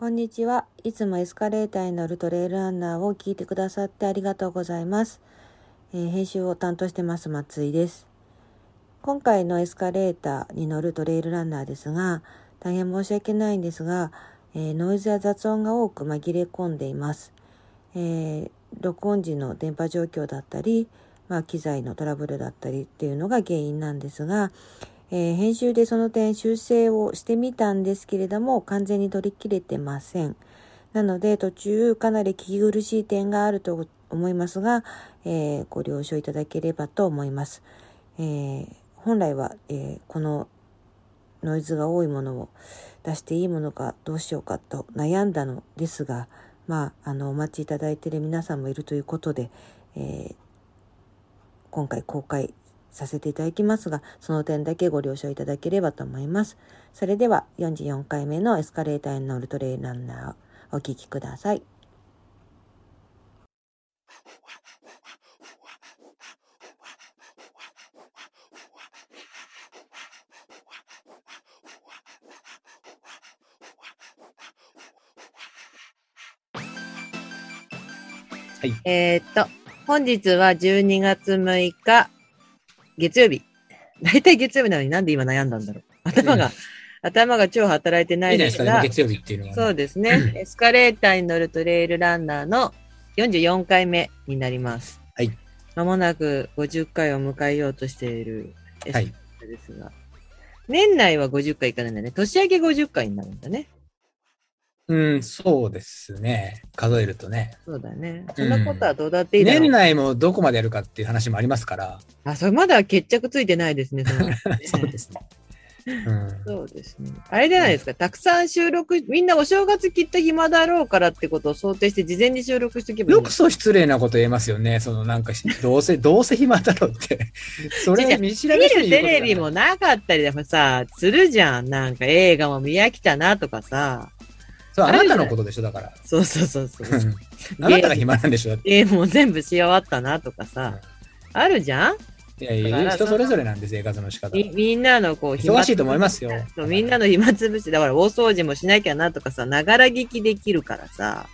こんにちは。いつもエスカレーターに乗るトレイルランナーを聞いてくださってありがとうございます。えー編集を担当してます松井です。今回のエスカレーターに乗るトレイルランナーですが、大変申し訳ないんですが、えーノイズや雑音が多く紛れ込んでいます。えー録音時の電波状況だったり、まあ、機材のトラブルだったりっていうのが原因なんですが、えー編集でその点修正をしてみたんですけれども完全に取り切れてません。なので途中かなり聞き苦しい点があると思いますが、えーご了承いただければと思います。えー本来は、えこのノイズが多いものを出していいものかどうしようかと悩んだのですが、まあ、あのお待ちいただいている皆さんもいるということで、え今回公開させていただきますが、その点だけご了承いただければと思います。それでは44回目のエスカレーターに乗るトレイランナーをお聞きください。はい。えーっと、本日は12月6日、月曜日。だいたい月曜日なのになんで今悩んだんだろう。頭が、頭が超働いてないですか、でもですが、月曜日っていうのは。そうですね。エスカレーターに乗るトレイルランナーの44回目になります。はい。まもなく50回を迎えようとしているエスカはいレー。ターですが、年内は50回いかないんだね。年明け50回になるんだね。うん、そうですね。数えるとね。そうだね。そんなことはどうだっていいだろう。年内もどこまでやるかっていう話もありますから。あ、それまだ決着ついてないですね。その そうですね。うん。そうですね。あれじゃないですか。たくさん収録、みんなお正月きっと暇だろうからってことを想定して事前に収録しておけばいいのよくそう失礼なこと言えますよね。そのなんか、どうせ、どうせ暇だろうって。それ見調べ見してるテレビもなかったりでもさ、するじゃん。なんか映画も見飽きたなとかさ。そう、あなたのことでしょ、だから。そうそうそうそう。あなたが暇なんでしょ、だって。えもう全部し終わったなとかさ。あるじゃん？いやいや、人それぞれなんで、生活の仕方。みみんなのこう、忙しいと思いますよそうみんなの暇つぶし、だから大掃除もしなきゃなとかさ、ながら聞きできるからさ。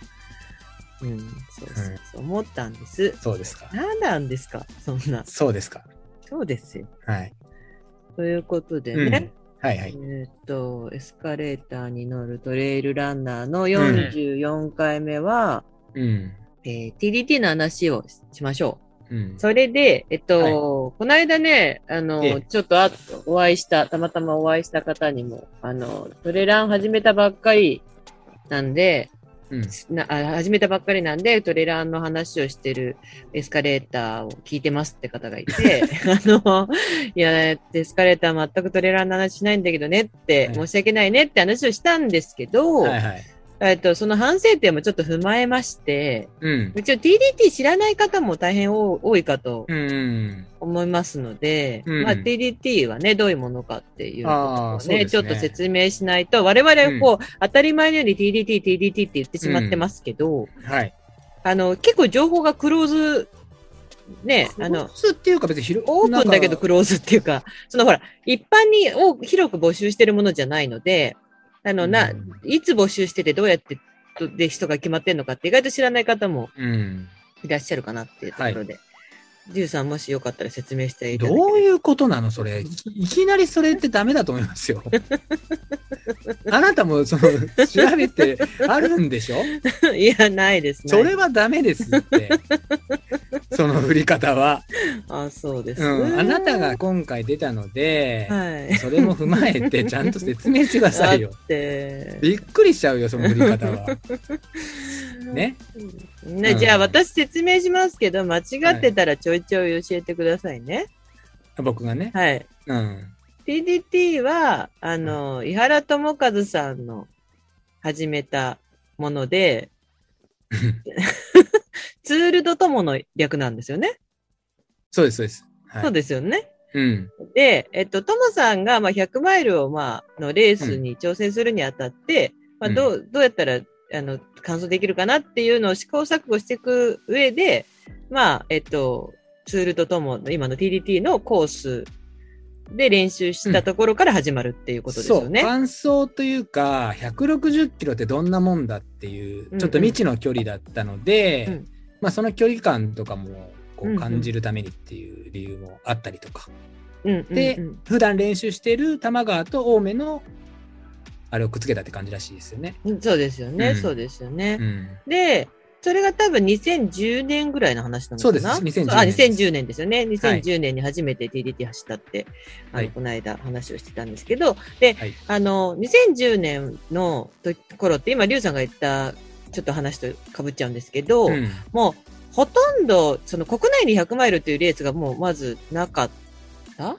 うん、そうそうそう、思ったんです。そうですか。何なんですか？そんな。そうですか。そうですよ。はい。ということでうん。ね、はいはい。えーっと、エスカレーターに乗るトレイルランナーの44回目は、うん。えー TDT の話をしましょうんう。。それで、えっと、この間ね、あの、ええちょっとあお会いした、たまたまお会いした方にも、あの、トレラン始めたばっかりなんで、うん。なあ始めたばっかりなんで、トレランの話をしてるエスカレーターを聞いてますって方がいて、あの、いや、エスカレーター全くトレランの話しないんだけどねって、はい申し訳ないねって話をしたんですけど、はいはい。えっと、その反省点もちょっと踏まえまして、うん。一応 TDT 知らない方も大変多多いかとうん。思いますので、うんまあ TDT はね、どういうものかっていうことあをね、ねちょっと説明しないと、我々はこう、当たり前のように TDT、TDT って言ってしまってますけど、はい。あの、結構情報がクローズ、ね、あの、っていうか別に広オープンだけどクローズっていうか、そのほら、一般にを広く募集してるものじゃないので、あの、な、うん。いつ募集しててどうやってで人が決まってんのかって意外と知らない方もうん。いらっしゃるかなっていうところで、ジューさんもしよかったら説明していただけどういうことなの？それ。いいきなりそれってダメだと思いますよ。あなたもその調べてあるんでしょ？う いや、ないですね。それはダメですって。その振り方は。あ、そうです、うん。あなたが今回出たので、はい。それも踏まえてちゃんと説明してくださいよびっくりしちゃうよ、その振り方は。ね？ね、うんじゃあ私説明しますけど、間違ってたらちょいちょい教えてくださいね。僕がね？はい。うん。TDT は、あの、井原智和さんの始めたもので、ツールド友の略なんですよね。そうです、そうです。はい、そうですよね。うん。で、えっと、トモさんが、まあ、100マイルを、まあ、のレースに挑戦するにあたって、まあ、どう、どうやったら、あの、完走できるかなっていうのを試行錯誤していく上で、まあ、えっと、ツールとともの今の TDT のコースで練習したところから始まるっていうことですよね。そう、完走というか、160キロってどんなもんだっていう、ちょっと未知の距離だったので、うん。まあその距離感とかもこうんううん。感じるためにっていう理由もあったりとか。うんうんうん。で、普段練習している玉川と青梅のあれをくっつけたって感じらしいですよね。うんそうですよね、うん。そうですよね。うん。で、それが多分2010年ぐらいの話なのかな？そうです。2010年あ、です2010年ですよね。2010年に初めて TDT 走ったって、あはい。のこの間話をしてたんですけど、で、はい。あの、2010年のと頃って、今、リュウさんが言った、ちょっと話と被っちゃうんですけど、うん。もう、ほとんど、その国内に100マイルっていうレースがもうまずなかった？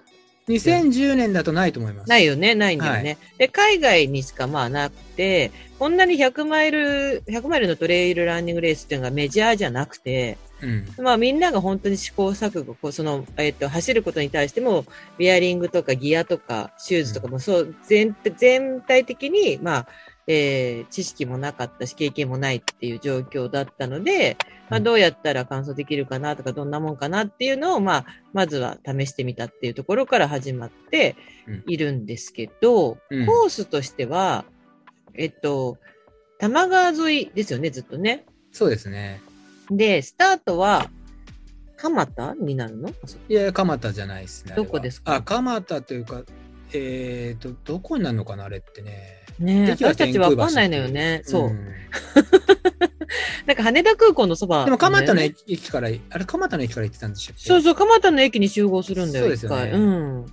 2010年だとないと思います。ないよね、ないんだよね。で、海外にしかまあなくて、こんなに100マイル、100マイルのトレイルランニングレースっていうのがメジャーじゃなくて、うん。まあみんなが本当に試行錯誤、こうその、えっと、走ることに対しても、ビアリングとかギアとかシューズとかもそう、全全体的に、まあ、えー知識もなかったし、経験もないっていう状況だったので、まあうんどうやったら完走できるかなとか、どんなもんかなっていうのを、まあ、まずは試してみたっていうところから始まってうんいるんですけど、うんコースとしては、えっと、玉川沿いですよね、ずっとね。そうですね。で、スタートは、蒲田になるの？いや、蒲田じゃないですね。どこですか？あ、蒲田というか、えっ、と、どこになるのかな、あれってね。ね私たちわかんないのよね。そう。ん なんか羽田空港のそば、でも、蒲田のね。駅駅から、あれ、蒲田の駅から行ってたんでしたっけ？そうそう、蒲田の駅に集合するんだよ、そうですよね。うん。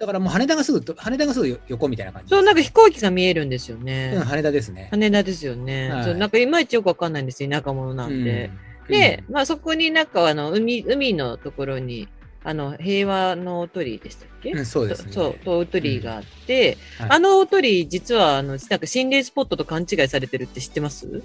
だからもう羽田がすぐと、羽田がすぐ横みたいな感じ。そう、なんか飛行機が見えるんですよね。うん、羽田ですね。羽田ですよね。はいそうなんかいまいちよくわかんないんですよ、田舎者なんで。うん、で、まあそこになんかあの、海、海のところに、あの、平和の大鳥居でしたっけ、うん、うんそうですね。そう、大鳥居があって、はい。あの大鳥居、実は、あの、なんか心霊スポットと勘違いされてるって知ってます？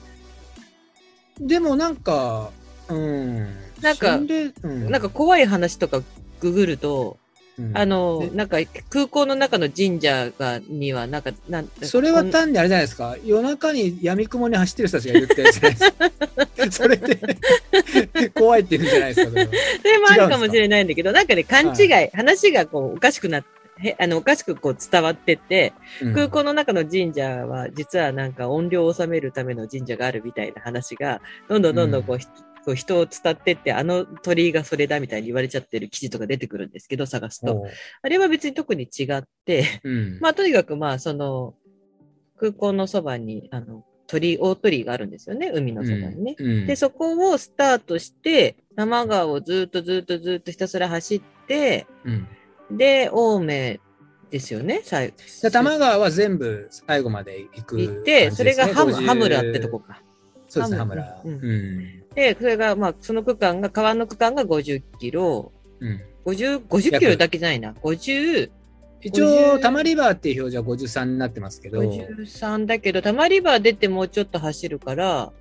でもなんか、うん。なんかうん、なんか怖い話とかググると、うんあので、なんか空港の中の神社が、には、なんか、なんそれは単にあれじゃないですか。夜中に闇雲に走ってる人たちがいるってやつじゃないですか。それで怖いって言うんじゃないですか。それもあるかもしれないんだけど、なんかね、勘違い、話がこう、おかしくなって、あの、おかしくこう伝わってって、うん空港の中の神社は、実はなんか音量を収めるための神社があるみたいな話が、どんどんどんどんこう、ひこう人を伝ってって、あの鳥居がそれだみたいに言われちゃってる記事とか出てくるんですけど、探すと。あれは別に特に違って、うん。まあとにかくまあその、空港のそばに、あの、鳥居、大鳥居があるんですよね、海のそばにね。うんで、そこをスタートして、多摩川をずっとずっとずっとひたすら走って、うん。で、青梅ですよね、最後。摩川は全部最後まで行く、行って、それがハム、ハムラってとこ。か。そうですね、ハム。ううんん。で、それが、まあ、その区間が、川の区間が50キロ、うん。50、50キロだけじゃないな。50、一応、多摩リバーっていう表示は53になってますけど、53だけど、多摩リバー出てもうちょっと走るから、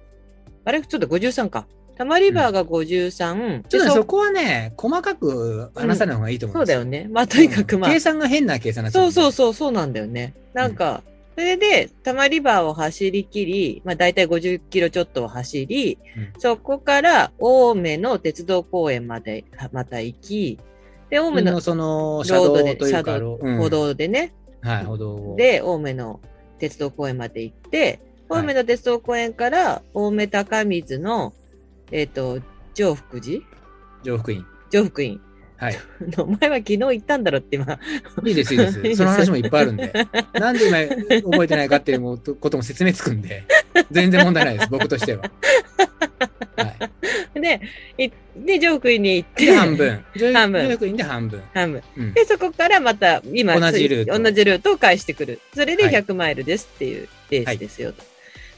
あれ？ちょっと53か。多摩リバーが53。でちょっとねそこはね、細かく話さない方がいいと思ですそううんだよね。まあ、とにかくまあ、計算が変な計算になっちゃそうそううそう、そうなんだよね。なんか、それで、多摩リバーを走り切り、まあ大体50キロちょっとを走り、うんそこから青梅の鉄道公園まではまた行き、で、青梅ののそのロードで、車道、うん歩道でね、はい、歩道を。で、青梅の鉄道公園まで行って、青梅の鉄道公園から青梅高水の、えっ、と、上福寺？上福院。上福院。はい。お前は昨日行ったんだろって今。いいです、いいです。その話もいっぱいあるんで。なんで今覚えてないかっていうことも説明つくんで、全然問題ないです、僕としては。はい。で、いで、上福院に行って、で、半分。上半分上福院で半分。半分。うん。で、そこからまた、今、同じルート同じルートを返してくる。それではい100マイルですっていうレースですよと。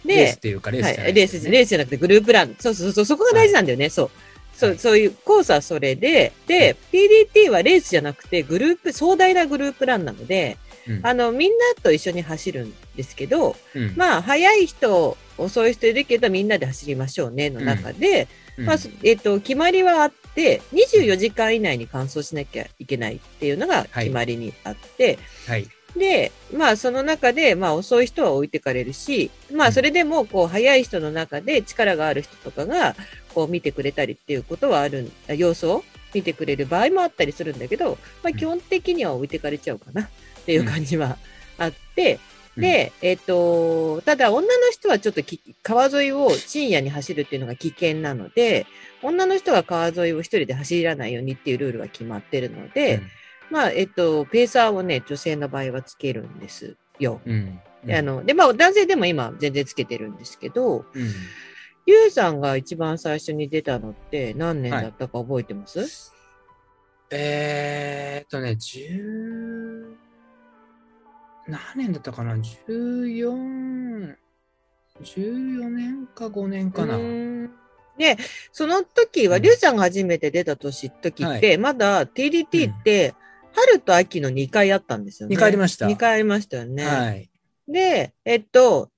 レースっで、ていうか、レースはいじゃないレース、レースじゃなくてグループラン。そうそうそう、そこが大事なんだよね、そう。そう、はい。そういうコースはそれで、で、PDT はレースじゃなくて、グループ、壮大なグループランなので、うん。あの、みんなと一緒に走るんですけど、うん。まあ、早い人、遅い人いるけど、みんなで走りましょうね、の中で、うん。まあ、えっ、と、決まりはあって、24時間以内に完走しなきゃいけないっていうのが決まりにあって、はい。で、まあ、その中で、まあ、遅い人は置いてかれるし、まあ、それでも、こう、早い人の中で力がある人とかが、こう、見てくれたりっていうことはあるん、様子を見てくれる場合もあったりするんだけど、まあ、基本的には置いてかれちゃうかな。っていう感じはあって、うん。で、えっ、と、ただ女の人はちょっとき川沿いを深夜に走るっていうのが危険なので、女の人は川沿いを一人で走らないようにっていうルールが決まってるので、まあ、えっ、と、ペーサーをね、女性の場合はつけるんですよ。うん。あの、で、まあ、男性でも今全然つけてるんですけど、うん、ゆうさんが一番最初に出たのって何年だったか覚えてます、えーっとね、十、何年だったかな ?14、14年か5年かな。で、その時は、うんりゅうさんが初めて出た年時って、まだ TDT って、春と秋の2回あったんですよね。2回ありました2回ありましたよね。はい。で、えっと、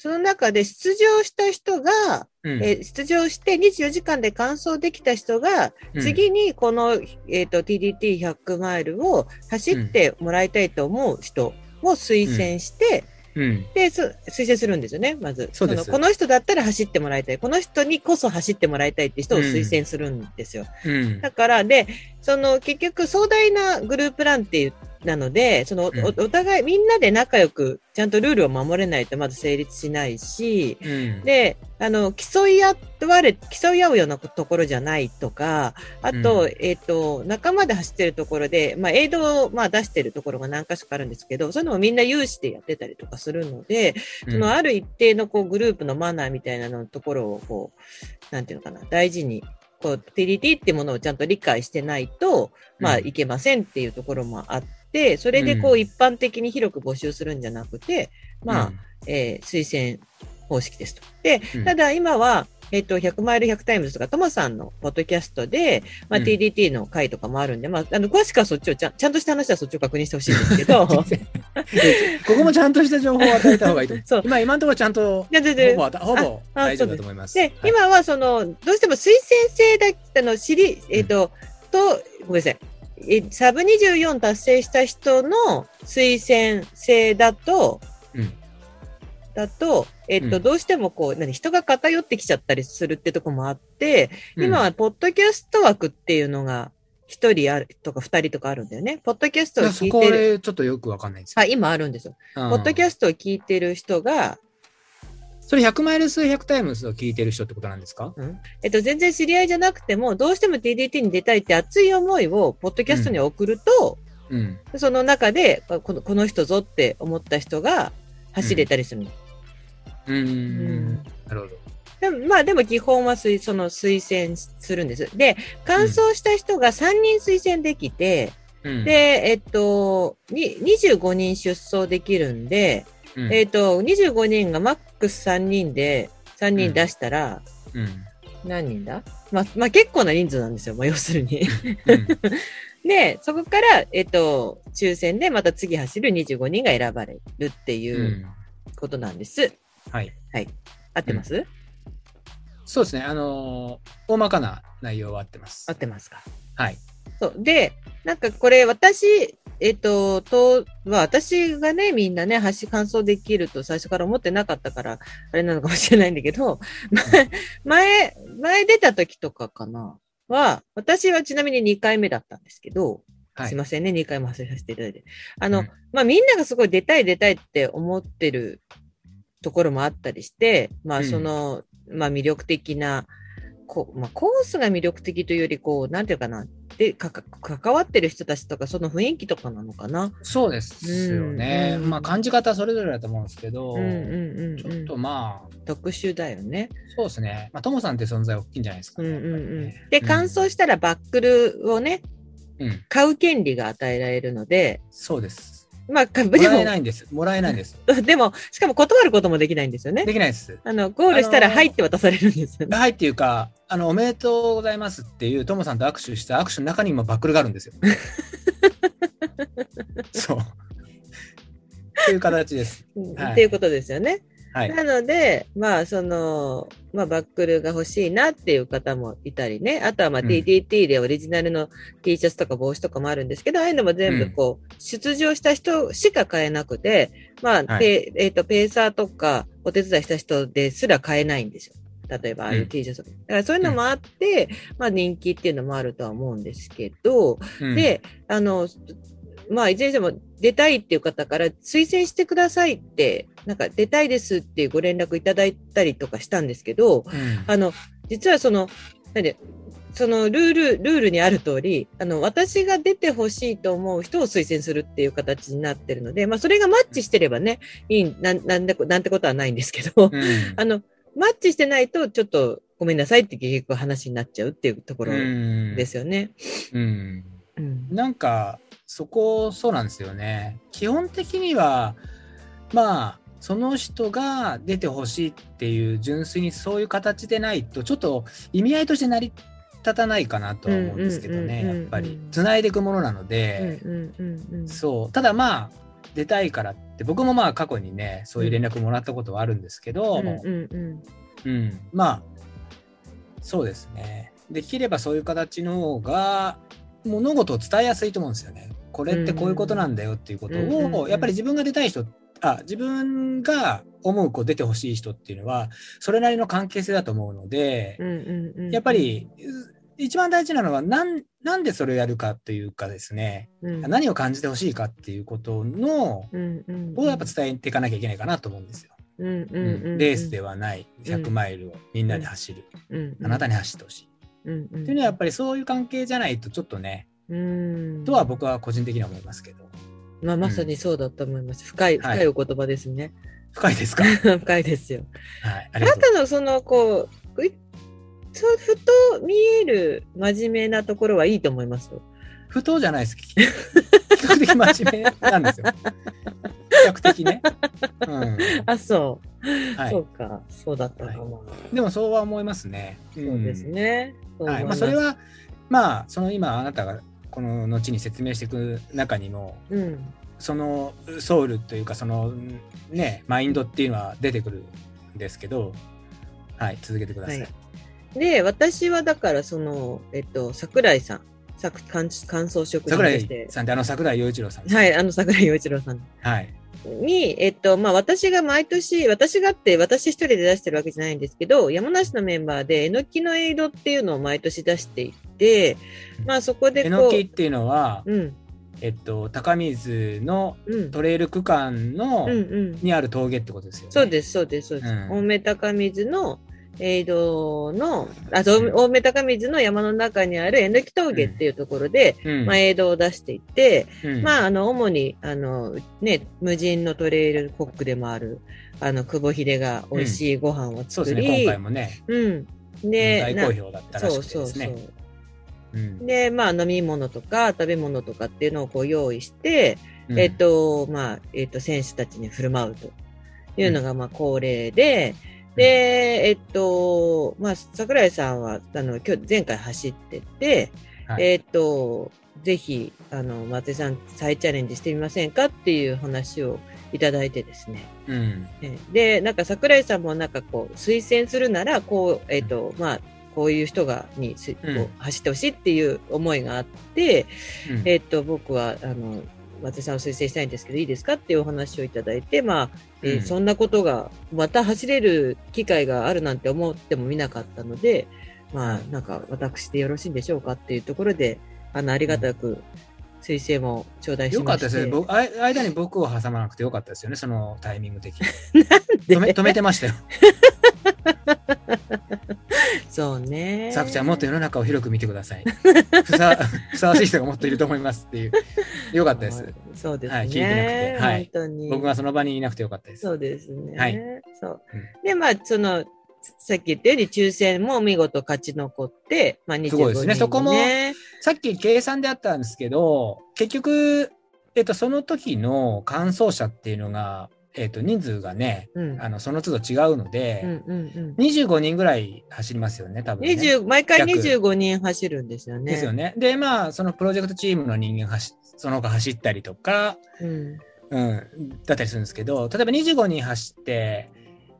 その中で出場した人が、うんえー出場して24時間で完走できた人が、うん次にこの、えっと TDT100 マイルを走ってもらいたいと思う人を推薦して、うん。で、そ推薦するんですよね、まず。そのこの人だったら走ってもらいたい。この人にこそ走ってもらいたいって人を推薦するんですよ。うん。だから、で、その結局壮大なグループランっていう、なので、その、うん。おお互いみんなで仲良く、ちゃんとルールを守れないとまず成立しないし、うん。で、あの、競い合われ、競い合うようなところじゃないとか、あと、うん。えっ、と、仲間で走ってるところで、まあ、エイドを、まあ、出してるところが何か所かあるんですけど、そういうのもみんな有志でやってたりとかするので、そのある一定のこうグループのマナーみたいなのところをこう、なんていうのかな、大事に、こう、TDT ってものをちゃんと理解してないと、まあ、うん。いけませんっていうところもあって、それでこううん。一般的に広く募集するんじゃなくて、まあ、えー推薦方式ですと。で、うん。ただ今は、えっ、と、100マイル100タイムズとか、トマさんのポッドキャストで、まあ、うん。TDT の回とかもあるんで、まあ、あの、詳しくはそっちをちゃん、ちゃんとした話はそっちを確認してほしいんですけど、ここもちゃんとした情報を与えた方がいいと思う。そう。今、今のところちゃんと、ほぼほぼ大丈夫だと思います。で、はい。今はその、どうしても推薦制だったの、知り、えっ、と、と、ごめんなさい。えサブ24達成した人の推薦制だと、うんだと、えっ、と、うんどうしてもこう、何、人が偏ってきちゃったりするってとこもあって、うん今は、ポッドキャスト枠っていうのが、一人あるとか二人とかあるんだよね。ポッドキャストを聞いてる。でちょっとよくわかんないんですあ、け今あるんですよ。ポッドキャストを聞いてる人が、それ100マイル数100タイムズを聞いてる人ってことなんですか？えっと、全然知り合いじゃなくても、どうしても TDT に出たいって熱い思いを、ポッドキャストに送ると、うん。その中でこの、この人ぞって思った人が走れたりするの。うーん。ん。なるほど。でもまあ、でも基本は推その推薦するんです。で、完走した人が3人推薦できて、うん、で、えっと、に25人出走できるんで、うん。えっと、25人がマックス3人で、3人出したら、うん何人だ？まあ、まあ結構な人数なんですよ。まあ要するに。うん で、そこから、えっと、抽選でまた次走る25人が選ばれるってういうんことなんです。はい。合ってます、そうですね。あのー大まかな内容は合ってます合。ってますか？はい。そう。で、なんかこれ私、えっと、と、は私がね、みんなね、走、完走できると最初から思ってなかったから、あれなのかもしれないんだけど、前、前、前出た時とかかなは、私はちなみに2回目だったんですけど、はい。すいませんね、2回も走らせていただいて。あの、うんまあ、みんながすごい出たい出たいって思ってるところもあったりして、まあ、うんその、まあ、魅力的な、こう、まあ、コースが魅力的というより、こう、なんていうかな、で、かか、関わってる人たちとか、その雰囲気とかなのかな？そうですよね。うんまあ、感じ方はそれぞれだと思うんですけど、うんうんうん、うんちょっと。まあ、特殊だよね。そうですね。まあ、ともさんって存在大きいんじゃないですか、うんね。うんうんやっぱりね。で、完走したらバックルをね、うん。買う権利が与えられるので、そうです。まあ、か もらえな、いんです。もらえないんです。でも、しかも断ることもできないんですよねで。きないです。あの、ゴールしたら、あのーはいって渡されるんですよね。はいっていうか、あの、おめでとうございますっていう、ともさんと握手した握手の中にもバックルがあるんですよ。そう。っていう形です。はいっていうことですよね。はい。なので、まあ、その、まあ、バックルが欲しいなっていう方もいたりね。あとは、まあ、うん TTT でオリジナルの T シャツとか帽子とかもあるんですけど、ああいうのも全部こう、出場した人しか買えなくて、まあ、はいペえっ、と、ペーサーとかお手伝いした人ですら買えないんですよ。例えばああいう T シャツとか。だからそういうのもあって、まあ人気っていうのもあるとは思うんですけど、うん、で、あの、まあ、いずれにしても出たいっていう方から推薦してくださいって、なんか出たいですっていうご連絡いただいたりとかしたんですけど、うんあの、実はその、なんで、そのルール、ルールにある通り、あの、私が出てほしいと思う人を推薦するっていう形になってるので、まあ、それがマッチしてればね、いい、なん、なんで、なんてことはないんですけど、うん あの、マッチしてないと、ちょっとごめんなさいって結局話になっちゃうっていうところうんですよね。うんうん。なんかそこそうなんですよね。基本的にはまあその人が出てほしいっていう純粋にそういう形でないとちょっと意味合いとして成り立たないかなとは思うんですけどねやっぱり。つないでいくものなので。そう。ただまあ出たいからって僕もまあ過去にねそういう連絡もらったことはあるんですけど。うん、まあそうですね。できればそういう形の方が物事を伝えやすいと思うんですよねこれってこういうことなんだよっていうことをやっぱり自分が出たい人あ自分が思うこう出てほしい人っていうのはそれなりの関係性だと思うので。やっぱり一番大事なのはなんなんでそれをやるかというかですね。うん、何を感じてほしいかっていうことのをやっぱ伝えていかなきゃいけないかなと思うんですよ。レースではない。100マイルをみんなで走る、あなたに走ってほしい。うんうん、っていうのはやっぱりそういう関係じゃないとちょっとね、うん、とは僕は個人的には思いますけど。まあ、まさにそうだと思います。深い、はい深いお言葉ですね。深いですか？はい。深いですよ。あありがとうなたのその、こう、うそうふと見える真面目なところはいいと思います？よ。不当じゃないです。比較的真面目なんですよ。比較的ね。うん。あ、そう。はいそうか。そうだったかも。でもそうは思いますね。んそうです。ね。そう思はいい。まあそれ、は、まあその今あなたがこの後に説明していく中にも、うん。そのソウルというかそのね、マインドっていうのは出てくるんですけど、はい、続けてください。はいで、私はだから、その、えっと、桜井さん、さ感感想食品桜井さんってあの桜井陽一郎さんはい、あの桜井陽一郎さんはい。に、えっと、まあ、私が毎年、私がって、私一人で出してるわけじゃないんですけど、山梨のメンバーで、えのきのエイドっていうのを毎年出していて、まあ、そこでえこう、のきっていうのは、うん、えっと、高水のうん、トレイル区間の、うん、うん。にある峠ってことですよね。そうです、そうです、そうです。うん青梅高水の、エイドの、あ、そう青梅高水の山の中にあるえのき峠っていうところで、うん。まあ、エイドを出していて、うんまあ、あの、主に、あの、ね、無人のトレイルコックでもある、あの、久保秀が美味しいご飯を作り、そうですね、今回もね、うん。で、大好評だったらしそうそうそくてですね。う。うん。で、まあ、飲み物とか食べ物とかっていうのをこう用意して、うん。えっと、まあ、えっと、選手たちに振る舞うと。いうのが、まあ、恒例で、で、えっと、まあ、桜井さんは、あの、今日、前回走ってて、はい。えっと、ぜひ、あの、松井さん、再チャレンジしてみませんかっていう話をいただいてですね。うん。えで、なんか桜井さんもなんかこう、推薦するなら、こう、えっ、と、まあ、こういう人が、にす、こうんう走ってほしいっていう思いがあって、うんえっ、と、僕は、あの、松井さんを推薦したいんですけど、いいですかっていうお話をいただいて、まあ、えーうんそんなことが、また走れる機会があるなんて思ってもみなかったので、まあ、なんか、私でよろしいんでしょうかっていうところで、あの、ありがたく、推薦も頂戴しよか。ったですね。僕、あ間に僕を挟まなくてよかったですよね、そのタイミング的に。で？止め止めてましたよ。そうね。さくちゃん、もっと世の中を広く見てください。ふさふさわしい人がもっといると思いますっていう。よかったです。そうですね。はい聞いてなくてはい本当に。僕がその場にいなくてよかったです。そうですね。はいそううんで、まあ、その、さっき言ったように抽選も見事勝ち残って、まあ、25人、すごいですねそこもさっき計算であったんですけど、結局、えっと、その時の完走者っていうのが、えっと、人数がね、うん。あの、その都度違うので、うんうんうん。25人ぐらい走りますよね、多分、ね。20毎回約25人走るんですよね。ですよね。で、まあ、そのプロジェクトチームの人間が走その他走ったりとか、うん。うん、だったりするんですけど、例えば25人走って、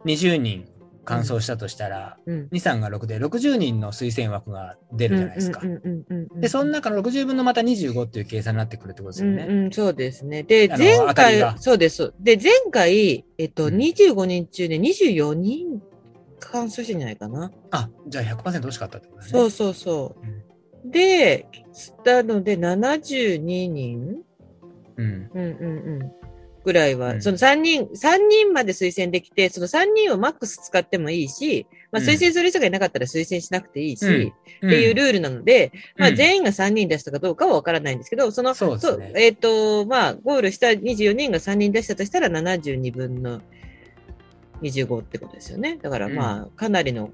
20人完走したとしたら、うん。2、3が6で、60人の推薦枠が出るじゃないですか。うんうんうんうんうん。で、その中の60分のまた25っていう計算になってくるってことですよね。うんうん、そうですね。で、前回そうです。で、前回、えっと、うん25人中で24人完走してんじゃないかな。あ、じゃあ100%惜しかったってことね。そうそうそう。うんで、したので、72人うん。うんうんうん。ぐらいは、うん。その3人、三人まで推薦できて、その3人をマックス使ってもいいし、まあうん。推薦する人がいなかったら推薦しなくていいし、うん。っていうルールなので、まあうん全員が3人出したかどうかはわからないんですけど、その、そうえっ、と、まあ、ゴールした24人が3人出したとしたら72分の25ってことですよね。だからまあ、かなりの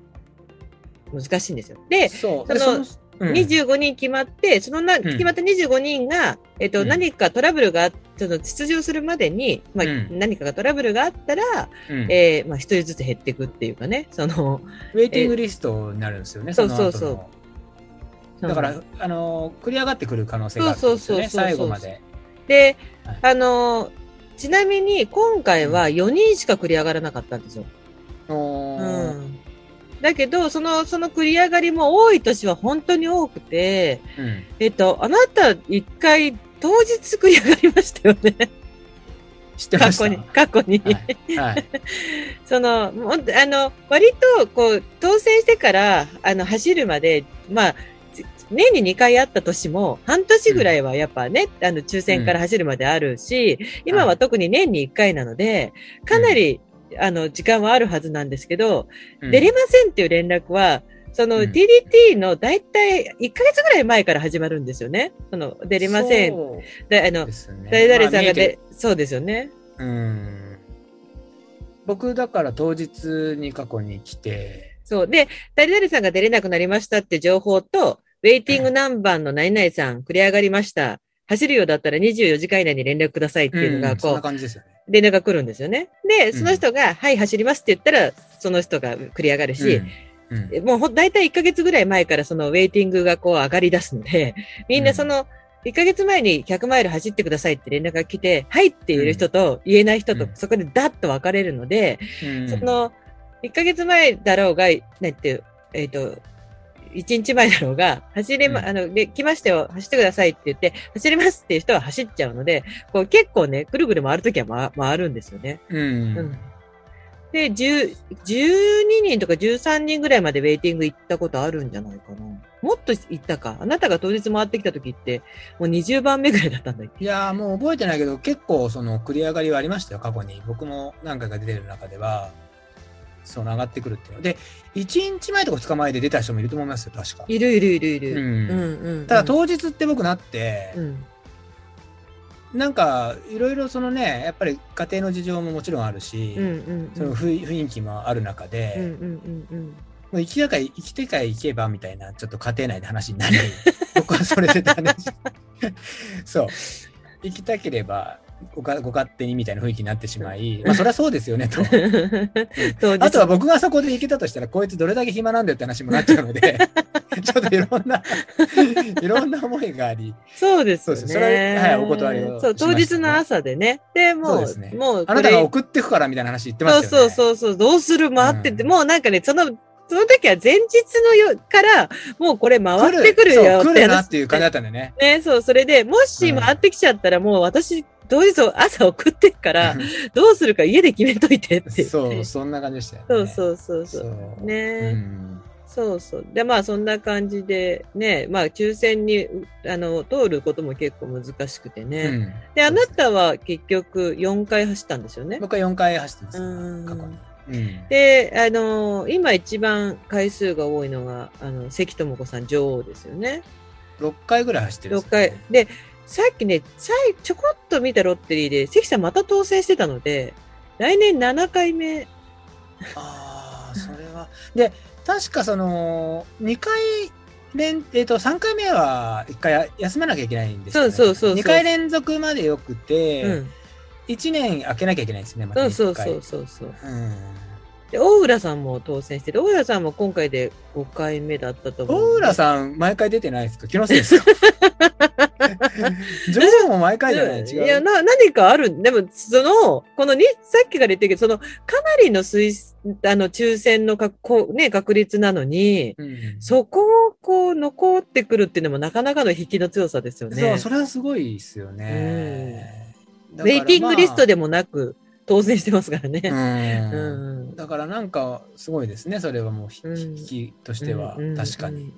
難しいんですよ。で、そのそうん。25人決まって、そのな、ん。決まった25人が、えっ、と、うん。何かトラブルがあその出場するまでに、まあ、うん。何かがトラブルがあったら、うん。えーまあ、一人ずつ減っていくっていうかね、その、ウェイティングリストになるんですよね、そうの後の。そうそうだから、あの、繰り上がってくる可能性があるんですよね、そうそうそうそう。最後まで。で、はい。あのーちなみに今回は4人しか繰り上がらなかったんですよ。うん。だけど、その、その繰り上がりも多い年は本当に多くて、うん。えっと、あなた一回当日繰り上がりましたよね。知ってました過去に、過去に。はい。はい。その、もうあの、割と、こう、当選してから、あの、走るまで、まあ、年に2回あった年も、半年ぐらいはやっぱね、あの、抽選から走るまであるし、今は特に年に1回なので、かなり、あの、時間はあるはずなんですけど、うん出れませんっていう連絡は、そのうん TDT の大体1ヶ月ぐらい前から始まるんですよね。その、出れません。そうであのね誰々さんがまあそうですよね。うん。僕、だから当日に過去に来て、そう。で、誰々さんが出れなくなりましたって情報と、ウェイティング何番の何々さん、繰り上がりました。走るようだったら24時間以内に連絡くださいっていうのが、こう、感じですよね。連絡が来るんですよね。で、んその人が、はい、走りますって言ったら、その人が繰り上がるし、うん。うんもう大体1ヶ月ぐらい前からそのウェイティングがこう上がり出すので、みんなその、1ヶ月前に100マイル走ってくださいって連絡が来て、はいって言える人と言えない人とうん。そこでダッと分かれるので、うん。その、1ヶ月前だろうが、なんていう、えっ、と、1日前だろうが、走れま、うん。あの、で、来ましたよ、走ってくださいって言って、走れますっていう人は走っちゃうので、こう結構ね、ぐるぐる回るときは回回るんですよね。うん。うんで、10 12人とか13人ぐらいまでウェイティング行ったことあるんじゃないかな。もっと行ったか。あなたが当日回ってきた時って、もう20番目ぐらいだったんだっけ？いやーもう覚えてないけど、結構その繰り上がりはありましたよ、過去に。僕も何回か出てる中では、その上がってくるっていうの。で、1日前とか2日前で出た人もいると思いますよ、確か。いるいるいるいる。うんうんうん。ただ当日って僕なって、うん。なんかいろいろそのね、やっぱり家庭の事情ももちろんあるし、うんうんその雰囲気もある中で、うんうんうんうん。もう生きたか生きてか行けばみたいな、ちょっと家庭内で話になり、僕はそれで話。そう。行きたければごかご勝手にみたいな雰囲気になってしまい、まあそりゃそうですよねと。あとは僕がそこで行けたとしたら、こいつどれだけ暇なんだよって話もなっちゃうので、ちょっといろんな、いろんな思いがあり、そうですよね。そうですそれははいお断りをそう、当日の朝でね。で、もう、そうねもうあなたが送ってくからみたいな話言ってましたよね。そうそうそうそう、どうする回ってて、うんもうなんかね、その、その時は前日のよから、もうこれ回ってくるよって話るなっていう感じだったんでね。ね、そう、それで、もし回ってきちゃったら、もう私、当日朝送ってっから、どうするか家で決めといてって。そう、そんな感じでしたよね。そうそうそうそう。そうね、うんそうそう。で、まあそんな感じで、ね、まあ抽選に、あの、通ることも結構難しくてね。うんで、あなたは結局4回走ったんですよね。僕は4回走ってます、うん過去に。うんで、あの今一番回数が多いのが、あの、関智子さん女王ですよね。6回ぐらい走ってるんです6よね回。で、さっきね、さいちょこっと見たロッテリーで、関さんまた当選してたので、来年7回目。ああ、それは。で、確かその、2回連、えっ、と、3回目は1回休まなきゃいけないんですよ、ね。そうそうそうそう2回連続までよくて、うん。1年空けなきゃいけないんですね、また1回。そうそうそうそうそう。うん。で、大浦さんも当選してて、大浦さんも今回で5回目だったと思う。大浦さん、毎回出てないですか？気のせいですか？女王も毎回じゃない？違う？いや、な、何かある？でも、その、このに、さっきから言ってるけど、その、かなりの推、あの、抽選のかね、確率なのに、うんそこをこう、残ってくるっていうのもなかなかの引きの強さですよね。そう、それはすごいですよね。ウェイティングリストで、でもなく、当選してますからね。うん。うん。だからなんかすごいですねそれはもう引きとしてはうん確かに。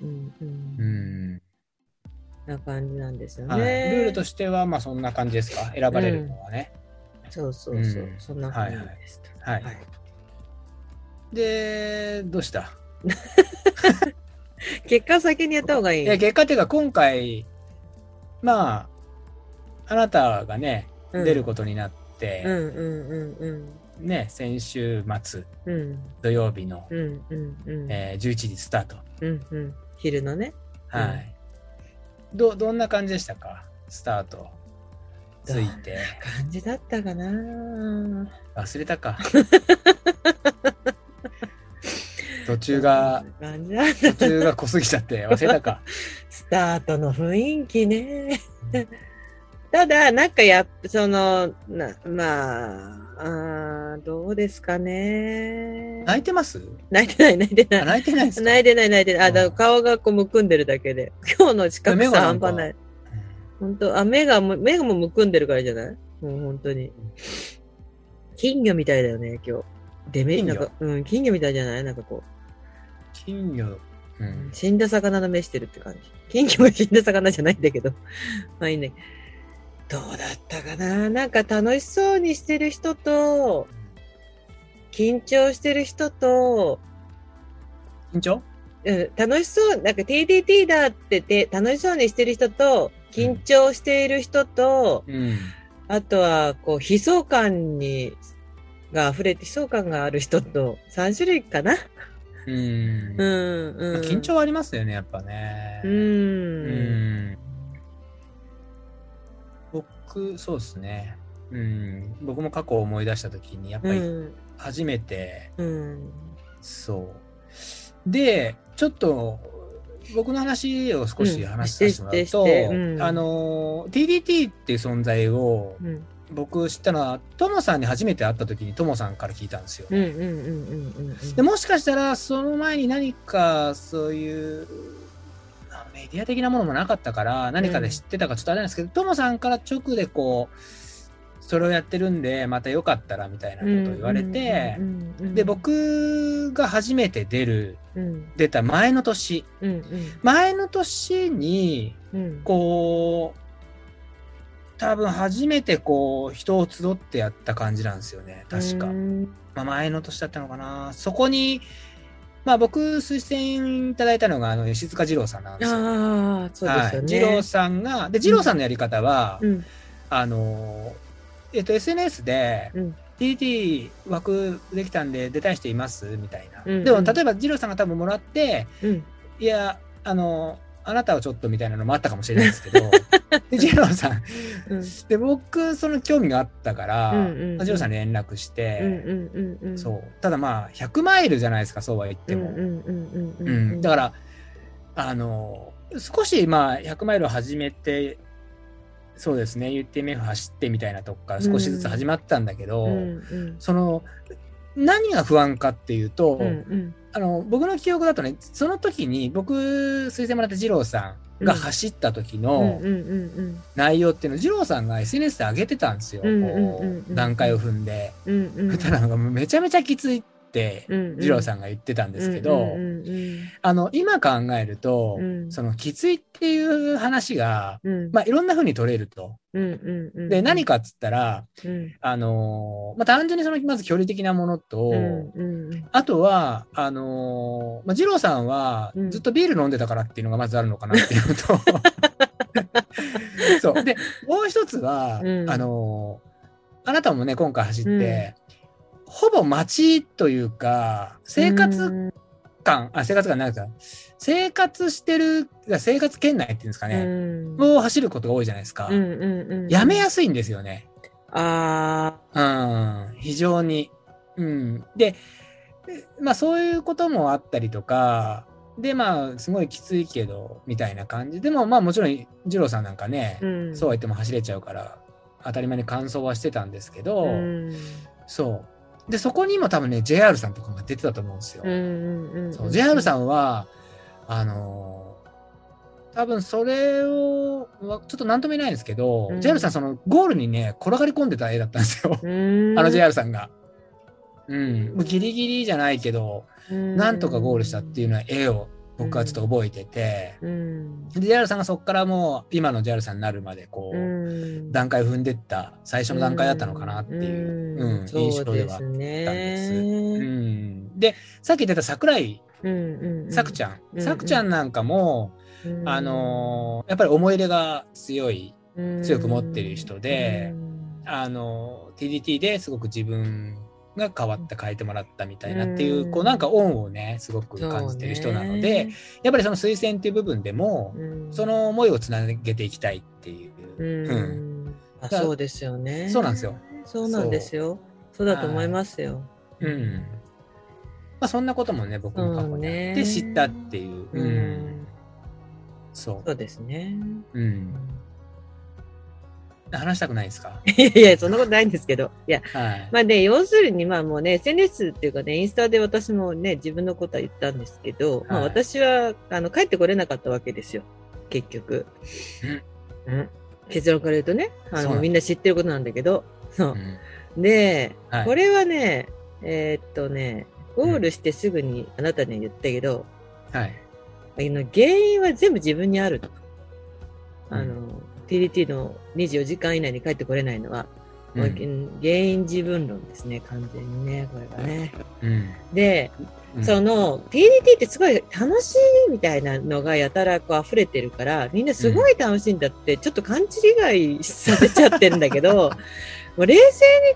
な感じなんですよね。はい、ルールとしてはまあそんな感じですか？選ばれるのはね。そうそうそう、うん。そんな感じです。はいはい。でどうした？結果先にやった方がいい。いや結果っていうか今回まああなたがねうん。出ることになって、うんうんうんうんね先週末うん土曜日の、うんうんうんえー11時スタート。うんうん昼のね。はい。どどんな感じでしたか？スタートついて。感じだったかな？忘れたか。途中が、感じだった？途中が濃すぎちゃって忘れたか。スタートの雰囲気ね。ただ、なんかやっその、なまあ、あーどうですかね。泣いてます？泣いてない、泣いてあない。泣いてないですか？泣いてない、泣いてない。あ、だから顔がこうむくんでるだけで。今日の近くさ半端ない。本当あ、目がも、目がもうむくんでるからじゃない？もう本当に。金魚みたいだよね、今日。でめ、金魚？なんか、うん、金魚みたいじゃない？なんかこ金魚？うう、ん。死んだ魚の目してるって感じ。金魚が死んだ魚じゃないんだけど。まあいいね。どうだったかな？なんか楽しそうにしてる人と、緊張してる人と、緊張？うん、楽しそう、なんか TDT だってて、楽しそうにしてる人と、緊張している人と、うん。あとは、こう、悲壮感に、が溢れて、悲壮感がある人と、3種類かな？うん。うん、まうん。あ緊張はありますよね、やっぱね。う。うんん。僕、そうですね。うん。僕も過去を思い出したときに、やっぱりうん。初めて、うん。そう。で、ちょっと、僕の話を少し話させてもらうと、うんあの、TDT っていう存在をうん。僕知ったのは、トモさんに初めて会った時にトモさんから聞いたんですよ。でもしかしたら、その前に何かそういう、あメディア的なものもなかったから、何かで知ってたかちょっとあれなんですけど、トモさんから直でこう、それをやってるんで、またよかったらみたいなことを言われてで、僕が初めて出る、うん。出た前の年、うん。うん。前の年に、うん。こう、多分初めてこう、人を集ってやった感じなんですよね、確か。うん。まあ、前の年だったのかな。そこに、まあ僕推薦いただいたのが、あの、吉塚二郎さんなんですよ。ああ、そうですよはい。ね。二郎さんが、で、二郎さんのやり方は、うん。あの、えっと、SNS で、うん TT 枠できたんで出たい人います？みたいな。うんでも、例えば二郎さんが多分もらって、うん。いや、あの、あなたはちょっとみたいなのもあったかもしれないですけど、で二郎さん、うん。で、僕、その興味があったから、うんうんうん二郎さんに連絡しうん。て、うん。うん。そう。ただまあ、100マイルじゃないですか、そうは言ってうん。も。だから、あの、少しまあ、100マイルを始めて、そうですね、UTMF 走ってみたいなとこから少しずつ始まったんだけど、うん。うん。その、何が不安かっていうと、うん。うん。あの、僕の記憶だとね、その時に僕、推薦もらった二郎さんが走った時うん。の。内容っていうのを、二郎さんが SNS で上げてたんですよ。段階を踏んで。うん。うん。めちゃめちゃきついって、うん。二郎さんが言ってたんですけど。あの、今考えると、うんそのきついっていう話が、うん。まあいろんな風に取れると。で、何かっつったら、うん。あのーまあ単純にその、まず距離的なものと。あとは、あのーまあ、二郎さんはうんずっとビール飲んでたからっていうのがまずあるのかなっていうのと、そう。で、もう一つは、うんあのーあなたもね、今回走って、ほぼ街というか、生活感、あ、生活感ないですか生活してる、生活圏内っていうんですかうね、ん。を走ることが多いじゃないですか。うん。うん。うん。やめやすいんですよね。あうん、非常に。うん。で、まあそういうこともあったりとか、で、まあすごいきついけど、みたいな感じでも、まあもちろん、二郎さんなんかね、あ。うん。そうは言っても走れちゃうから、当たり前に完走はしてたんですけど、うん。そう。で、そこにも多分ね、JR さんとかが出てたと思うんですよ。うん。うん。そう JR さん。んは、あのー多分それを、わちょっと何とも言えないんですけど、うん JR さん、そのゴールにね、転がり込んでた絵だったんですよ。あの JR さんが。うん。もうギリギリじゃないけど、なんとかゴールしたっていうのは絵を僕はちょっと覚えてて、うん。で JR さんがそこからもう今の JR さんになるまでこう、うん。段階踏んでった最初の段階だったのかなっていう、うん。印象ではあったんです。うん、でさっき言ってた桜井。さくちゃゃん、うん。さくちゃんなんかも、ん。あのーやっぱり思い入れが強い、強く持ってる人であのー TDT ですごく自分が変わった変えてもらったみたいなっていう、うん。こうなんか恩をねすごく感じてる人なので、、やっぱりその推薦っていう部分でも、その思いをつなげていきたいっていう、うん。うん。あそうですよね。そうなんですよ。そうなんですよ。そうだと思いますよ。うん。まあ、そんなこともね僕も過去にあって知ったっていう、ううん。ん。そそうですね。う、うん、話したくないですか？いやいや、そんなことないんですけど。いや、はい、まあね、要するに、まあもうね、SNS っていうかね、インスタで私もね、自分のことは言ったんですけど、まあはい私は、あの、帰ってこれなかったわけですよ。結局。うん。結論から言うとね、あの、みんな知ってることなんだけど、そうう。んで、はいこれはね、えーっとね、ゴールしてすぐにあなたには言ったけど、はいあの原因は全部自分にあると。うんあの、TDT の24時間以内に帰ってこれないのは、うん。原因自分論ですね、完全にね、これがね。うん。で、うん。その、TDT ってすごい楽しいみたいなのがやたらこう溢れてるから、みんなすごい楽しいんだって、ちょっと勘違いさせちゃってるんだけど、もう冷静に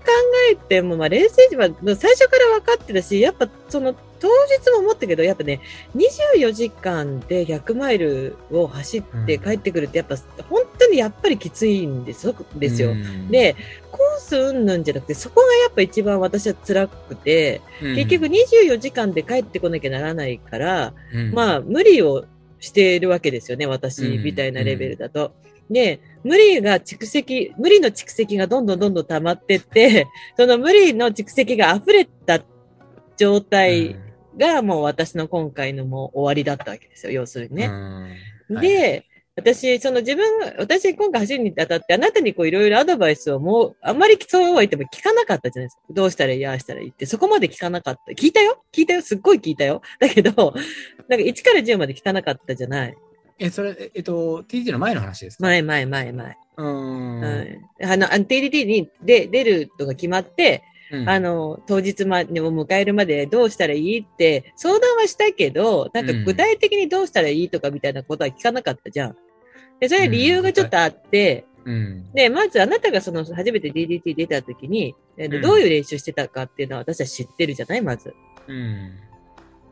考えても、まあ冷静には最初から分かってたし、やっぱその当日も思ったけど、やっぱね、24時間で100マイルを走って帰ってくるって、やっぱ本当にやっぱりきついんですよ。ですよ。うん。で、コースうんぬんじゃなくて、そこがやっぱ一番私は辛くて、うん。結局24時間で帰ってこなきゃならないから、うん。まあ無理をしているわけですよね、私うんみたいなレベルだと。で、無理が蓄積、無理の蓄積がどんどんどんどん溜まってって、その無理の蓄積が溢れた状態がもう私の今回のもう終わりだったわけですよ、要するにね。うんで、私、その自分が、私今回走るにあたって、あなたにこういろいろアドバイスをもう、あんまりそうは言っても聞かなかったじゃないですか。どうしたらいい、ああしたらいいって、そこまで聞かなかった。聞いたよ聞いたよすっごい聞いたよだけど、なんか1から10まで聞かなかったじゃない。え、それ、えっと、TT の前の話ですか？前、前、前、前。うん。はい。あの、TDT にで出るとか決まって、うんあの、当日までを迎えるまでどうしたらいいって相談はしたけど、なんか具体的にどうしたらいいとかみたいなことは聞かなかったじゃん。で、それは理由がちょっとあって、うん。で、まずあなたがその初めて DDT 出た時に、えうんどういう練習してたかっていうのは私は知ってるじゃないまず。うん。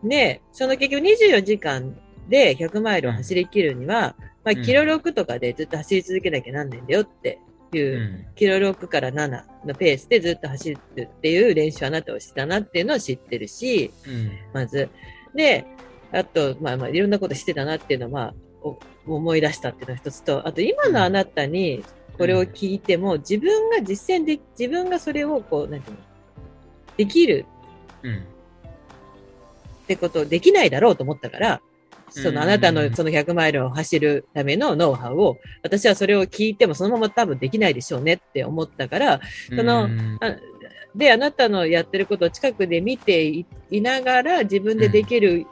で、その結局24時間で100マイルを走り切るには、まあ、うんキロ6とかでずっと走り続けなきゃなんないんだよっていうう、ん。キロ6から7のペースでずっと走るっていう練習をあなたはしてたなっていうのを知ってるし、うん。まず。で、あと、まあまあ、いろんなことしてたなっていうのは、まあ、お思い出したっていうのが一つと、あと今のあなたにこれを聞いても、自分が実践で、自分がそれをこう、なんていうの、できるうん。ってことできないだろうと思ったから、そうんのあなたのその100マイルを走るためのノウハウを、私はそれを聞いてもそのまま多分できないでしょうねって思ったから、そので、あなたのやってることを近くで見ていいながら自分でできる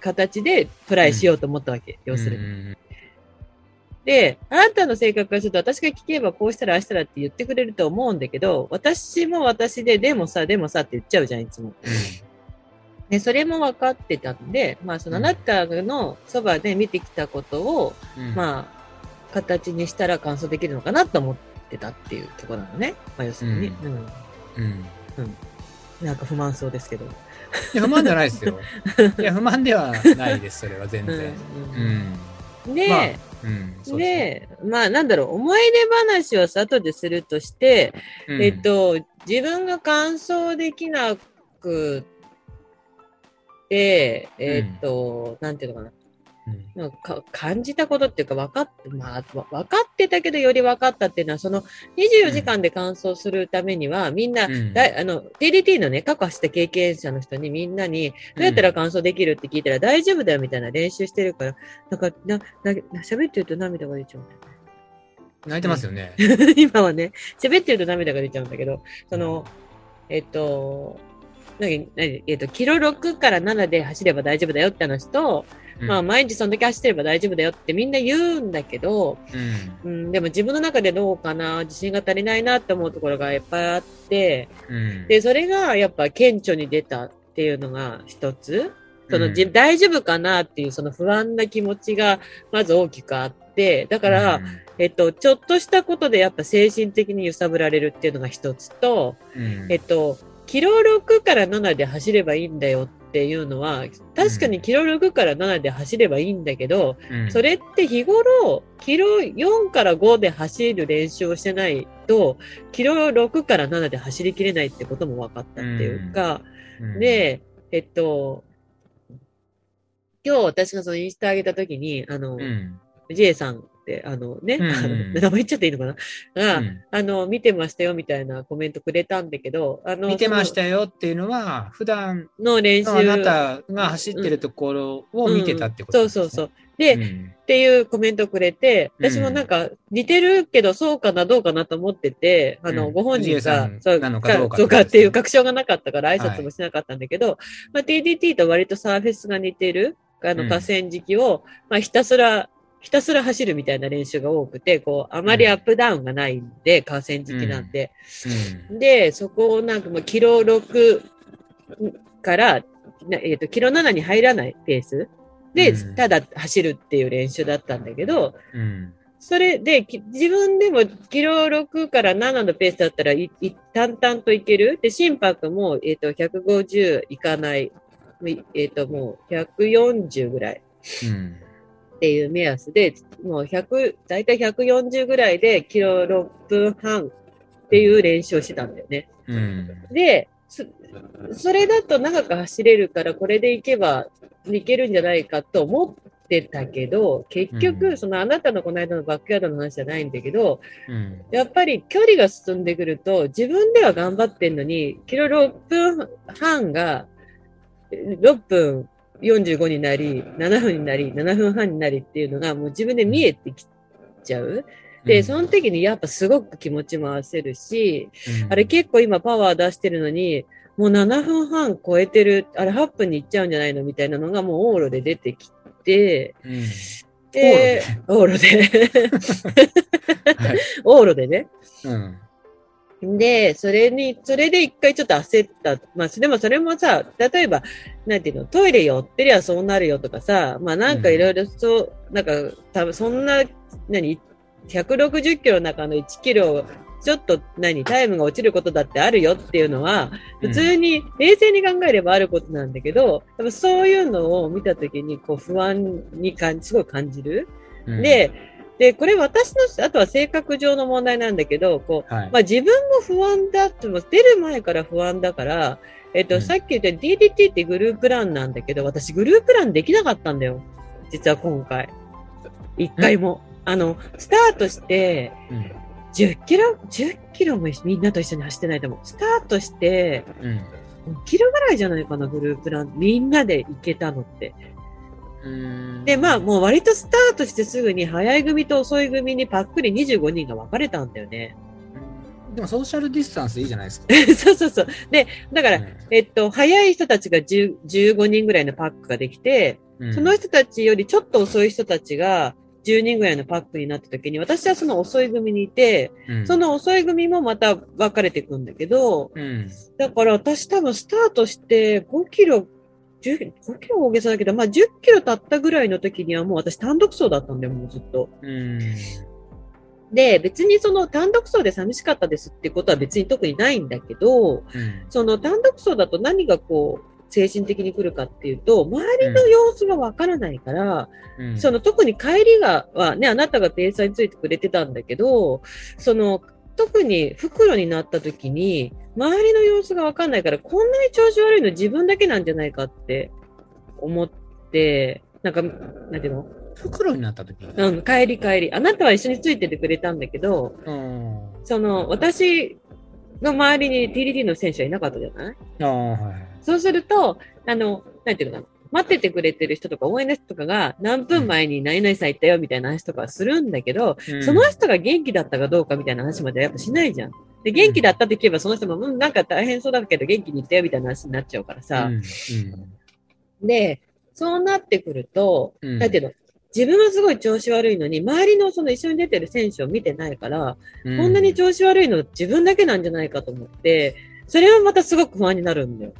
形でトライしようと思ったわけ、要するに。に。で、あなたの性格からすると私が聞けばこうしたらああしたらって言ってくれると思うんだけど、私も私で、でもさ、でもさって言っちゃうじゃん、いつも。で、それも分かってたんで、まあ、そのあなたのそばで見てきたことを、うん、まあ、形にしたら完走できるのかなと思ってたっていうところなのね。まあ、要するに。うん。うん。なんか不満そうですけど。いや、不満じゃないですよ。いや、不満ではないです、それは全然。うん。で、まあうん。でまあなんだろう、思い出話を後でするとして、うんえっ、と、自分が完走できなくて、えっ、と、なんていうのかな。うんなんか感じたことっていうか分かって、まあ、わ分かってたけどより分かったっていうのは、その24時間で乾燥するためには、みんな、うんだいあの、DDT のね、過去走った経験者の人にみんなに、どうやったら乾燥できるって聞いたら大丈夫だよみたいな練習してるから、なんか、な、な、喋ってると涙が出ちゃうんだよね。泣いてますよね。今はね、喋ってると涙が出ちゃうんだけど、その、えっと、何、何、えっと、キロ6から7で走れば大丈夫だよって話と、うん。まあ、毎日そんだけ走ってれば大丈夫だよってみんな言うんだけど、うん。うん、でも自分の中でどうかな、自信が足りないなって思うところがいっぱいあって、うん。で、それがやっぱ顕著に出たっていうのが一つ。その、大丈夫かなっていうその不安な気持ちがまず大きくあって、だから、えっと、ちょっとしたことでやっぱ精神的に揺さぶられるっていうのが一つと、うん。えっと、キロ6から7で走ればいいんだよっていうのは、確かにキロ6から7で走ればいいんだけど、うん。それって日頃、キロ4から5で走る練習をしてないと、キロ6から7で走りきれないってことも分かったっていうか、うん。で、えっと、今日私がそのインスタ上げたときに、あの、うん。さんあのね、うん名前言っちゃっていいのかな？が、うん。あの、見てましたよみたいなコメントくれたんだけど、あの、見てましたよっていうのは、普段その練習。のあなたが走ってるところを見てたってことうんそうそうそう。で、うん。っていうコメントくれて、うん私もなんか似てるけどそうかなどうかなと思ってて、あの、うん。ご本人がん、そうなのかそうかっていう確証がなかったから挨はい拶もしなかったんだけど、まあ、TDT と割とサーフェスが似てる、あのうん。河川敷を、まあ、ひたすら、ひたすら走るみたいな練習が多くて、こう、あまりアップダウンがないんで、河川敷なんで。うん。で、そこをなんかもうキロ6から、なえっ、と、キロ7に入らないペースで、うん。ただ走るっていう練習だったんだけど、うん。それで、き自分でもキロ6から7のペースだったらい、い淡々といける？で、心拍も、えっ、と、150いかない。いえっ、と、もう140ぐらい。うんっていう目安で、もう100、だいたい140ぐらいでキロ6分半っていう練習をしてたんだよね。うん。で、そそれだと長く走れるから、これでいけばいけるんじゃないかと思ってたけど、結う局、ん。そのあなたのこの間のバックヤードの話じゃないんだけど、うん。やっぱり距離が進んでくると、自分では頑張ってんのに、キロ6分半が6分45になり、7分になり、7分半になりっていうのがもう自分で見えてきちゃう。で、その時にやっぱすごく気持ちも焦るし、うん。あれ結構今パワー出してるのに、もう7分半超えてる、あれ8分に行っちゃうんじゃないのみたいなのがもう往路で出てきて、うん。で、往路で、はい。往路でね。うんで、それに、それで一回ちょっと焦った。まあ、でもそれもさ、例えば、なんていうの、トイレ寄ってりゃそうなるよとかさ、まあなんかいろいろそう、なんか、多分そんな、何、160キロの中の1キロ、ちょっと何、タイムが落ちることだってあるよっていうのは、普通に、冷静に考えればあることなんだけど、多分そういうのを見たときに、こう不安に感じ、すごい感じる。うんで、で、これ私の、あとは性格上の問題なんだけど、こう、はいまあ自分も不安だっても、出る前から不安だから、えっと、うんさっき言った DDT ってグループランなんだけど、私グループランできなかったんだよ。実は今回。一回も。あの、スタートして、うん10キロ、10キロもみんなと一緒に走ってないと思う。スタートして、うん5キロぐらいじゃないかな、グループラン。みんなで行けたのって。うんで、まあ、もう割とスタートしてすぐに、早い組と遅い組にパックリ25人が分かれたんだよね。でもソーシャルディスタンスいいじゃないですか。そうそうそう。で、だから、えっと、早い人たちが10 15人ぐらいのパックができて、うんその人たちよりちょっと遅い人たちが10人ぐらいのパックになった時に、私はその遅い組にいて、うんその遅い組もまた分かれていくんだけど、うんだから私多分スタートして5キロ、10 5キロ大げさだけど、まあ10キロ経ったぐらいの時にはもう私単独走だったんだよ、もうずっと。うんで、別にその単独走で寂しかったですってことは別に特にないんだけど、うん。その単独走だと何がこう、精神的に来るかっていうと、周りの様子がわからないから、うん。その特に帰りが、はね、あなたがペーサーについてくれてたんだけど、その、特に袋になった時に、周りの様子がわかんないから、こんなに調子悪いの自分だけなんじゃないかって思って、なんか、なんていうの？袋になった時？うん、帰り帰り。あなたは一緒についててくれたんだけど、うん。その、私の周りに TDT の選手はいなかったじゃない？ああ、はい。そうすると、あの、なんていうのかな？待っててくれてる人とか応援の人とかが何分前に何々さん行ったよみたいな話とかはするんだけど、その人が元気だったかどうかみたいな話までやっぱしないじゃん。で、元気だったって聞けばその人も、うん、なんか大変そうだけど元気に行ったよみたいな話になっちゃうからさ。で、そうなってくると、うん、だけど、自分はすごい調子悪いのに、周りのその一緒に出てる選手を見てないから、うん、こんなに調子悪いの自分だけなんじゃないかと思って、それはまたすごく不安になるんだよ。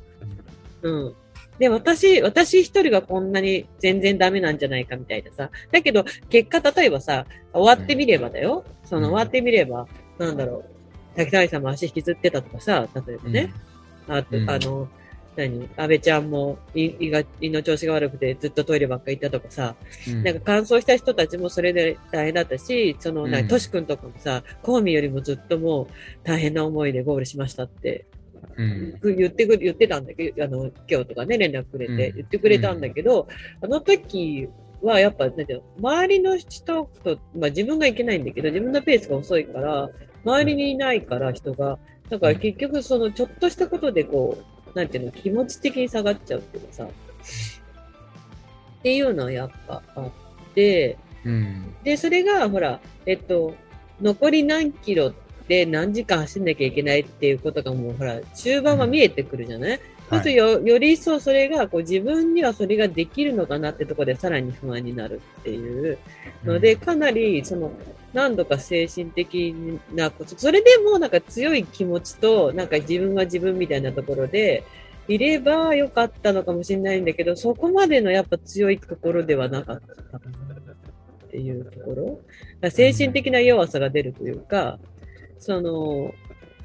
うん。で、私、私一人がこんなに全然ダメなんじゃないかみたいなさ。だけど、結果、例えばさ、終わってみればだよ。その終わってみれば、なんだろう。滝谷さんも足引きずってたとかさ、例えばね。あと、うん。あの、何？安倍ちゃんも胃胃が胃の調子が悪くてずっとトイレばっか行ったとかさ、うん、なんか乾燥した人たちもそれで大変だったし、その、うん。なんかトシ君とかもさ、コーミよりもずっともう大変な思いでゴールしましたってうん、言ってく、言ってたんだけど、あの、今日とかね、連絡くれてうん。言ってくれたんだけど、あの時はやっぱ、なんていうの、周りの人と、まあ自分がいけないんだけど、自分のペースが遅いから、周りにいないから人が、だから結局そのちょっとしたことでこう、なんていうの、気持ち的に下がっちゃうっていうかさ、っていうのはやっぱあって、うん、で、それが、ほら、えっと、残り何キロで何時間走んなきゃいけないっていうことがもう、ほら、中盤は見えてくるじゃない、そうするとよより一層それがこう自分にはそれができるのかなってところでさらに不安になるっていう。ので、かなりその何度か精神的なこと、それでもなんか強い気持ちとなんか自分は自分みたいなところでいればよかったのかもしれないんだけど、そこまでのやっぱ強いところではなかったっていうところ。精神的な弱さが出るというか、その、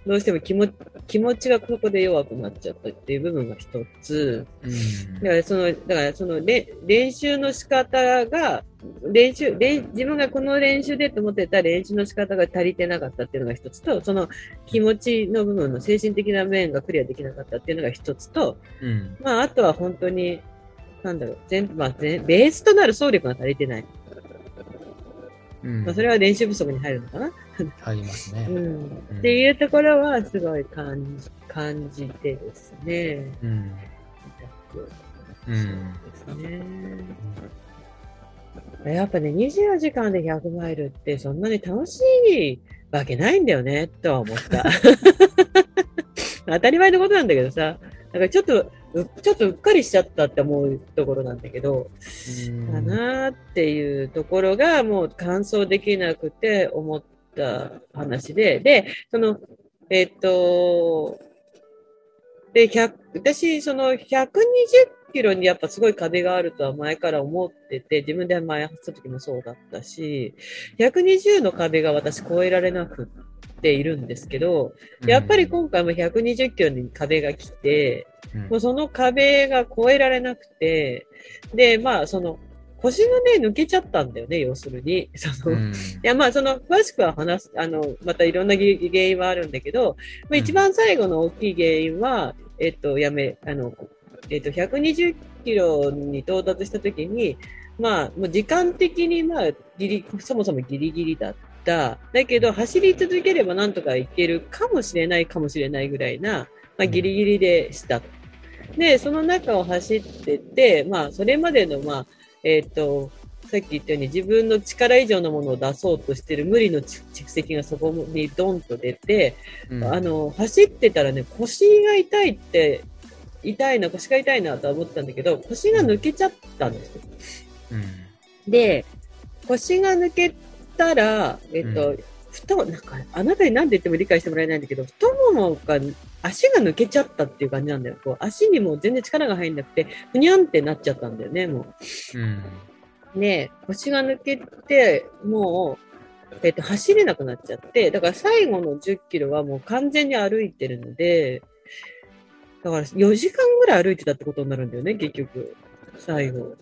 どうしても気持気持ちがここで弱くなっちゃったっていう部分が一つ。うん、だからその、だからそのれ練習の仕方が、練習練、自分がこの練習でと思ってた練習の仕方が足りてなかったっていうのが一つと、その気持ちの部分の精神的な面がクリアできなかったっていうのが一つと、うん、まああとは本当に、なんだろう、全まあ、全ベースとなる走力が足りてない。うん、まあ、それは練習不足に入るのかな。入りますね。うん、っていうところはすごい感じ感じてですね。うん。うん。ですね。やっぱね、24時間で100マイルってそんなに楽しいわけないんだよね、とは思った。当たり前のことなんだけどさ、なんかちょっと、ちょっとうっかりしちゃったって思うところなんだけど、かなーっていうところがもう完走できなくて思った話で、で、その、えっ、と、で、100私、その120キロにやっぱすごい壁があるとは前から思ってて、自分で前走った時もそうだったし、120の壁が私超えられなくっているんですけど、やっぱり今回も120キロに壁が来て、うん。もうその壁が越えられなくて、で、まあ、その、腰がね、抜けちゃったんだよね、要するに。その、いうんや、まあ、その、詳しくは話す、あの、またいろんな原原因はあるんだけど、まあ、一番最後の大きい原因は、えっと、やめ、あの、えっと、120キロに到達したときに、まあ、もう時間的に、まあ、ギリ、そもそもギリギリだった。だけど、走り続ければなんとかいけるかもしれないかもしれないぐらいな、まあ、ギリギリでした。で、その中を走ってて、まあ、それまでの、まあ、えっ、と、さっき言ったように自分の力以上のものを出そうとしてる無理の蓄積がそこにドンと出て、うん。あの、走ってたらね、腰が痛いって、痛いな、腰が痛いなとは思ったんだけど、腰が抜けちゃったんですよ。うん。で、腰が抜けたら、えっ、と、う太、なんか、あなたに何て言っても理解してもらえないんだけど、太ももが、足が抜けちゃったっていう感じなんだよ。こう足にもう全然力が入んなくて、ふにゃんってなっちゃったんだよね、もうんう。で、腰が抜けて、もう、えっ、と、走れなくなっちゃって、だから最後の10キロはもう完全に歩いてるので、だから4時間ぐらい歩いてたってことになるんだよね、結局。最後。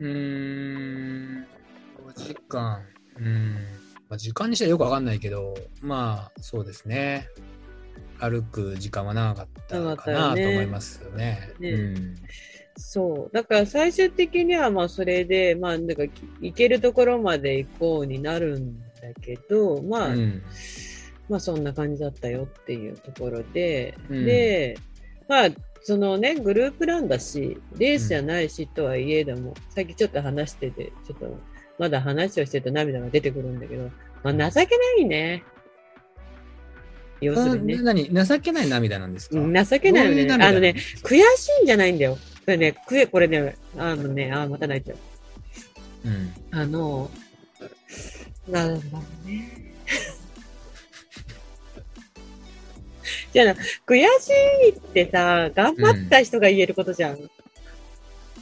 うーん、5時間。うん。まあ、時間にしてはよくわかんないけど、まあ、そうですね。歩く時間は長かった長かなと思いますよね。ねうん。そう。だから最終的にはまあそれで、まあなんか行けるところまで行こうになるんだけど、まあ、うんまあそんな感じだったよっていうところで、うんで、まあそのね、グループランだし、レースじゃないしとはいえども、さっきちょっと話してて、ちょっとまだ話をしてると涙が出てくるんだけど、まあ情けないね。要するにね。な何情けない涙なんですか？うん情けないよね。どうう涙あのね悔しいんじゃないんだよ。これね、くえ、これね、あのね、あ、また泣いちゃう。うんあの、なんだろうね。じゃあな、悔しいってさ、頑張った人が言えることじゃん。っ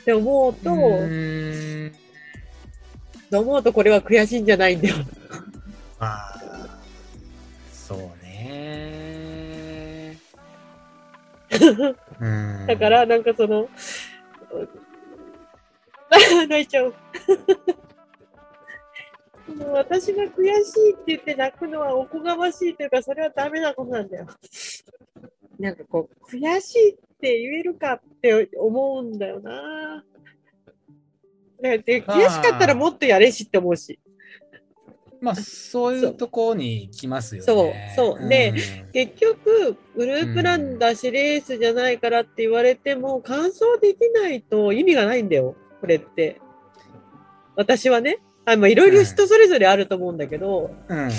て思うと、う思うとこれは悔しいんじゃないんだよ。まあそうねだから、なんかその、泣いちゃう。う私が悔しいって言って泣くのはおこがましいというか、それはダメなことなんだよ。なんかこう、悔しいって言えるかって思うんだよな。だって悔しかったらもっとやれしって思うし。まあそういうとこに来ますよね。そうそう。でん。結局、グループランだし、レースじゃないからって言われても、完走できないと意味がないんだよ、これって。私はね。あまあ、いろいろ人それぞれあると思うんだけど、うん。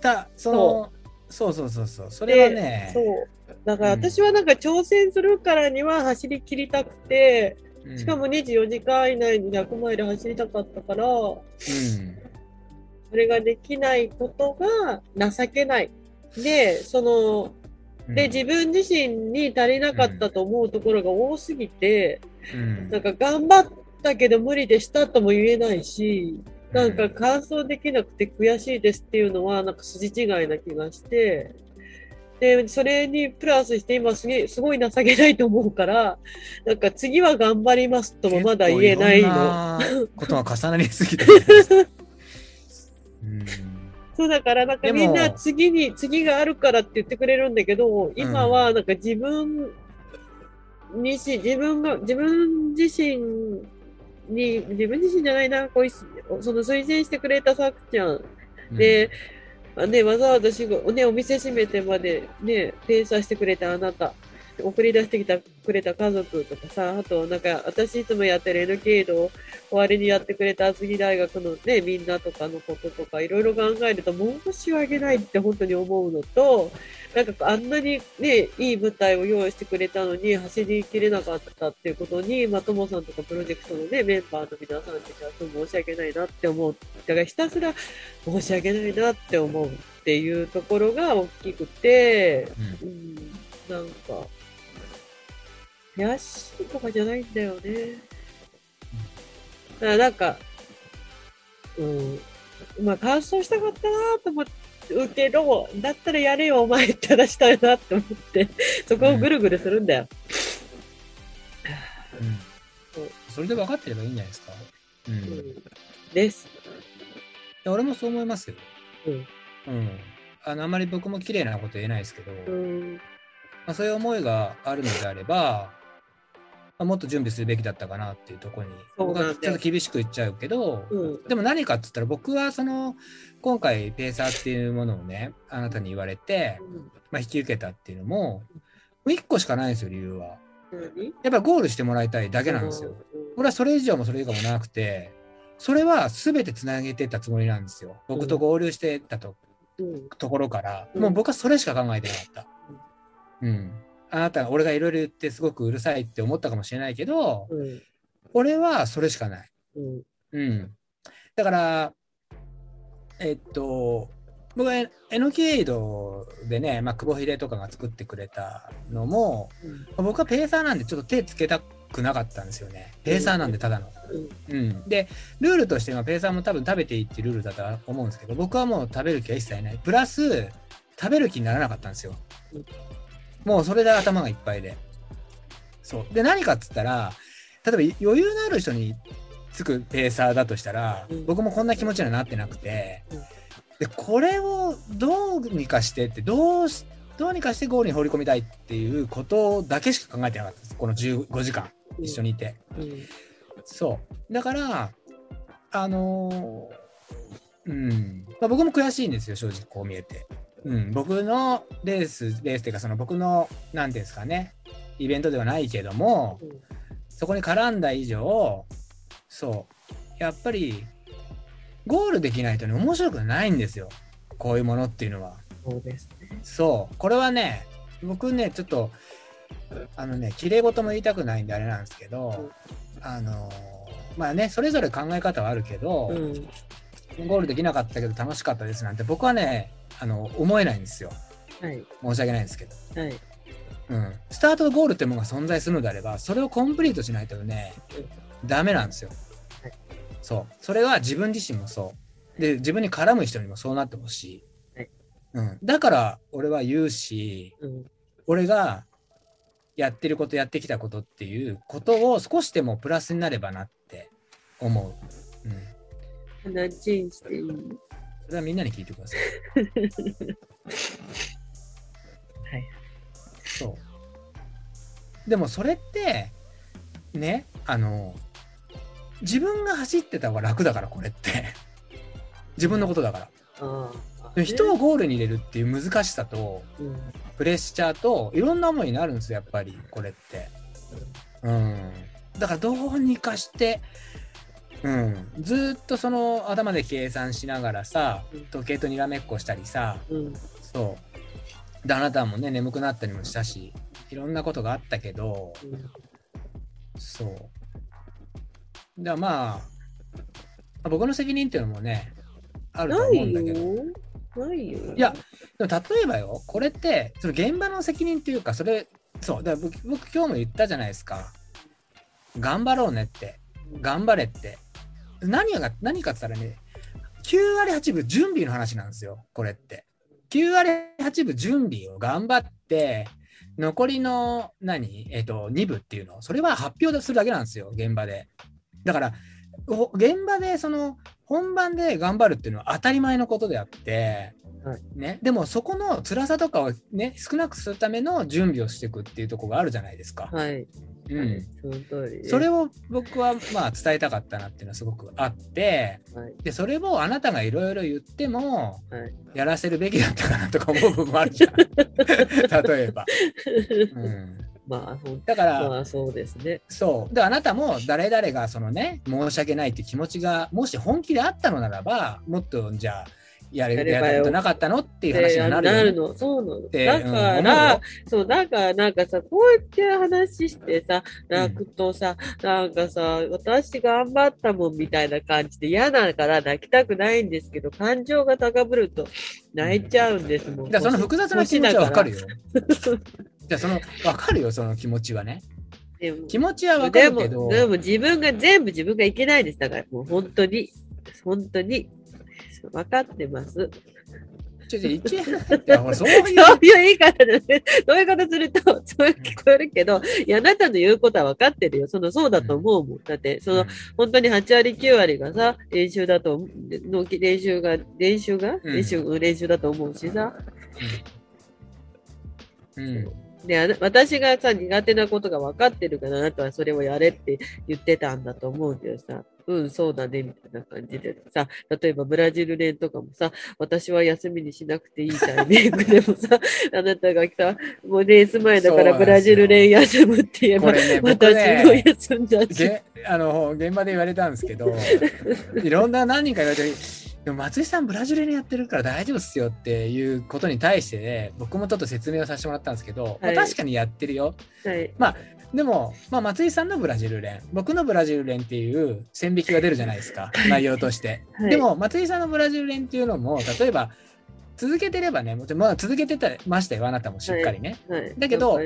た、その、そう。そうそうそう。それはね、そう。だから私はなんか挑戦するからには走り切りたくて、うん。しかも24時間以内に100マイル走りたかったから、それができないことが情けない。で、その、うん、で、自分自身に足りなかったと思うところが多すぎて、うん、なんか頑張ったけど無理でしたとも言えないし、なんか完走できなくて悔しいですっていうのはなんか筋違いな気がして、で、それにプラスして今すげえ、すごい情けないと思うから、なんか次は頑張りますともまだ言えないの。の。ことが重なりすぎて、うん。そうだからなんかみんな次に、次があるからって言ってくれるんだけど、今はなんか自分にし、自分が、自分自身に、自分自身じゃないな、こういその推薦してくれたさくちゃん。で、あね、わざわざね、お店閉めてまでね、ペーサーしてくれたあなた、送り出してきたくれた家族とかさ、あとなんか私いつもやってる NK の終わりにやってくれた厚木大学のね、みんなとかのこととかいろいろ考えると申し訳ないって本当に思うのと、なんかあんなにね、いい舞台を用意してくれたのに走りきれなかったっていうことに、まあ、ともさんとかプロジェクトのね、メンバーの皆さんにはすごい申し訳ないなって思う。だからひたすら申し訳ないなって思うっていうところが大きくて、うんうん、なんか、悔しいとかじゃないんだよね。だからなんか、うん、まあ、完走したかったなと思うけど、だったらやれよ、お前って話したいなって思って、そこをぐるぐるするんだよ。うんそれで分かってればいいんじゃないですか？うん。です。や俺もそう思いますよ。うん。うん。あの、あまり僕も綺麗なこと言えないですけど、うん。まあ、そういう思いがあるのであれば、まあ、もっと準備するべきだったかなっていうところに、僕はちょっと厳しく言っちゃうけど、うん。でも何かって言ったら僕はその今回ペーサーっていうものをねあなたに言われて、まあ、引き受けたっていうのももう1個しかないんですよ理由は。何？やっぱゴールしてもらいたいだけなんですよ。俺はそれ以上もそれ以下もなくてそれは全てつなげてたつもりなんですよ。僕と合流してたとうん。ところから、うん。もう僕はそれしか考えてなかった。うん。あなたが俺がいろいろ言ってすごくうるさいって思ったかもしれないけど、うん。俺はそれしかない。うん。うん。だから、えっと、僕はエノキエイドでね、まあ、久保秀とかが作ってくれたのも、僕はペーサーなんでちょっと手つけたくなかったんですよね。ペーサーなんでただの。うん。で、ルールとしてはペーサーも多分食べていいっていうルールだとは思うんですけど、僕はもう食べる気は一切ない。プラス、食べる気にならなかったんですようん。もうそれで頭がいっぱいで。そう。で、何かっつったら、例えば余裕のある人につくペーサーだとしたら、うん僕もこんな気持ちにはなってなくて、うんで、これをどうにかしてって、どうし、どうにかしてゴールに放り込みたいっていうことだけしか考えてなかったです。この15時間。うん一緒にいて。うんそう。だから、あのーうん、まあ、僕も悔しいんですよ、正直こう見えて。うん、僕のレース、レースっていうか、その僕の、なんていうんですかね、イベントではないけども、うんそこに絡んだ以上、そう、やっぱり、ゴールできないとね、面白くないんですよ。こういうものっていうのは。そうですね。そう、これはね、僕ね、ちょっと、あのね、綺麗事も言いたくないんであれなんですけど、あのーまあね、それぞれ考え方はあるけど、うん。ゴールできなかったけど楽しかったですなんて僕はね、あの、思えないんですよ。はい。申し訳ないんですけど。はい。うん。スタートとゴールってものが存在するのであれば、それをコンプリートしないとね、ダメなんですよ。はいそう。それは自分自身もそう。で、自分に絡む人にもそうなってほしい。はいうん。だから、俺は言うし、うん。俺がやってることやってきたことっていうことを少しでもプラスになればなって思う。うん。話にしていいそれはみんなに聞いてください。はい。そう。でもそれって、ね、あの、自分が走ってた方が楽だから、これって。自分のことだから。人をゴールに入れるっていう難しさと、うん。プレッシャーと、いろんな思いになるんですよ、やっぱり、これって。うん。だからどうにかして、うん、ずーっとその頭で計算しながらさうん時計とにらめっこしたりさうん。そうであなたもね眠くなったりもしたしいろんなことがあったけどうん。そうだからまあ僕の責任っていうのもねあるとな思うんいだけどよ。ないよ。いやでも例えばよこれってその現場の責任っていうかそれそうだから僕僕今日も言ったじゃないですか頑張ろうねって頑張れって何が何かって言ったらね9割8分準備の話なんですよこれって9割8分準備を頑張って残りの何えっ、と2部っていうのそれは発表するだけなんですよ現場でだからお現場でその本番で頑張るっていうのは当たり前のことであって、はいね、でもそこの辛さとかをね少なくするための準備をしていくっていうところがあるじゃないですか。はい。うん、その通り。それを僕はまあ伝えたかったなっていうのはすごくあってはい。でそれをあなたがいろいろ言ってもはい。やらせるべきだったかなとか思う部分もあるじゃん 例えば、うん、まあ、だから、まあ、そうですね。そうであなたも誰々がそのね申し訳ないって気持ちがもし本気であったのならばもっとじゃあやれやれなかったのっていう話になるよねなるの。そうなの。だうんから、思そう、だからなんかさ、こうやって話してさ、泣くとさ、なんかさ、私頑張ったもんみたいな感じで嫌だから泣きたくないんですけど、感情が高ぶると泣いちゃうんですもん。うだその複雑な気持ちはわかるよ。よ。じゃあそのわかるよその気持ちはね。でも気持ちはわかでも、るけど。でも自分が全部自分がいけないです。だからもう本当に、本当に、分かってます。ちょちょそういう。言い方でね、そういう方すると、そう聞こえるけど、いや、あなたの言うことは分かってるよ。その、そうだと思うもん。だって、その、本当に8割、9割がさ、練習だとの練習が、練習が、うん。練習、練習だと思うしさ。うん。うんで、私がさ、苦手なことが分かってるから、あなたはそれをやれって言ってたんだと思うんだよさ。うん、そうだね、みたいな感じでさ、例えばブラジル連とかもさ、私は休みにしなくていいタイミングでもさ、あなたがさ、もうレース前だからブラジル連休むって言えば、ね僕私もね休んだし。げあの現場で言われたんですけどいろんな何人か言われてでも松井さんブラジルにやってるから大丈夫っすよっていうことに対して、ね、僕もちょっと説明をさせてもらったんですけど、まあはい確かにやってるよ。はい。でも、まあ、松井さんのブラジル連僕のブラジル連っていう線引きが出るじゃないですか。内容として、はい。でも松井さんのブラジル連っていうのも例えば続けてればねもちろんまあ続けてたましたよあなたもしっかりね、はい。だけど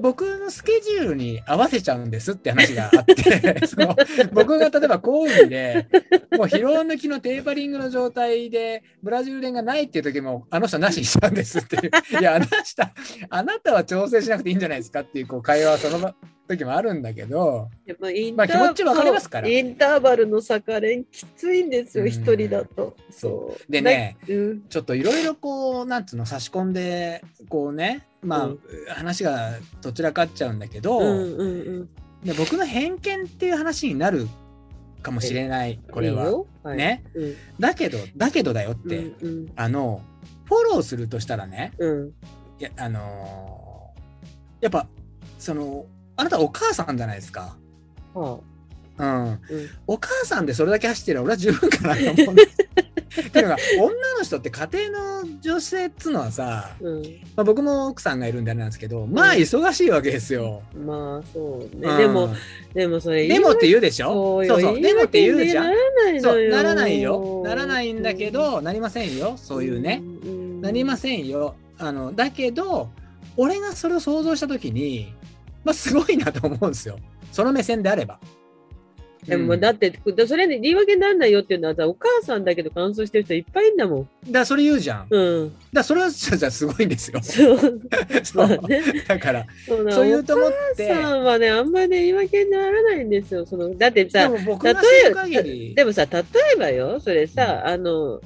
僕のスケジュールに合わせちゃうんですって話があって その僕が例えば講義でもう疲労抜きのテーパリングの状態でブラジル連がないっていう時もあの人なしにしたんですっていう。いやあなたあなたは調整しなくていいんじゃないですかっていうこう会話はその時もあるんだけどやっぱインまあ気持ちわかりますからインターバルの逆練きついんですよ、うん。一人だと。そう。でねなうん。ちょっといろいろこうなんつうの差し込んでこうねまあ、うん。話がどちらかっちゃうんだけど、うんうんうん。で僕の偏見っていう話になるかもしれないこれは。いいよ。はい。ね。うん。だけどだけどだよって、うん。あのフォローするとしたらねうん。いやあのーやっぱそのあなたお母さんじゃないですか。はうん、あうん。お母さんでそれだけ走ってるら俺は十分かなと思う。んです。いうのが女の人って家庭の女性っつうのはさ、うん。まあ、僕も奥さんがいるんであれなんですけどまあ忙しいわけですよ。まあそうね、うん。でもでもそれでもって言うでしそょそうそう。でもって言うじゃんな。らないのよ。そうならないよ。ならないんだけどなりませんよ。そういうね、ん。なりませんよ。あのだけど俺がそれを想像した時にまあすごいなと思うんですよその目線であれば。でもうんだって、それで言い訳にならないよっていうのはさ、お母さんだけど乾燥してる人いっぱいいんだもん。だからそれ言うじゃん。だかうん。らそれはじゃあすごいんですよ。そう。そうまあね。だからそうなそういうと思っお母てさんはね、あんまりね、言い訳にならないんですよ。その、だってでさ、も僕例が知るえ限りでもさ、例えばよ、それさ、あの、ん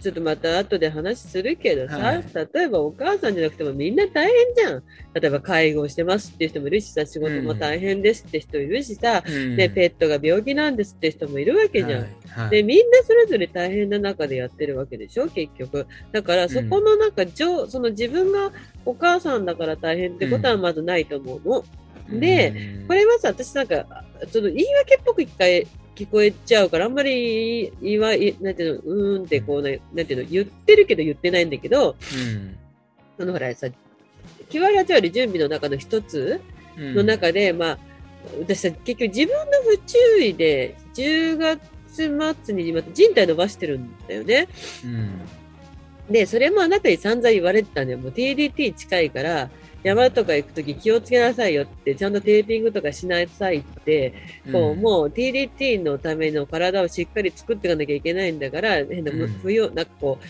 ちょっとまた後で話するけどさ、はい例えばお母さんじゃなくてもみんな大変じゃん。例えば介護してますっていう人もいるしさ、仕事も大変ですって人いるしさ、うんで、ペットが病気なんですって人もいるわけじゃん。はいはいで、みんなそれぞれ大変な中でやってるわけでしょ、結局。だから、そこのなんか、上その自分がお母さんだから大変ってことはまずないと思うの。で、うんこれはさ、私なんか、その言い訳っぽく一回聞こえちゃうから、あんまり言いわ、いなんていうの、うーんってこうね、なんていうの、言ってるけど言ってないんだけど、あのほらさ、9割8割準備の中の一つうんの中で、まあ、私さ、結局自分の不注意で、10月末にまた人体伸ばしてるんだよね。うんで、それもあなたに散々言われてたんだよ。もう TDT 近いから、山とか行くとき気をつけなさいよって、ちゃんとテーピングとかしなさいって、こう、んもう TDT のための体をしっかり作っていかなきゃいけないんだから、変な、うん。不要、なんかこう、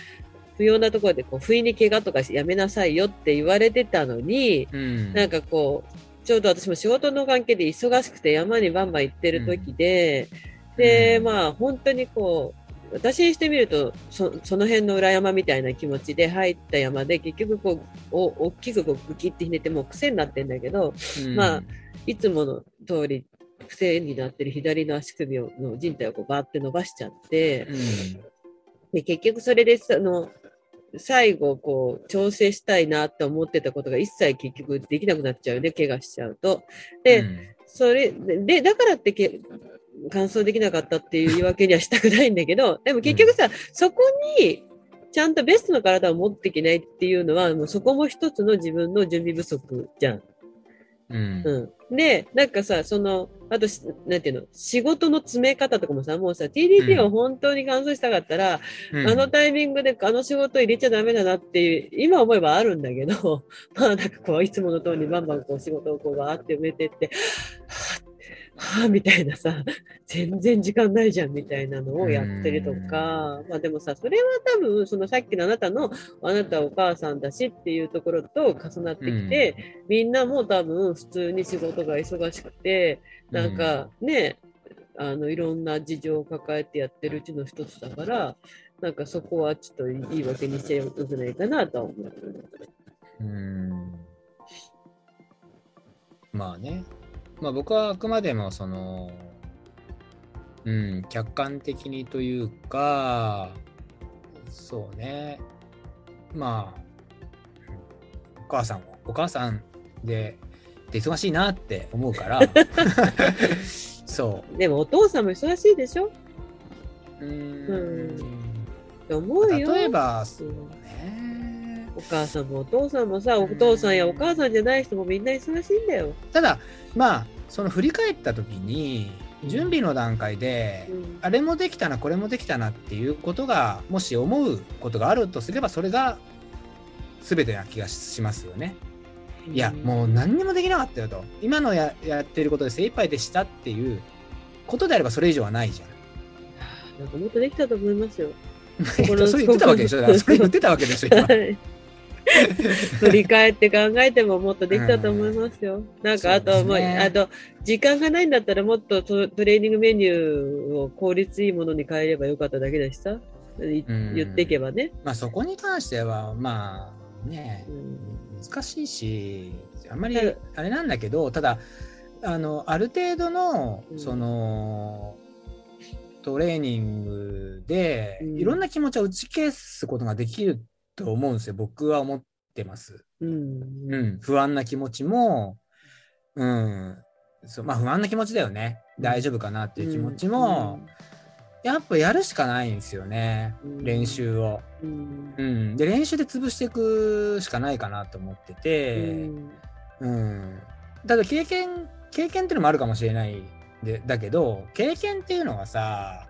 不要なところで、こう、不意に怪我とかやめなさいよって言われてたのに、うん。なんかこう、ちょうど私も仕事の関係で忙しくて山にバンバン行ってる時で、で、うん。まあ本当にこう、私にしてみるとそ、その辺の裏山みたいな気持ちで入った山で、結局こう、お大きくこうグキってひねってもう癖になってんだけど、うん。まあいつもの通り癖になってる左の足首をの人体をこうバーって伸ばしちゃって、で結局それでさあの最後こう調整したいなって思ってたことが一切結局できなくなっちゃうね怪我しちゃうと。で、うん。それでだからってけ完走できなかったっていう言い訳にはしたくないんだけどでも結局さ、そこにちゃんとベストの体を持っていけないっていうのはもうそこも一つの自分の準備不足じゃん。うん。うん、で、なんかさ、その、あとし、なんていうの、仕事の詰め方とかもさ、もうさ、TDT を本当に完走したかったら、うん。あのタイミングであの仕事入れちゃダメだなっていう、今思えばあるんだけど、まあなんかこう、いつもの通りにバンバンこう仕事をこうバーって埋めてって、はぁ、はぁ、みたいなさ、全然時間ないじゃんみたいなのをやってるとか、まあでもさ、それは多分、そのさっきのあなたの、あなたはお母さんだしっていうところと重なってきて、みんなも多分普通に仕事が忙しくて、なんかね、あの、いろんな事情を抱えてやってるうちの一つだから、なんかそこはちょっといいわけにしちゃよくないかなとは思う。うんまあね。まあ僕はあくまでもその、うん、客観的にというか、そうね。まあ、うんお母さんを、お母さんで、で忙しいなって思うから、そでもお父さんも忙しいでしょ？っう。うんて思うよ。例えば、そううんね。お母さんもお父さんもさ、お父さんやお母さんじゃない人もみんな忙しいんだよ。ただ、まあ、その振り返った時に、うん準備の段階で、うんあれもできたな、これもできたなっていうことが、もし思うことがあるとすれば、それが全てな気がしますよね。いや、もう何にもできなかったよと。今のややっていることで精一杯でしたっていうことであれば、それ以上はないじゃん。なんかもっとできたと思いますよ。えっとそれ言ってたわけでしょそれ言ってたわけでしょ今。は い振り返って考えてももっとできたと思いますよ。なんかあと、もう、ねあと、時間がないんだったらもっとトトレーニングメニューを効率いいものに変えればよかっただけだしさ。言っていけばね。まあそこに関しては、まあねう、ん難しいし、あんまりあれなんだけど、ただ、あのある程度のうんその、トレーニングで、うんいろんな気持ちを打ち消すことができると思うんですよ僕は思ってます。うん。うん、不安な気持ちも、うんそうまあ、不安な気持ちだよね大丈夫かなっていう気持ちも、やっぱやるしかないんですよね、うん練習を。うん。うん、で練習で潰していくしかないかなと思ってうて。んうん、ただ経験経験っていうのもあるかもしれないでだけど経験っていうのはさ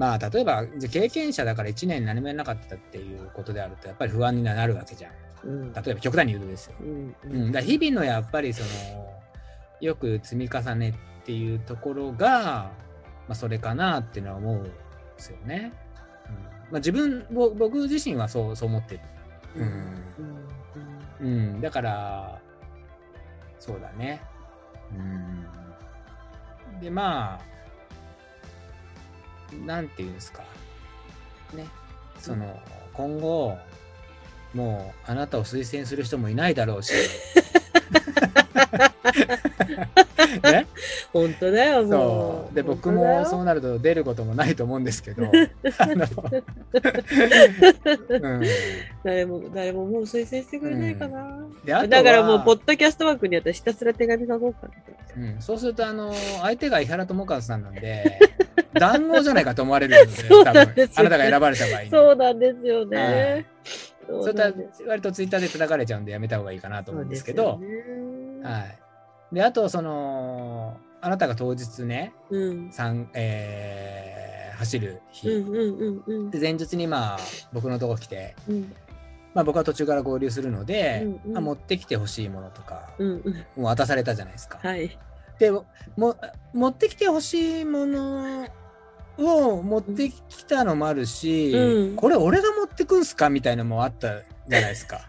まあ例えば経験者だから1年何もやらなかったっていうことであるとやっぱり不安になるわけじゃんうん。例えば極端に言うとですよ、うん。うん、だ日々のやっぱりそのよく積み重ねっていうところが、まあ、それかなっていうのは思うんですよね、うんまあ、自分ぼ僕自身はそうそう思ってるうんうん。うん、だから、そうだね。うん。で、まあ、なんていうんですか。ね。その、今後、もう、あなたを推薦する人もいないだろうし。ね、本当だよ、も。そうう。で、僕もそう本なると出ることもないと思うんですけど。誰も、誰ももう推薦してくれないかな。で、あとはだからもう、ポッドキャスト枠にあったらひたすら手紙書こうかな。うん、そうすると、あの、相手が井原智和さんなんで、談合じゃないかと思われるので、そうなん多分ですよあなたが選ばれた場合に。そうなんですよね。そそういったらなんですよ割とツイッターで叩かれちゃうんでやめた方がいいかなと思うんですけど、ねはい。で、あと、その、あなたが当日ね、うん。三えー走る日、で前日にまあ僕のとこ来て、うんまあ、僕は途中から合流するので、うんうんまあ、持ってきてほしいものとか、うんうん。もう渡されたじゃないですか。はい。でも持ってきてほしいものを持ってきたのもあるし、うんこれ俺が持ってくんすか？みたいなのもあったじゃないですか。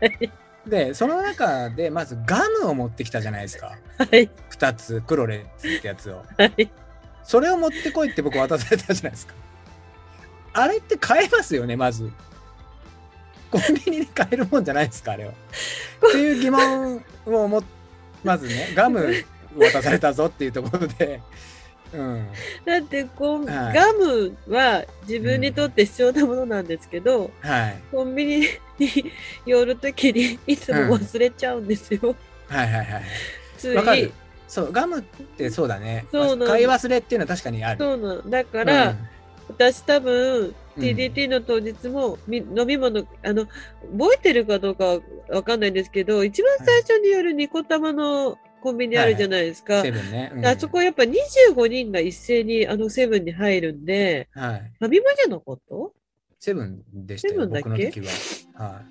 でその中でまずガムを持ってきたじゃないですか。はい。2つクロレッツってやつを。はい。それを持ってこいって僕渡されたじゃないですか。あれって買えますよねまず。コンビニで買えるもんじゃないですかあれは。っていう疑問をもまずねガム渡されたぞっていうところでうん。だってこう、はい。ガムは自分にとって必要なものなんですけど、はい。コンビニに寄るときにいつも忘れちゃうんですよ。はいはいはいつい。そうガムってそうだね。そう買い忘れっていうのは確かにある。そうなの。だから、うん。私多分、うん TDT の当日も、み飲み物、あの、覚えてるかどうかはわかんないんですけど、一番最初によるニコ玉のコンビニあるじゃないですか。セブンね、うん。あそこやっぱ25人が一斉にあのセブンに入るんで、はい。ファミマじゃなかった？セブンでしたよセブンだっけ？僕の時は。はい。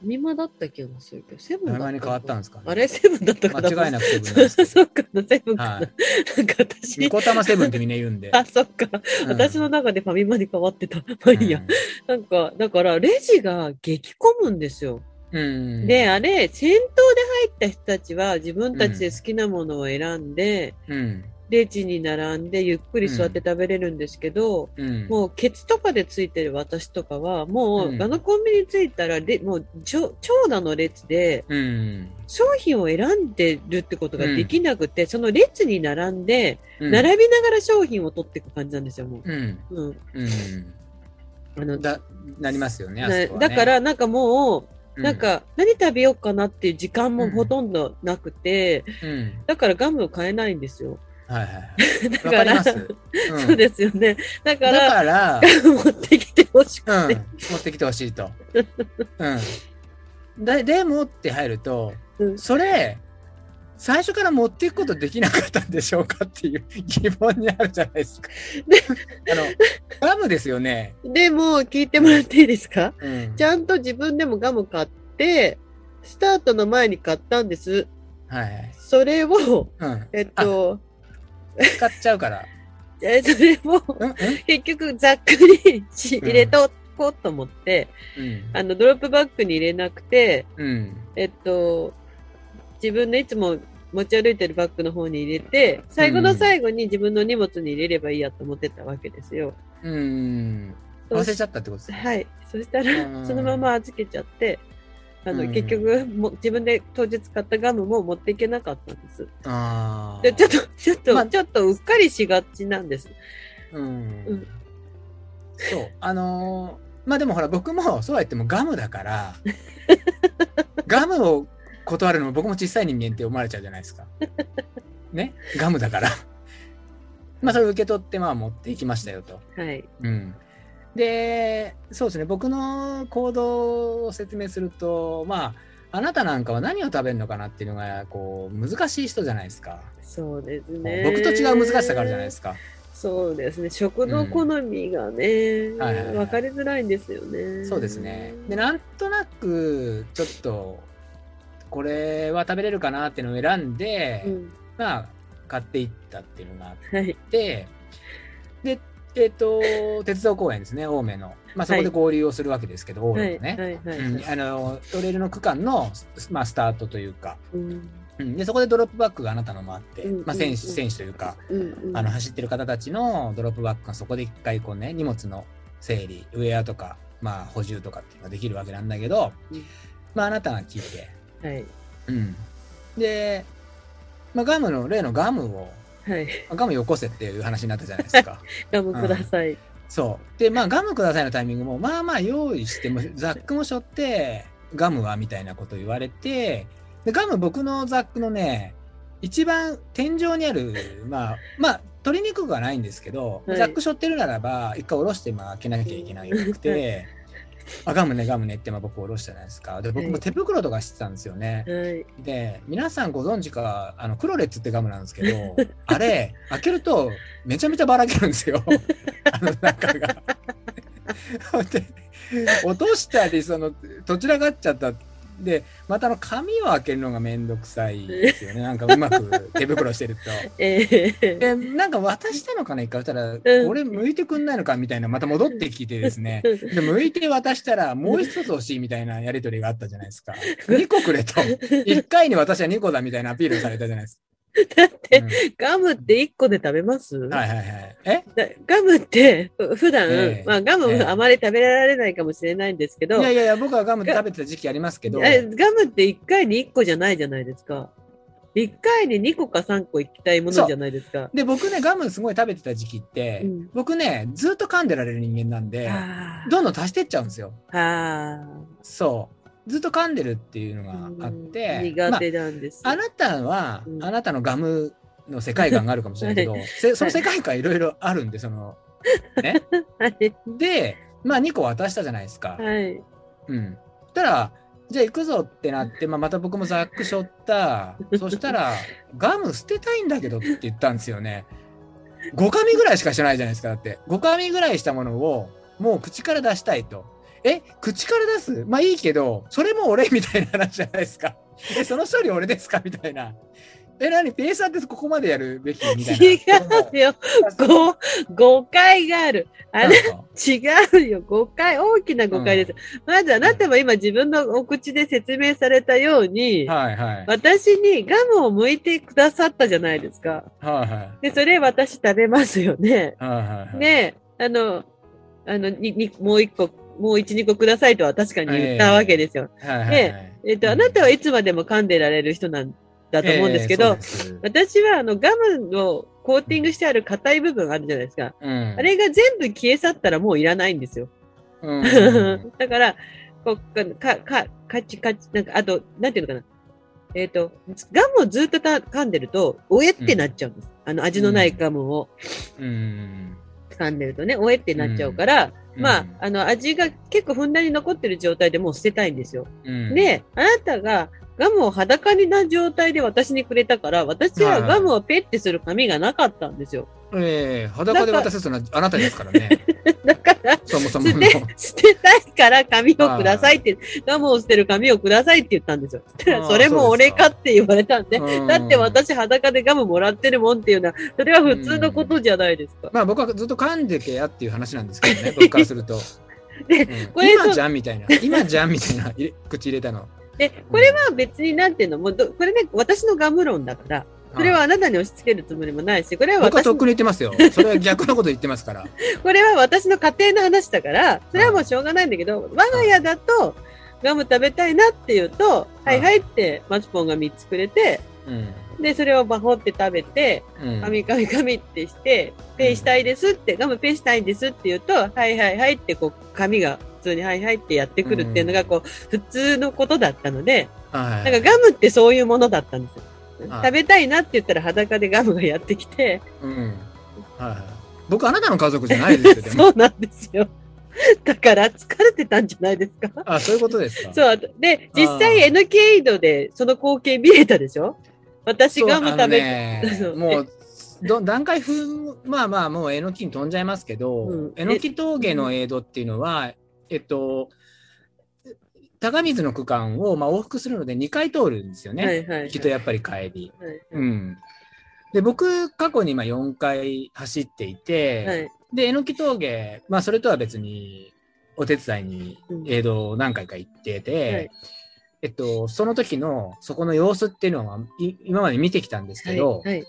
ファミマだった気がするけど、セブンだったに変わったんですかね？あれセブンだったかな？間違いなくセブンでそうかな、セブンかな？はい。なんか私。ニ、コタマセブンってみんな言うんで。あ、そっか。うん。私の中でファミマに変わってた。まあいいや。なんか、だから、レジが激混むんですよ。うん。うんで、、あれ、先頭で入った人たちは自分たちで好きなものを選んで、うん。レジに並んでゆっくり座って食べれるんですけど、うん。もうケツとかでついてる私とかは、もう、うんあのコンビニ着いたらレ、もう長長蛇の列でうん。商品を選んでるってことができなくて、その列に並んで、うん。並びながら商品を取っていく感じなんですよ、もうん。う。うん。うん。あの、だ、なりますよね。ねだか、ら、なんかもう、うなん、か、何食べようかなっていう時間もほとんどなくて、うん。だからガムを買えないんですよ。はいはい。だから。うんそうですよね。だかだら、から、持ってきてほしくうん、て。持ってきてほしいと。うん。で、でもって入ると、うんそれ、最初から持っていくことできなかったんでしょうかっていう疑問になるじゃないですか。あの、ガムですよね。でも、聞いてもらっていいですか？うん。ちゃんと自分でもガム買って、スタートの前に買ったんです。はいはい。それを、うん。えっと、使っちゃうから。えそれを、うんうん結局ざっくりし入れとこうと思って、うん。あの、ドロップバッグに入れなくて、うん。えっと、自分のいつも持ち歩いてるバッグの方に入れて、最後の最後に自分の荷物に入れればいいやと思ってたわけですよ。うん。忘れちゃったってことですね。はい。そしたらう、んそのまま預けちゃって、あの、うん結局も、自分で当日買ったガムも持っていけなかったんです。あで、ちょっと、ちょっと、まあちょっとうっかりしがちなんです。うん、うんそうあのーまあでもほら僕もそうは言ってもガムだから ガムを断るのも僕も小さい人間って思われちゃうじゃないですか。ね？ガムだから。まあそれを受け取ってまあ持っていきましたよと。はい。うん、でそうですね僕の行動を説明するとまああなたなんかは何を食べるのかなっていうのがこう難しい人じゃないですか。そうですね。僕と違う難しさがあるじゃないですか。そうですね。食の好みがね、はいはいはい分かりづらいんですよね。そうですね。で、なんとなく、ちょっと、これは食べれるかなっていうのを選んで、うん。まあ、買っていったっていうのがあっはい。て、で、えっ、と、鉄道公園ですね、青梅の。まあ、そこで合流をするわけですけど、青はい。梅のね。あのトレイルの区間の、まあ、スタートというか、うん。うんでそこでドロップバックがあなたのもあって、うんまあ、選手うん選手というか、うん。うんあの走ってる方たちのドロップバックがそこで一回こうね荷物の整理ウェアとか、まあ、補充とかっていうのができるわけなんだけど、うんまああなたが聞いて、はい。うん、で、まあ、ガムの例のガムをはい。まあガムよこせっていう話になったじゃないですか。ガムください。そうでまあガムくださいのタイミングもまあまあ用意してもザックも背負ってガムはみたいなこと言われてでガム僕のザックのね一番天井にあるまあまあ取りにくくはないんですけど、はいザック背負ってるならば一回下ろしてまあ開けなきゃいけなくて、あガムねガムねってまあ僕下ろしたじゃないですかで僕も手袋とかしてたんですよね、はい。で皆さんご存知かあのクロレッツってガムなんですけど あれ開けるとめちゃめちゃばらけるんですよ あの中が。で落としたりそのどちらがっちゃったでまたあの紙を開けるのがめんどくさいですよね。なんかうまく手袋してると。ええ。でなんか渡したのかな一回。したら、ん。俺向いてくんないのかみたいなまた戻ってきてですね。で向いて渡したらもう一つ欲しいみたいなやり取りがあったじゃないですか。2個くれと。1回に私は2個だみたいなアピールされたじゃないですだっか。て、うんガムって1個で食べます？はいはいはい。え？だガムって、ふ普段、ええまあガムええあまり食べられないかもしれないんですけど、いやいやいや、僕はガム食べてた時期ありますけど、ガムって1回に1個じゃないじゃないですか。1回に2個か3個いきたいものじゃないですか。で、僕ね、ガムすごい食べてた時期って、うん僕ね、ずっと噛んでられる人間なんで、どんどん足してっちゃうんですよ。あそう。ずっと噛んでるっていうのがあって、うん苦手なんです。まあ、あなたは、うんあなたのガムの世界観があるかもしれないけど、せその世界観いろいろあるんで、その、ね。はい。で、まあ2個渡したじゃないですか。はい。うん。たら、じゃあ行くぞってなって、まあ、また僕もザック背負った。そしたら、ガム捨てたいんだけどって言ったんですよね。5紙ぐらいしかしてないじゃないですか、だって。5紙ぐらいしたものを、もう口から出したいと。え、口から出す？まあいいけど、それも俺みたいな話じゃないですか。え、その処理俺ですか？みたいな。え、何？ペーサーってここまでやるべきみたいな。違うよ。ご誤解がある。あれ？違うよ。誤解、大きな誤解です。まずあなたも今自分のお口で説明されたように、はいはい。私にガムを剥いてくださったじゃないですか。はいはい。で、それ私食べますよね。はいはいはい。で、あの、あの、に、に、もう一個、もう一、二個くださいとは確かに言ったわけですよ。はいはいはい。えっと、あなたはいつまでも噛んでられる人なんだと思うんですけど、私はあのガムのコーティングしてある硬い部分あるじゃないですか。うんあれが全部消え去ったらもういらないんですよ。うん だから、こうか、か、か、カチカチ、なんか、あと、なんていうのかな。えっ、と、ガムをずっとた噛んでると、おえってなっちゃうんです。あの、味のないガムをうん噛んでるとね、おえってなっちゃうから、うんまあ、あの、味が結構ふんだんに残ってる状態でもう捨てたいんですよ。うんで、あなたがガムを裸にな状態で私にくれたから、私はガムをペッてする紙がなかったんですよ。ええ裸で渡すのはあなたですからね。だから、そもそもの。捨て、捨てたいから紙をくださいって、ガムを捨てる紙をくださいって言ったんですよ。そしたら、あー それも俺かって言われたんで、うんだって私裸でガムもらってるもんっていうのは、それは普通のことじゃないですか。まあ僕はずっと噛んでけやっていう話なんですけどね、僕からすると。でうんこれ今じゃんみたいな。今じゃんみたいな口入れたの。で、これは別になんていうの、もこれね、私のガム論だから、これはあなたに押し付けるつもりもないし、これは僕はとっくに言ってますよ。それは逆のこと言ってますから。これは私の家庭の話だから、それはもうしょうがないんだけど、我が家だと、ガム食べたいなって言うと、はいはいってマツポンが3つくれて、うん。で、それをバホって食べて、うん。カミカミカミってして、ペイしたいですって、ガムペイしたいんですって言うと、はいはいはいって、こう、紙が普通にはいはいってやってくるっていうのが、こう、普通のことだったので、はい。なんかガムってそういうものだったんですよ。はい食べたいなって言ったら裸でガムがやってきて、うん。はいはい。僕、あなたの家族じゃないですよ、でも。そうなんですよ。だから疲れてたんじゃないですか？あ、そういうことですか。そう。で、実際 NK エイドでその光景見れたでしょ？私ガム食べ、ね もう、ど段階風、まあまあ、もうえのきに飛んじゃいますけどうん、えのき峠のエイドっていうのは、えっと、高水の区間を、まあ、往復するので2回通るんですよね。はいはいはい。行きとやっぱり帰り。はいうん。で、僕、過去にまあ4回走っていて、はい。で、えのき峠、まあ、それとは別に、お手伝いにうん映像を何回か行ってて、はいえっと、その時の、そこの様子っていうのは、い今まで見てきたんですけど、はい。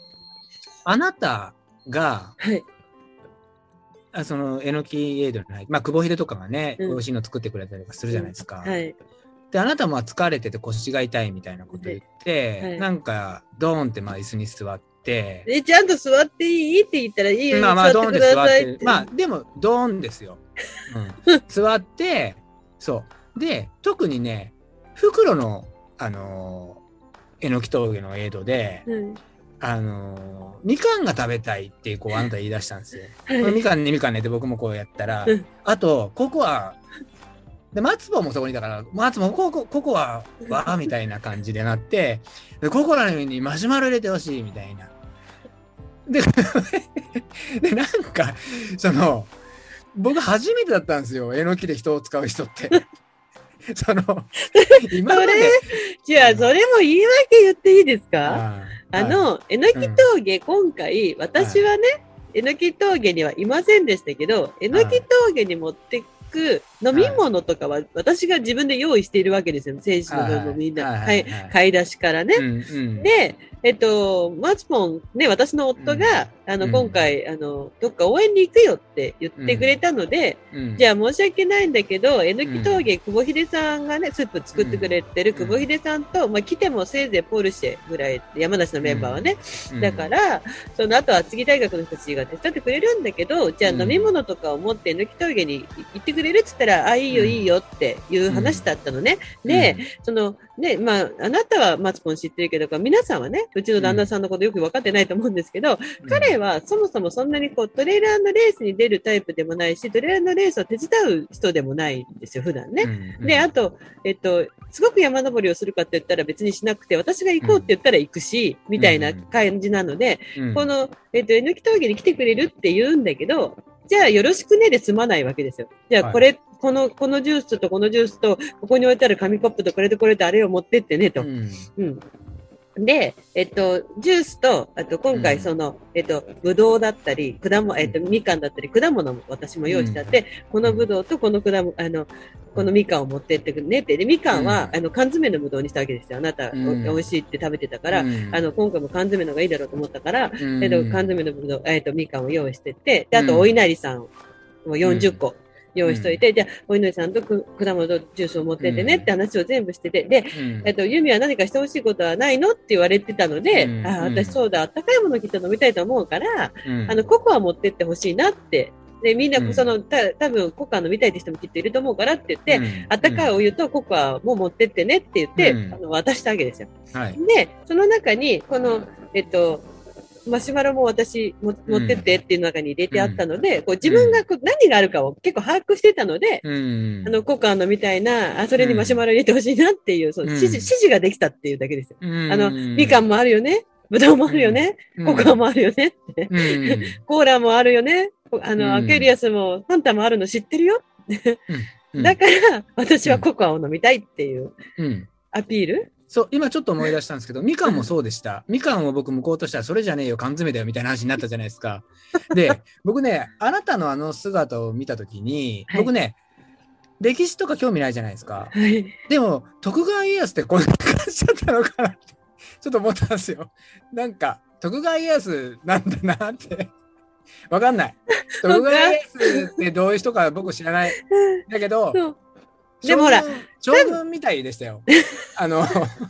あなたが、はい。あその、えのきエイドに入って、まあ、久保秀とかがね、うん美味しいの作ってくれたりとかするじゃないですか。はい。で、あなたも疲れてて腰が痛いみたいなこと言って、はいはいなんか、ドーンってまあ椅子に座って、え、ちゃんと座っていい？って言ったらいいよ。まあまあ、ドーン座ってくで座ってまあ、でも、ドーンですよ。うん、座って、そう。で、特にね、袋の、あのー、えのき峠のエイドで、うんあのー、みかんが食べたいって、こう、あなた言い出したんですよ。はいみかんね、みかんねって僕もこうやったらうん、あと、ココア、で、松葉もそこにいたから、松葉もココココアは、みたいな感じでなって、でココアの上にマシュマロ入れてほしい、みたいな。で、で、なんか、その、僕初めてだったんですよ。えのきで人を使う人って。その、今まで。じゃあ、それも言い訳言っていいですか？ああ、の、えのき峠、今回、私はね、えのき峠にはいませんでしたけど、えのき峠に持ってく飲み物とかは、私が自分で用意しているわけですよ。選手の分もみんな、はい。買い出しからね。うんうん、で、えっと、マツポン、ね、私の夫が、あの、うん。今回、あの、どっか応援に行くよって言ってくれたので、うん、じゃあ申し訳ないんだけど、えのき峠、久保秀さんがね、スープ作ってくれてるうん。久保秀さんと、まあ来てもせいぜいポルシェぐらい、山梨のメンバーはね、うん。だか、ら、その後は厚木大学の人たちが手伝ってくれるんだけど、じゃあうん。飲み物とかを持って、えのき峠に行ってくれるって言ったら、あ、いいようんいいよっていう話だったのね。で、その、ね、まあ、あなたはマツポン知ってるけど、皆さんはね、うちの旦那さんのことよく分かってないと思うんですけど、うん、彼はそもそもそんなにこうトレーラーのレースに出るタイプでもないし、トレーラーのレースを手伝う人でもないんですよ、普段ね。うん、で、あと、えっと、すごく山登りをするかって言ったら別にしなくて、私が行こうって言ったら行くし、みたいな感じなので、うん、この、えっと、えのき峠に来てくれるって言うんだけど、じゃあよろしくねで済まないわけですよ。じゃあはいこれ、この、このジュースとこのジュースと、ここに置いてある紙コップとこれとこれとあれを持ってってねと。うんうん。で、えっと、ジュースと、あと今うん。回その、えっと、ぶどうだったり、果物、えっと、みかんだったり、果物も私も用意してあって、このぶどうとこの果物、あの、このみかんを持ってってくるねって。で、みかんは、うん。あの、缶詰のぶどうにしたわけですよ。あなた、美味しいって食べてたから、うん。あの、今回も缶詰のがいいだろうと思ったから、うん。えっと、缶詰のぶどう、えっと、みかんを用意してって、で、あと、お稲荷さんを40個用意しといて、じゃあ、お稲荷さんとく果物とジュースを持ってってねって話を全部してて、で、うん。えっと、ユミは何かしてほしいことはないの？って言われてたので、うん。あ私そうだ、あったかいものきっと飲みたいと思うから、うん。あの、ココア持ってってほしいなって。で、みんなう、ん。その、た、多分ココア飲みたいって人もきっといると思うからって言って、うん。あったかいお湯とココアも持ってってねって言って、うん。あの渡したわけですよ。はい。で、その中に、この、えっと、マシュマロも私も持ってってっていう中に入れてあったので、こう自分がこう何があるかを結構把握してたので、うん。あの、ココア飲みたいな、あ、それにマシュマロ入れてほしいなっていう、その指示、うん。指示ができたっていうだけですよ。うん。あの、みかんもあるよね。ぶどうもあるよね。ココアもあるよね コーラもあるよね。あの、うん。アクエリアスもファンタもあるの知ってるよ。うん。だから、私はココアを飲みたいっていううん。アピールそう、今ちょっと思い出したんですけど、みかんもそうでした。みかんを僕向こうとしたら、それじゃねえよ、缶詰だよ、みたいな話になったじゃないですか。で、僕ね、あなたのあの姿を見たときに、はい僕ね、歴史とか興味ないじゃないですか。はい。でも、徳川家康ってこんな感じだったのかなって、ちょっと思ったんですよ。なんか、徳川家康なんだなって。わかんない。徳川家康ってどういう人か僕知らない。だけど。でもほら将軍みたいでしたよ。あの、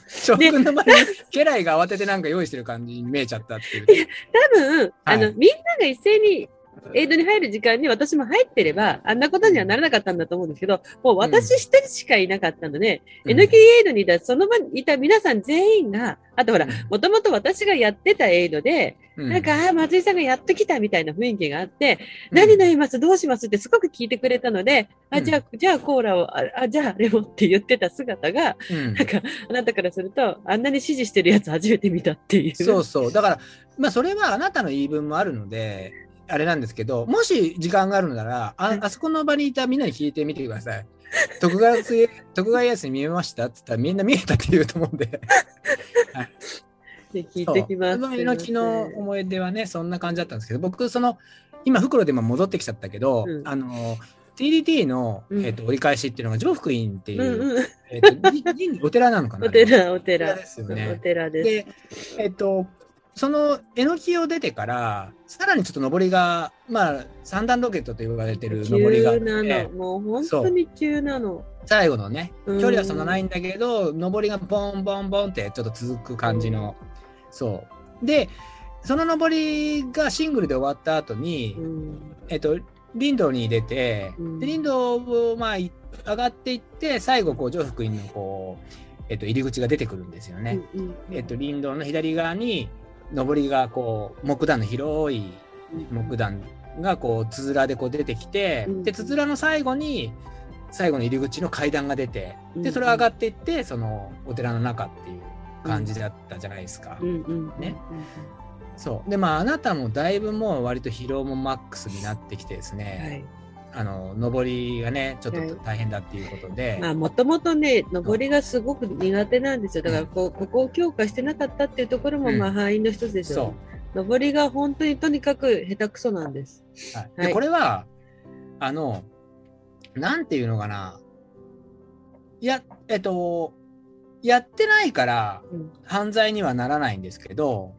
将軍の前に家来が慌ててなんか用意してる感じに見えちゃったっていう。多分、あの、はいみんなが一斉にエイドに入る時間に私も入ってれば、あんなことにはならなかったんだと思うんですけど、もう私一人しかいなかったので、うん NK エイドにいたその場にいた皆さん全員が、あとほらうん、もともと私がやってたエイドで、うん。なんか、あー松井さんがやっと来たみたいな雰囲気があって、うん。何飲みます？どうします？ってすごく聞いてくれたので、あ、うん。じゃあ、じゃあコーラを、あ、あじゃあレモンって言ってた姿が、うん。なんか、あなたからすると、あんなに指示してるやつ初めて見たっていう。そうそう。だから、まあ、それはあなたの言い分もあるので、あれなんですけど、もし時間があるのなら、ああそこの場にいたみんなに聞いてみてください。徳川家康に見えましたって言ったらみんな見えたって言うと思うんで。で聞いてきます。そう猪木の思い出はね、そんな感じだったんですけど、僕、その、今、袋でも戻ってきちゃったけど、うんあの、TDT の、うんえっと折り返しっていうのが上福院っていうう、んうん。えっとお寺なのかな？お寺、お寺。ですよねお寺です。で、えっと、そのえのきを出てから、さらにちょっと上りが、まあ、三段ロケットと言われてる上りがあっての。、もう本当に急なの。最後のね、うん距離はそんなないんだけど、上りがボンボンボンってちょっと続く感じの、そう。で、その上りがシングルで終わった後に、うん。えっと、林道に出て、うんで林道をまあい上がっていって、最後、こう、上福院のこう、えっと、入り口が出てくるんですよね。うんえっと、林道の左側に、上りがこう、木段の広い木段がこう、つづらでこう出てきて、うん。で、つづらの最後に、最後の入り口の階段が出て、で、それ上がっていって、その、お寺の中っていう感じだったじゃないですか。うん。うん。ね。そう。で、まあ、あなたもだいぶもう割と疲労もマックスになってきてですはね、い。あの、上りがね、ちょっとはい大変だっていうことで、まあ、もともとね、登りがすごく苦手なんですよ。だから、こう、ここを強化してなかったっていうところも、うんまあ、敗因の一つですそよ。登りが本当にとにかく下手くそなんです。う。はい、で、はいこれは、あの、なんていうのかな。いや、えっと、やってないからうん犯罪にはならないんですけど、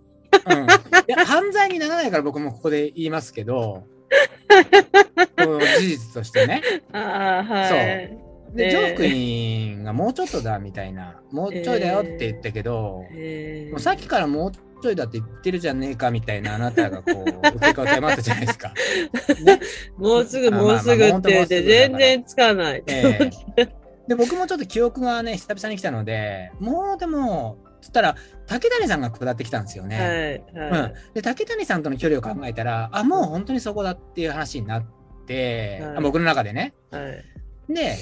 うん、いや犯罪にならないから僕もここで言いますけど、事実としてね。ああ、はい。で、えージョークインがもうちょっとだみたいな、もうちょいだよって言ったけど、えーもうさっきからもうちょいだって言ってるじゃねえかみたいなあなたがこう、受け答え待ったじゃないですか。ねもうすぐ、もうすぐって言って、全然つかない。ええで、僕もちょっと記憶がね、久々に来たので、もうでも、つったら、竹谷さんが下ってきたんですよね。はい、はうん、で竹谷さんとの距離を考えたらあもう本当にそこだっていう話になって、はいあ僕の中でねい、はい。で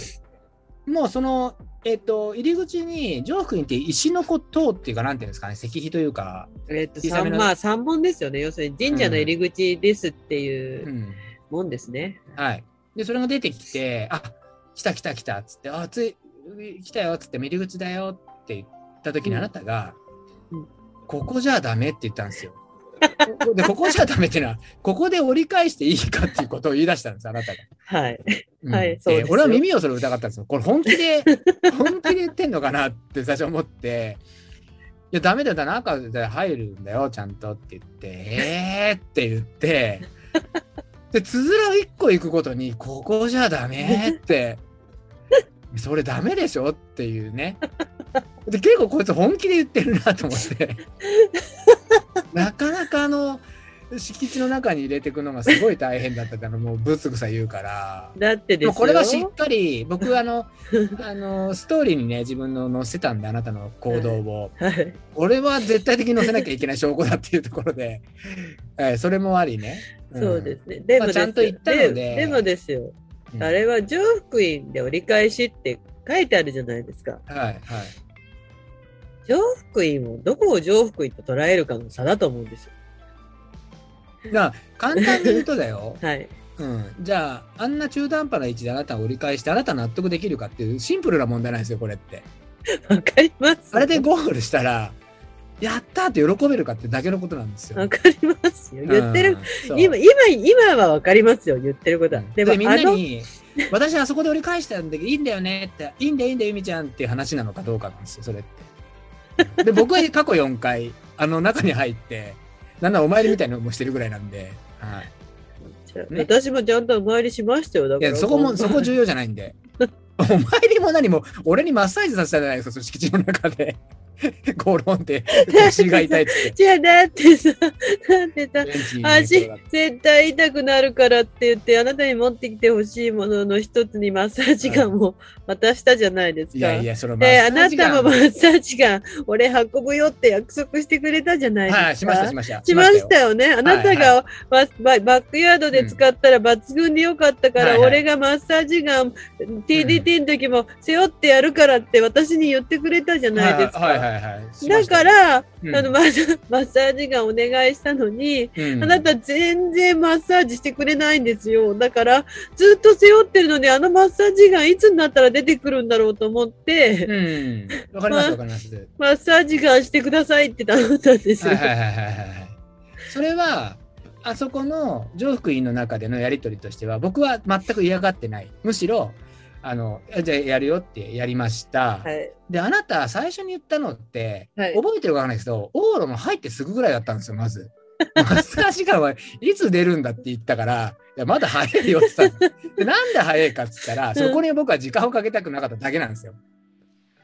もうその、えっと入り口に上福院って石の子塔っていうかなんていうんですかね石碑というか、えっと、小さめの三まあ、三本ですよね。要するに神社の入り口ですっていううんもんですね。はい、でそれが出てきてあ来た来た来たっつってあつい来たよっつって入り口だよって言った時にうんあなたが、うんここじゃダメって言ったんですよ。でここじゃダメっていうのはここで折り返していいかっていうことを言い出したんですあなたが。はい。うんはいそうですよ俺は耳をそれ疑ったんですよ。これ本気で、本気で言ってんのかなって最初思って、いや、ダメだよ、だ中で入るんだよ、ちゃんとって言って、えーって言って、で、つづらを一個行くごとに、ここじゃダメって、それダメでしょっていうね。で、結構こいつ本気で言ってるなと思って、なかなかあの、敷地の中に入れていくのがすごい大変だったから、もうぶつぐさ言うから。だってですよ。これはしっかり僕あの あのストーリーにね自分の載せたんであなたの行動を、はい。これは絶対的に載せなきゃいけない証拠だっていうところで、はい、それもありね、んそうですね。でもまあちゃんと言ったのででもですよ。うんあれは上福院で折り返しって書いてあるじゃないですか。はいはい上福院をどこを上福院と捉えるかの差だと思うんですよ。だから簡単に言うとだよ、はい。うん、じゃああんな中途半端な位置であなたを折り返してあなた納得できるかっていうシンプルな問題なんですよこれってわかります。あれでゴールしたらやったーって喜べるかってだけのことなんですよわかりますよ。言ってる、うん今、今、今はわかりますよ。言ってることは。でも、でみんなに「私あそこで折り返したんだけどいいんだよね」って「いいんだよいいんだよゆみちゃん」っていう話なのかどうかなんですよそれって。で僕は過去4回あの中に入ってなんならお参りみたいなのもしてるぐらいなんで、はい、ね私もちゃんとお参りしましたよ。だから。いやそこもそこ重要じゃないんで お前にも何も俺にマッサージさせたじゃないですか、その敷地の中で。ゴロンって腰が痛いって。じゃあだってさ、だってさ、足絶対痛くなるからって言って、あなたに持ってきてほしいものの一つにマッサージガンも渡したじゃないですか。いやいや、そのマッで、サあなージガンたもマッサージガン、俺運ぶよって約束してくれたじゃないですか。はい、しました、しました。しましたよ。よね。あなたがバババックヤードで使ったら抜群に良かったから、はいはい俺がマッサージガン、TDT の時も背負ってやるからって私に言ってくれたじゃないですか。はいはいはいはい。だから、うんあのマッサージガンお願いしたのに、うんあなた全然マッサージしてくれないんですよ。だから、ずっと背負ってるのに、あのマッサージガンいつになったら出てくるんだろうと思って、うん。かります、わかります。マッサージガンしてくださいって頼んだんですよ。はいはいはいはい。それは、あそこの上福院の中でのやりとりとしては、僕は全く嫌がってない。むしろ、あの、じゃあやるよってやりました。はい。で、あなた最初に言ったのって、はい覚えてるかわかんないですけど、往路の入ってすぐぐらいだったんですよ、まず。マッサージガンはいつ出るんだって言ったから、いや、まだ早いよって言ったなんで早いかって言ったら、そこに僕は時間をかけたくなかっただけなんですよ。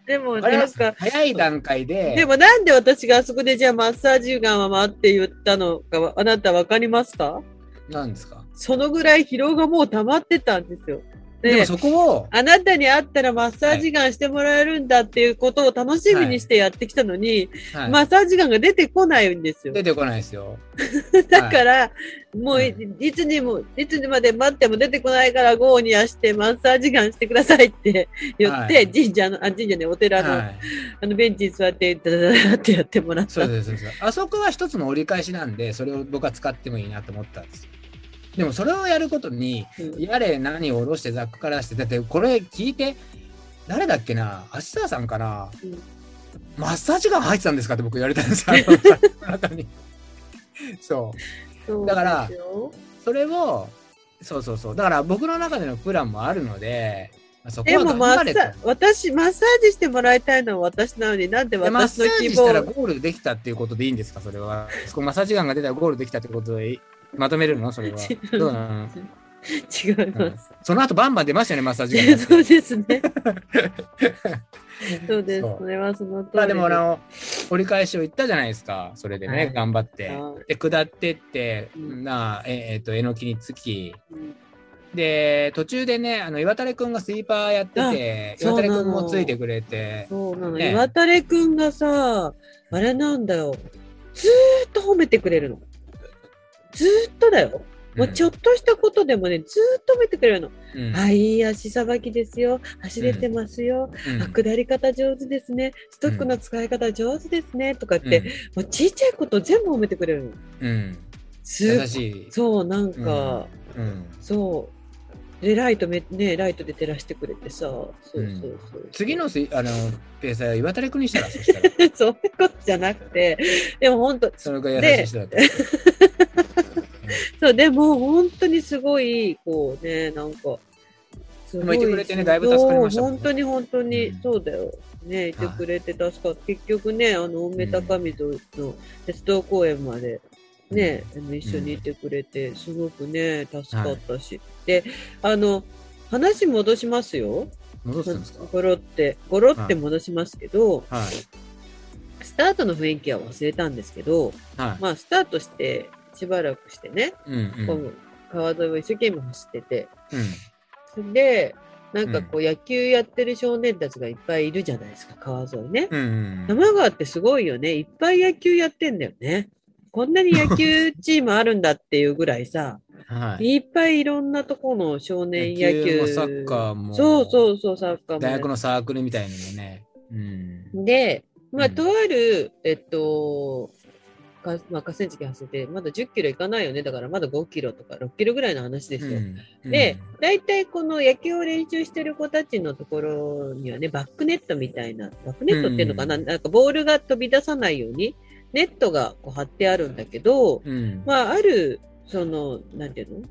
でもなんか、早い段階で、でもなんで私があそこでじゃあマッサージガンは待って言ったのか、あなたわかりますか？なんですか？そのぐらい疲労がもう溜まってたんですよ。ででもそこを、あなたに会ったらマッサージガンしてもらえるんだっていうことを楽しみにしてやってきたのに、はいマッサージガンが出てこないんですよ。出てこないですよ。だから、もうはいいいつにも、いつにまで待っても出てこないから、ゴーにやしてマッサージガンしてくださいって言って、はい神社の、あ、神社ね、お寺の、はい。あのベンチに座って、ダダダダってやってもらった。そうですそうです。あそこは一つの折り返しなんで、それを僕は使ってもいいなと思ったんです。でもそれをやることに、うんやれ何を下ろしてザックから出して、だってこれ聞いて、誰だっけな、芦沢さんかな、うんマッサージガン入ってたんですかって僕言われたんですよ。そう。だからそれを、そうそうそう。だから僕の中でのプランもあるので、まあそこは私、マッサージしてもらいたいのは私なのになんででマッ私の希サージしたら望ゴールできたっていうことでいいんですか？それは。そこマッサージガンが出たらゴールできたってことでまとめるの？それは。どうなの？違います。その後バンバン出ましたよね、マッサージガン。そうですね。そうです。それはその通りまあでもあの、折り返しを言ったじゃないですか。それでね、はい頑張って。はいで、下ってって、うんなあ、ええっと、えのきにつき、うんで、途中でね、あの、岩垂くんがスイーパーやってて、岩垂くんもついてくれて、そうなの。ね岩垂くんがさ、あれなんだよ。ずーっと褒めてくれるの。ずーっとだよ。もうちょっとしたことでもね、ずーっと褒めてくれるの。うん、あ、いい足さばきですよ。走れてますよ。うんあ、下り方上手ですね。ストックの使い方上手ですね。とかって、もうちっちゃいこと全部褒めてくれるの。うん、うんす優しい。そう、なんか、うんそう。で、ライトめ、ね、ライトで照らしてくれてさ、そうそうそう。次のあのペーサー岩垂くんにしたら、そしたら。そういうことじゃなくて、でも本当、そのぐらい優しい人だった。そう、でも本当にすごい、こうね、なんか、すもいてくれてねだいぶ助かりましたね本当に本当に、うんそうだよ。ね、いてくれて助かって、結局ね、あの、梅高水の鉄道公園まで、ね、あの一緒にいてくれて、すごくね、助かったし。で、あの、話戻しますよ。戻すんですか？ゴロって、ゴロって戻しますけど、はい。スタートの雰囲気は忘れたんですけど、はい。まあ、スタートして、しばらくしてね、うんうん。川沿いを一生懸命走ってて、うんで、なんかこう野球やってる少年たちがいっぱいいるじゃないですか、川沿いね。うんうん。玉川ってすごいよね。いっぱい野球やってんだよね。こんなに野球チームあるんだっていうぐらいさ、はい。いっぱいいろんなところの少年野球。野球もサッカーもそうそうそう、サッカーもね、大学のサークルみたいのもね。うん。で、まあ、うんとある、えっと、かまあ、河川敷走って、まだ10キロ行かないよね。だからまだ5キロとか6キロぐらいの話ですよ。うんで、大体この野球を練習してる子たちのところにはね、バックネットみたいな、バックネットっていうのかな、なんかボールが飛び出さないように、ネットがこう張ってあるんだけど、うん。まあ、ある、その、なんていうの？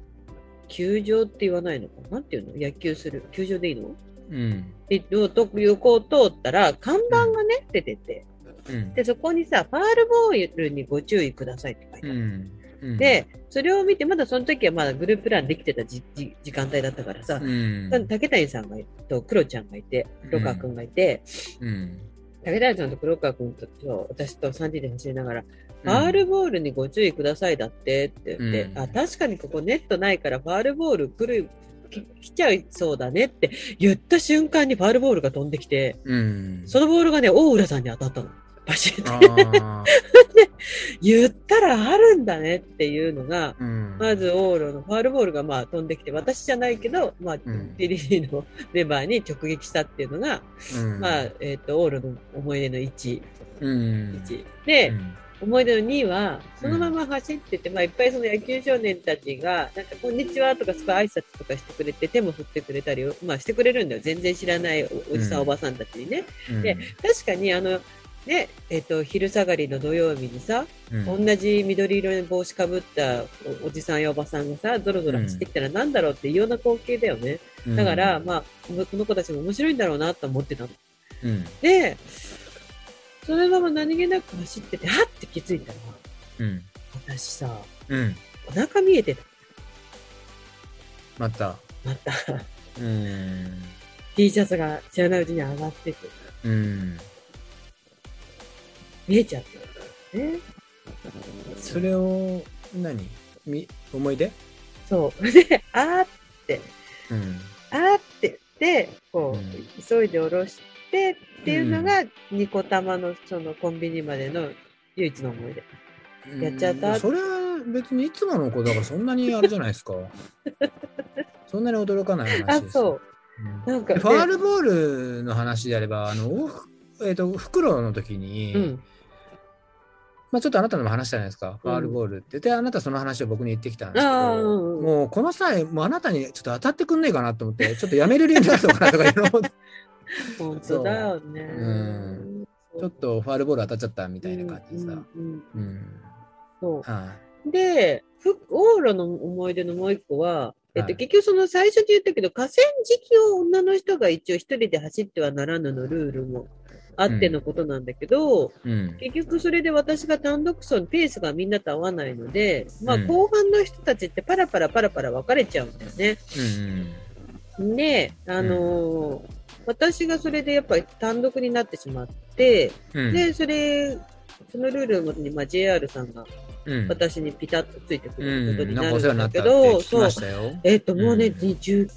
球場って言わないのか？ななんていうの？野球する。球場でいいの？うん。で、と横を通ったら、看板がね、出てて、うん。で、そこにさ、ファールボールにご注意くださいって書いてある。うん。うん、で、それを見て、まだその時はまだグループランできてたじじ時間帯だったからさ、うん、竹谷さんがと黒ちゃんがいて、黒川くんがいて、うん、竹谷さんと黒川くんと私と3人で走りながら、ファールボールにご注意くださいだってって言って、うん。あ、確かにここネットないからファールボール来る、き来ちゃいそうだねって言った瞬間にファールボールが飛んできて、うん、そのボールがね、大浦さんに当たったの。バシッ言ったらあるんだねっていうのが、うん、まず往路のファールボールがまあ飛んできて、私じゃないけど、まあ、うん。TDC のメンバーに直撃したっていうのが、うん、まあ、えっ、と、往路の思い出の1。うん、1で、うん。思い出の2は、そのまま走ってて、まあ、いっぱいその野球少年たちが、なんか、こんにちはとか、すごい挨拶とかしてくれて、手も振ってくれたり、まあ、してくれるんだよ。全然知らないおおじさん、うん。おばさんたちにね。うん。で確かに、あの、ね、えっ、と、昼下がりの土曜日にさ、うん。同じ緑色の帽子かぶったおおじさんやおばさんがさ、ぞろぞろ走ってきたらなんだろうっていうような光景だよね。だから、、まあ、この子たちも面白いんだろうなと思ってたの。うん、で、そのまま何気なく走ってて、はって気づいたら、うん、私さ、うん、お腹見えてた。また、また、うん、T シャツが知らないうちに上がってて、うん、見えちゃった。ね。それを、何？み思い出？そう。で、あーって、うん、あーって言って、こう、うん急いで下ろしてっていうのが、ニコ玉のそのコンビニまでの唯一の思い出。やっちゃったうんそれは別にいつもの子だからそんなにあれじゃないですか。そんなに驚かない話あ、です。そう。うんなんかでファールボールの話であれば、あの、おえっ、と、袋の時に、うん。まあちょっとあなたのも話したじゃないですか、ファールボールって。で、あなたその話を僕に言ってきたんですけど、もうこの際、もうあなたにちょっと当たってくんねえかなと思って、ちょっとやめれるようになるのかなとかいうのを、ち本当だよね。う。ん。ょっとファールボール当たっちゃったみたいな感じでさ。で、ふ往路の思い出のもう一個は、えっと、はい。結局その最初に言ったけど、河川敷を女の人が一応一人で走ってはならぬのルールもあってのことなんだけど、い。うん。結局それで私が単独走のペースがみんなと合わないので、まあうん後半の人たちってパラパラパラパラ分かれちゃうんだよね。うんで、あのー私がそれでやっぱり単独になってしまって、うん。で、それ、そのルールに、まあ、JR さんがうん、私にピタッとついてくうることん、になんるなかお世話になだけど、聞きそう。えっ、と、もうね、うん20、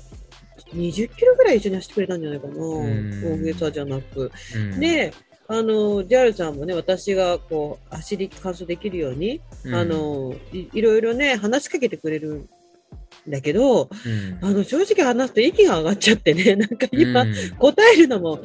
20キロぐらい一緒に走ってくれたんじゃないかな。ん。大げさじゃなく。うん、で、あの、JR さんもね、私がこう、走り完走できるように、うん。あ、のい、いろいろね、話しかけてくれるんだけど、うん、あの、正直話すと息が上がっちゃってね、なんか今、うん。答えるのも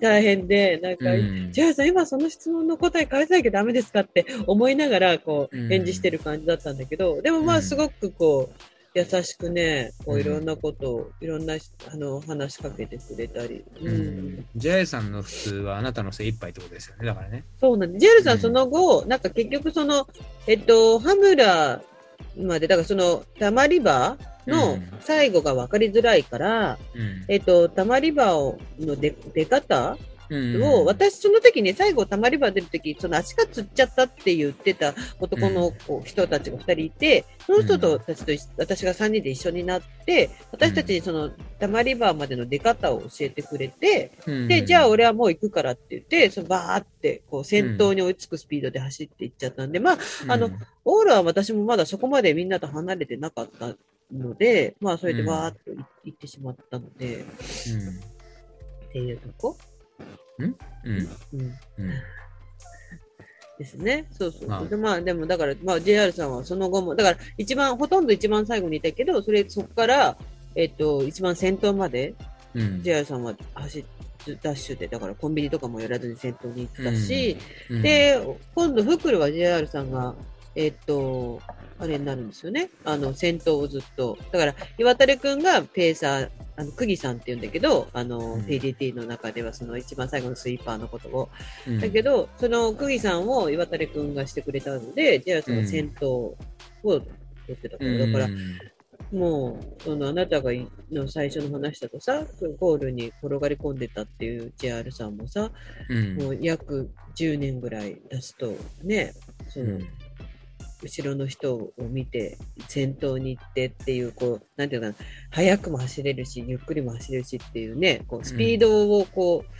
大変で、なんか、うん。じゃあさん、今その質問の答え返さなきゃダメですかって思いながら、こう、うん。返事してる感じだったんだけど、でもまあ、うん。すごくこう、優しくね、こうんう、いろんなことを、いろんな、あの、話しかけてくれたり。ううんん、JA さんの普通はあなたの精一杯ってことですよね、だからね。そうなんです。ジェルさうんん、その後、なんか結局その、えっと、羽村まで、だからその、たまり場のうん最後が分かりづらいから、うんえっと、たまり場をの出出方うんを、私その時に最後たまり場出る時、その足がつっちゃったって言ってた男の子、人たちが2人いて、その人とたちと私が3人で一緒になって、私たちにそのたまり場までの出方を教えてくれて、うん。で、じゃあ俺はもう行くからって言って、そのバーってこう先頭に追いつくスピードで走っていっちゃったんで、まあ、あの、オールは私もまだそこまでみんなと離れてなかったので、まあそれでバーっと行ってしまったので、っていうとこ、うん。うん。うん、うん。ですね。そうそう。まあ。でまあでもだから、まあ JR さんはその後も、だから一番、ほとんど一番最後にいたけど、それ、そこから、えっと、一番先頭まで、うん。JR さんは走っダッシュで、だからコンビニとかもやらずに先頭に行ったし、うん。で、今度、フクルは JR さんが、えっと、あれになるんですよね。あの、先頭をずっと。だから、岩垂くんがペーサー、あの、釘さんって言うんだけど、あの、うん。PDT の中ではその一番最後のスイーパーのことを。うん。だけど、その釘さんを岩垂くんがしてくれたので、JR さん。が先頭を取ってたから、だから、もう、そのあなたがいの最初の話だとさ、ゴールに転がり込んでたっていう JR さんもさ、うん。もう約10年ぐらい経つとね、その、うん後ろの人を見て、先頭に行ってっていう、こう、なんていうかな、速くも走れるし、ゆっくりも走れるしっていうね、こう、スピードをこう、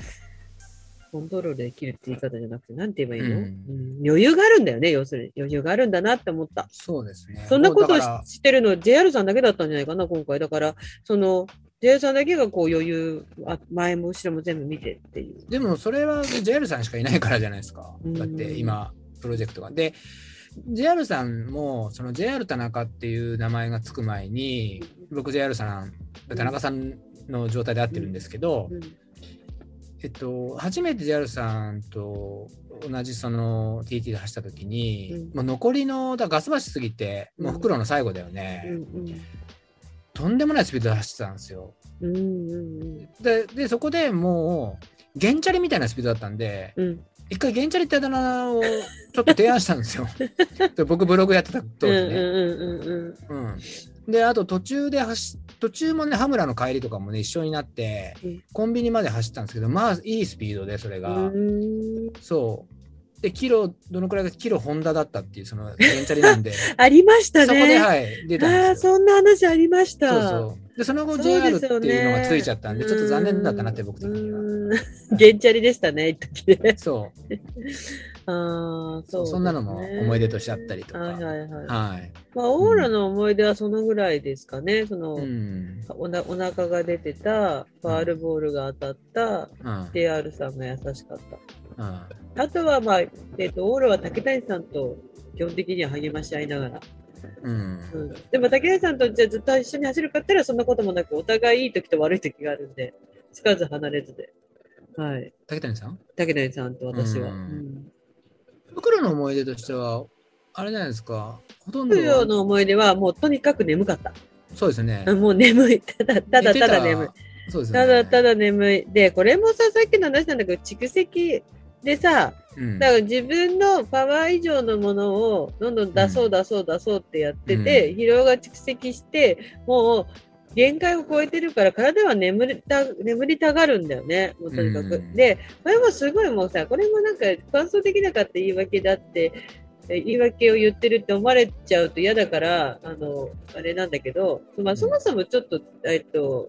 コントロールできるって言い方じゃなくて、なんて言えばいいの、うんうん余裕があるんだよね、要するに。余裕があるんだなって思った。そうですね。そんなことをもうだから知ってるの、JR さんだけだったんじゃないかな、今回。だから、その、JR さんだけがこう余裕、あ前も後ろも全部見てっていう。でもそれは JR さんしかいないからじゃないですかうん。だって今、プロジェクトが。で、JR さんも、その JR 田中っていう名前がつく前に、僕 JR さん、田中さんの状態で合ってるんですけど、うん。えっと、初めて JR さんと同じその TT で走った時に、うん。もう残りのだガス橋過ぎて、もう袋の最後だよね、うんとんでもないスピードで走ってたんですよ。で、でそこでもう、ゲンチャリみたいなスピードだったんで、うんうん一回ゲンチャリってあだ名をちょっと提案したんですよ。で僕ブログやってた当時ね。で、あと途中で走途中もね、羽村の帰りとかもね、一緒になってうん、コンビニまで走ったんですけど、まあ、いいスピードで、それが。うんそう。で、キロ、どのくらいか、キロホンダだったっていう、その、ゲンチャリなんで、ありましたそこね。で、はい、出たああ、んですよ。そんな話ありました。そうそう。で、その後 JR っていうのがついちゃったんで、ちょっと残念だったなって、僕的には。うーん。ゲンチャリでしたね、一時で。そう。ああ、そうね、そんなのも思い出としてあったりとか。はいはいはい。はい。まあ、オーラの思い出はそのぐらいですかね。その、うん。おなお腹が出てた、ファールボールが当たった、うん。JR さんが優しかった。うん。あとは、まあ、えっ、と、オーラは竹谷さんと基本的には励まし合いながら。うん。うん、でも竹谷さんとじゃあずっと一緒に走るかったらそんなこともなく、お互いいい時と悪い時があるんで、つかず離れずで。はい。竹谷さん？竹谷さんと私は。ううんん。袋の思い出としては、あれじゃないですか。ほとんど副業の思い出はもうとにかく眠かった。そうですね。もう眠い。ただただただ眠い。い。そうですね。ただただ眠い。で、これもさ、さっきの話なんだけど、蓄積でさ、うん。だから自分のパワー以上のものをどんどん出そう出そう出そうってやってて、うん。疲労が蓄積して、もう限界を超えてるから体は眠りた眠りたがるんだよね、もうとにかく。うん。で、これもすごいもうさ、これもなんか感想的なかった言い訳だって、え言い訳を言ってるって思われちゃうと嫌だから、あの、あれなんだけど、まあそもそもちょっと、えっと、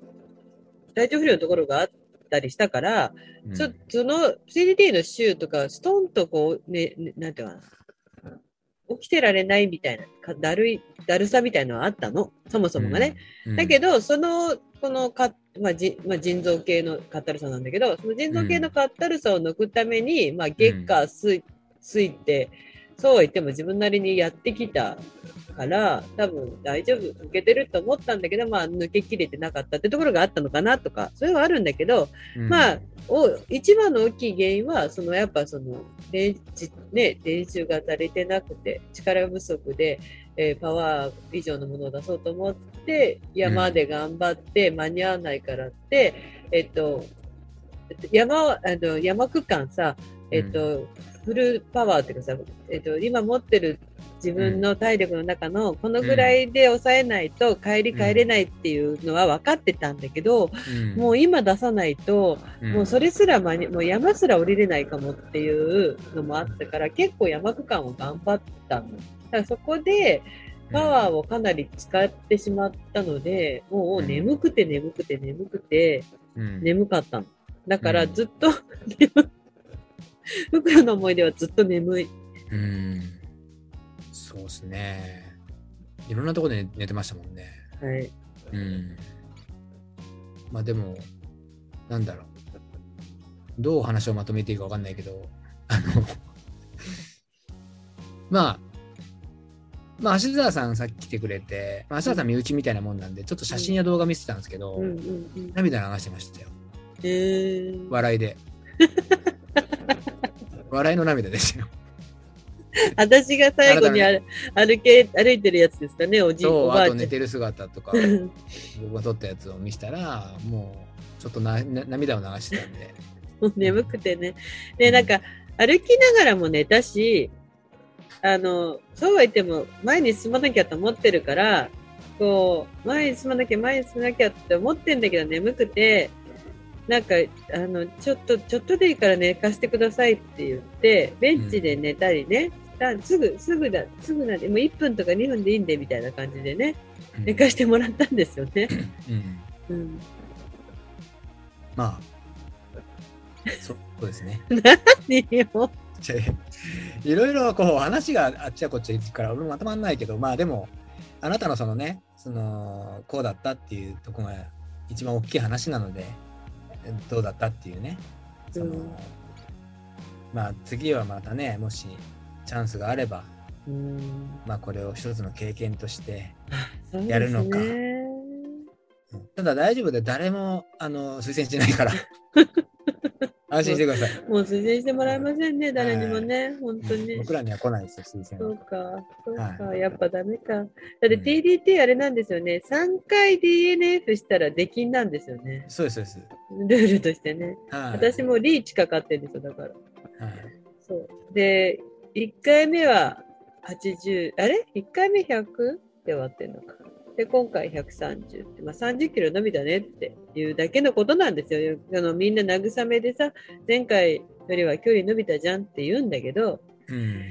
体調不良のところがあったりしたから、うん。その CDT の週とか、ストンとこう、ね、ねなんていうかな、起きてられないみたいな、かだるい、だるさみたいなのはあったの、そもそもがね。。うん。だけ、ど、その、このか、まあじまあ、腎臓系のかったるさなんだけど、その腎臓系のかったるさを抜くために、まあ、月火水、水って、そうは言っても自分なりにやってきたから、多分大丈夫、抜けてると思ったんだけど、まあ、抜けきれてなかったってところがあったのかなとか、それはあるんだけど、うん。まあ、お一番の大きい原因は、そのやっぱその練,、ね、練習が足りてなくて、力不足で、えーパワー以上のものを出そうと思って、山で頑張って間に合わないからって、えっと、山をあの山区間さ、えっと、フルパワーっていうかさ、えっと、今持ってる自分の体力の中のこのぐらいで抑えないと帰り帰れないっていうのは分かってたんだけど、うん。もう今出さないと、うん。もうそれすら間に、もう山すら降りれないかもっていうのもあったから、結構山区間を頑張ったの。だからそこで、パワーをかなり使ってしまったので、もう眠くて眠くて眠くてうん。眠かったの。だからうん。ずっと 眠、袋の思い出はずっと眠い。うん。そうですね。いろんなところで寝てましたもんね。はい。うん。まあでも、なんだろう。どう話をまとめていいかわかんないけど、あの、まあ、まあ、芦沢さんさっき来てくれて、まあ、芦沢さん身内みたいなもんなんで、ちょっと写真や動画見てたんですけど。涙流してましたよ。えー、笑いで。笑いの涙ですよ。私が最後に歩歩け歩いてるやつですかね、おじいおばあちゃん。あと寝てる姿とか、僕が撮ったやつを見せたら、もう、ちょっとなな涙を流してたんで。もう眠くてね。で、なんか、歩きながらも寝たし、あの、そうは言っても、前に進まなきゃと思ってるから、こう、前に進まなきゃ、前に進まなきゃって思ってんだけど、眠くて、なんか、あの、ちょっと、ちょっとでいいから寝かしてくださいって言って、ベンチで寝たりね、だすぐ、すぐだ、すぐなんで、もう1分とか2分でいいんで、みたいな感じでね、うん寝かしてもらったんですよね。うんうん。まあ、そうですね。何を？いろいろこう話があっちゃこっちゃ行くから俺もまとまんないけどまあでもあなたのそのねそのこうだったっていうところが一番大きい話なのでどうだったっていうね。その、うん。まあ次はまたねもしチャンスがあればうん。まあこれを一つの経験としてやるのか。ただ大丈夫で誰もあの推薦しないから 安心してくださいもう推薦してもらえませんね、誰にもね、本当に。僕らには来ないですよ推薦はそうか、そうか、はやっぱダメか。だってうん TDT あれなんですよね、3回 DNF したら出禁なんですよね、そうですそうですルールとしてね。はい私もリーチかかってるんですよ、だから。はいそう。で、1回目は80、あれ ?1 回目 100? で終わってんのか。で、今回130って、まあ、30キロ伸びたねっていうだけのことなんですよ。あのみんな慰めでさ、前回よりは距離伸びたじゃんって言うんだけど、うん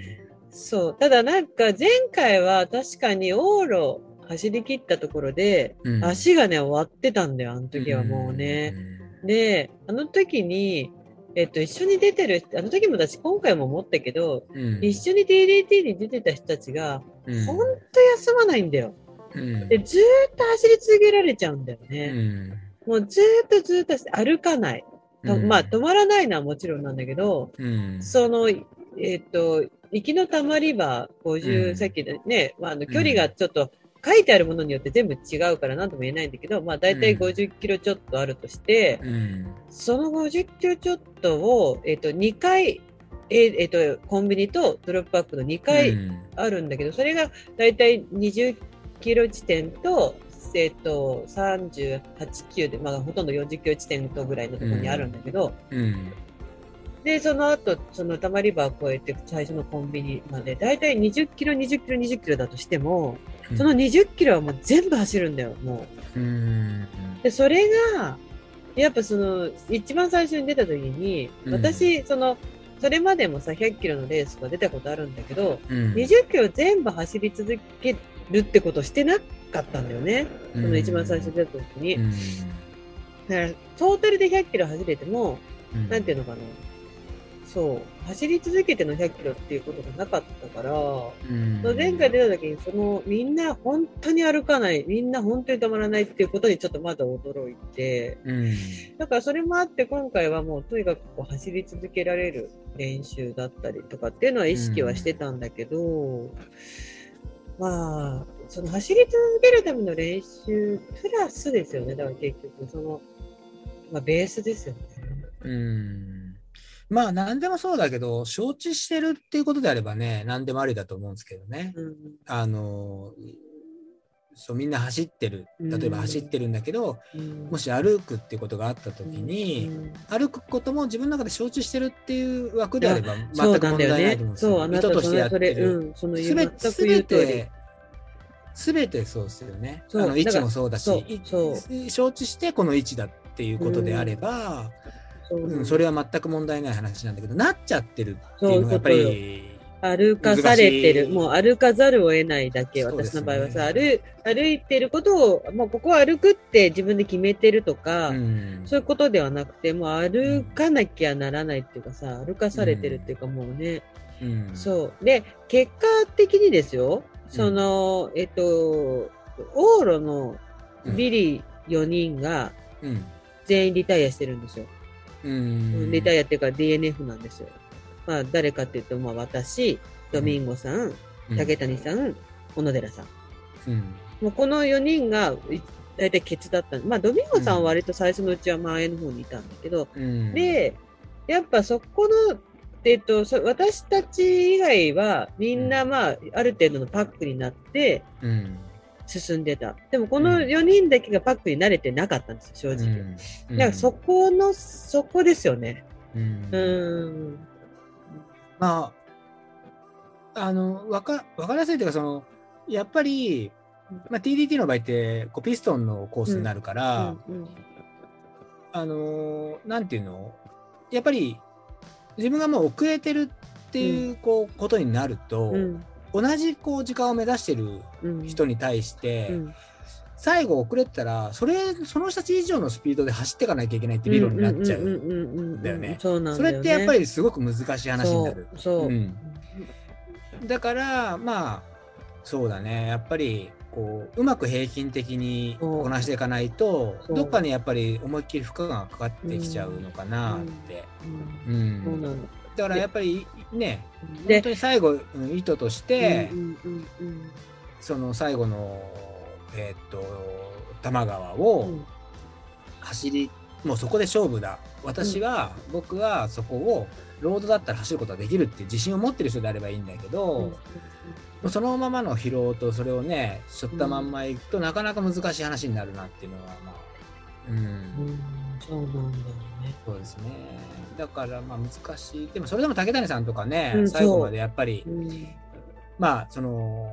そう。ただなんか前回は確かに往路走り切ったところで、うん足がね、終わってたんだよ、あの時はもうね。で、あの時に、えっと、一緒に出てる、あの時も私今回も思ったけど、うん一緒に DDT に出てた人たちが、うんほんと休まないんだよ。うん。で、ずーっと走り続けられちゃうんだようね。ん。もうずーっとずーっと歩かない。まあ、止まらないのはもちろんなんだけど、うん。その、えっ、と、行きのたまりは50、うんさっきのね、まあ、あの距離がちょっと書いてあるものによって全部違うから何とも言えないんだけど、まあ大体うん。50キロちょっとあるとして、うん。その50キロちょっとを、えっ、と、2回、えーえっ、と、コンビニとドロップアップの2回うん。あるんだけど、それが大体20キロ地点と、えっ、と、38、9で、まあほとんど40キロ地点とぐらいのところにあるんだけど、うん。で、その後、そのたまり場を越えて最初のコンビニまで、だいたい20キロ、20キロ、20キロだとしても、その20キロはもう全部走るんだよ、もう。ん。う。で、それが、やっぱその、一番最初に出た時に、うん。私、その、それまでもさ、100キロのレースが出たことあるんだけど、うん。20キロ全部走り続けるってことしてなかったんだよね。その一番最初に出た時に。うんだから、トータルで100キロ走れても、うんなんていうのかな。そう。走り続けての100キロっていうことがなかったから、うんその前回出た時に、その、みんな本当に歩かない、みんな本当に止まらないっていうことにちょっとまだ驚いて、うんだからそれもあって今回はもうとにかくこう走り続けられる練習だったりとかっていうのは意識はしてたんだけど、まあ、その走り続けるための練習プラスですよね。だから結局、その、まあベースですよね。うんまあ何でもそうだけど承知してるっていうことであればね何でもありだと思うんですけどね。うん。あのそうみんな走ってる例えばうん走ってるんだけど、うんもし歩くっていうことがあった時に、うん歩くことも自分の中で承知してるっていう枠であれば全く問題ないと思うん。ですそう、よ。あなた意図としてやってる。うん、そのすべ全て。すべてそうですよね。あの位置もそうだし承知してこの位置だっていうことであれば、そううんそれは全く問題ない話なんだけどなっちゃってるっていうのがやっぱり歩かされてる。もう歩かざるを得ないだけ。私の場合はさ、歩、歩いてることを、もうここは歩くって自分で決めてるとか、うんそういうことではなくて、もう歩かなきゃならないっていうかさ、歩かされてるっていうかもうね、うんそう。で、結果的にですよ、その、えっと、往路のビリ4人がうん全員リタイアしてるんですよ。うんリタイアっていうか DNF なんですよ。まあ、誰かっていうと、まあ、私、ドミンゴさん、竹谷さん、小野寺さん。うんもうこの4人がい大体ケツだったんまあ、ドミンゴさんは割と最初のうちは前の方にいたんだけど、うんで、やっぱそこの、えっと、そ私たち以外はみんなまあ、ある程度のパックになってうん進んでた。でもこの4人だけがパックに慣れてなかったんですよ、正直。うんだからそこの、そこですよね。うん。まあ、あの、わか、わかりやすいというか、その、やっぱり、まあ、TDT の場合って、こう、ピストンのコースになるから、うんうんあのーなんていうの？やっぱり、自分がもう遅れてるっていうこうことになると、うん。同じこう時間を目指してるうん。人に対して、うん最後遅れてたらそれその人たち以上のスピードで走っていかなきゃいけないって理論になっちゃう。んだよねそ。れってやっぱりすごく難しい話になる。そうそう、うんだからまあそうだねやっぱりこううまく平均的にこなしていかないとどっかにやっぱり思いっきり負荷がかかってきちゃうのかなって。うんうんそうなの。だからやっぱりねで本当に最後うん意図として、その最後のえーっと多摩川うをん。走り、もうそこで勝負だ。私は、僕はそこをロードだったら走ることができるって自信を持ってる人であればいいんだけど、うん。そのままの疲労とそれをねしょったまんまいくとなかなか難しい話になるなっていうのはまあうん、うん。そうなんだよね。そうですね。だからまあ難しい。でもそれでも竹谷さんとかね、うん最後までやっぱりうん。まあその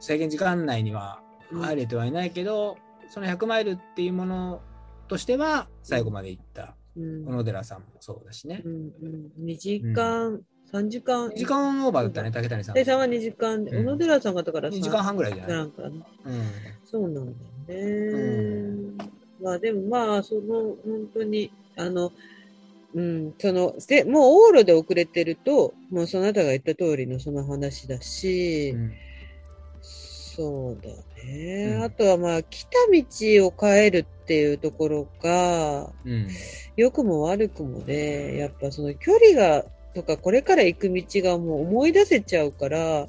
制限時間内には入れてはいないけど、その100マイルっていうものとしては最後まで行ったうん。小野寺さんもそうだしね。う、んうん、2時間、3時間。時間オーバーだったね竹谷さん。でさんは2時間で、うん。小野寺さんがだから2時間半ぐらいじゃない、なんかね。うん。そうなんだよね。まあでもまあ、その本当に、あの、うん、その、でもう往路で遅れてると、もうそなたが言った通りのその話だし、うん。そうだね。うん。あとはまあ、来た道を変えるっていうところが、うん。良くも悪くもで、やっぱその距離が、とかこれから行く道がもう思い出せちゃうから、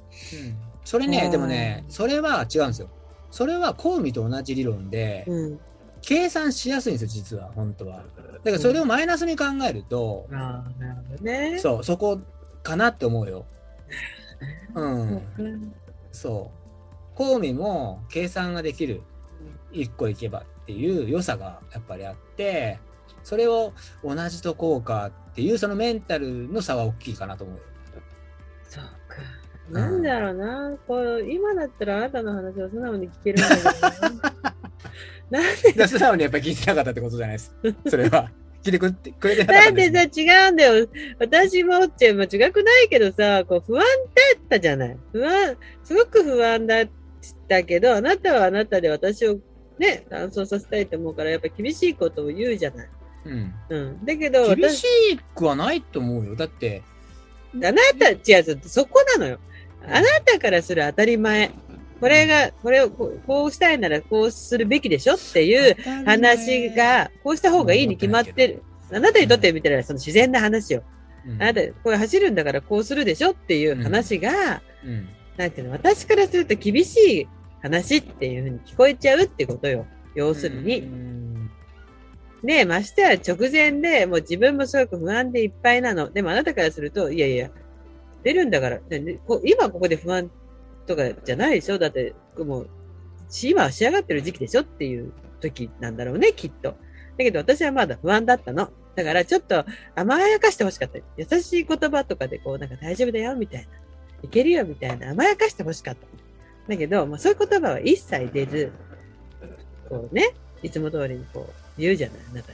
それあー。ねでもねそれは違うんですよ。それはコウミと同じ理論で、うん。計算しやすいんですよ実は本当は。だからそれをマイナスに考えると、ああ、なるほどね。そうそこかなって思うよ。うん。うんそう。コウミも計算ができる。一個いけばっていう良さがやっぱりあって、それを同じとこうかっていうそのメンタルの差は大きいかなと思うよ。そうか。なんだろうな、こう、今だったらあなたの話を素直に聞けるんだけどな。なんで、で素直にやっぱり聞いてなかったってことじゃないです。それは。聞いてくれてくれてなかっなんたんでですさ、違うんだよ。私もって、まあ、違くないけどさ、こう、不安だったじゃない。不安、すごく不安だったけど、あなたはあなたで私をね、乾燥させたいと思うから、やっぱ厳しいことを言うじゃない。うん。うん。だけど、厳私しくはないと思うよ。だって、あなた、違う、そこなのよ。あなたからする当たり前。これが、これをこうしたいならこうするべきでしょっていう話が、こうした方がいいに決まってる。あなたにとってみたらその自然な話よ。うん、あなた、これ走るんだからこうするでしょっていう話が、うん。なんていうの、私からすると厳しい話っていうふうに聞こえちゃうってことよ。要するうに。んねましてや直前でもう自分もすごく不安でいっぱいなの。でもあなたからすると、いやいや、出るんだから、今ここで不安とかじゃないでしょ？だって、もう、今は仕上がってる時期でしょっていう時なんだろうね、きっと。だけど私はまだ不安だったの。だからちょっと甘やかしてほしかった。優しい言葉とかでこう、なんか大丈夫だよ、みたいな。いけるよ、みたいな甘やかしてほしかった。だけど、まあ、そういう言葉は一切出ず、こうね、いつも通りにこう言うじゃない、あなた。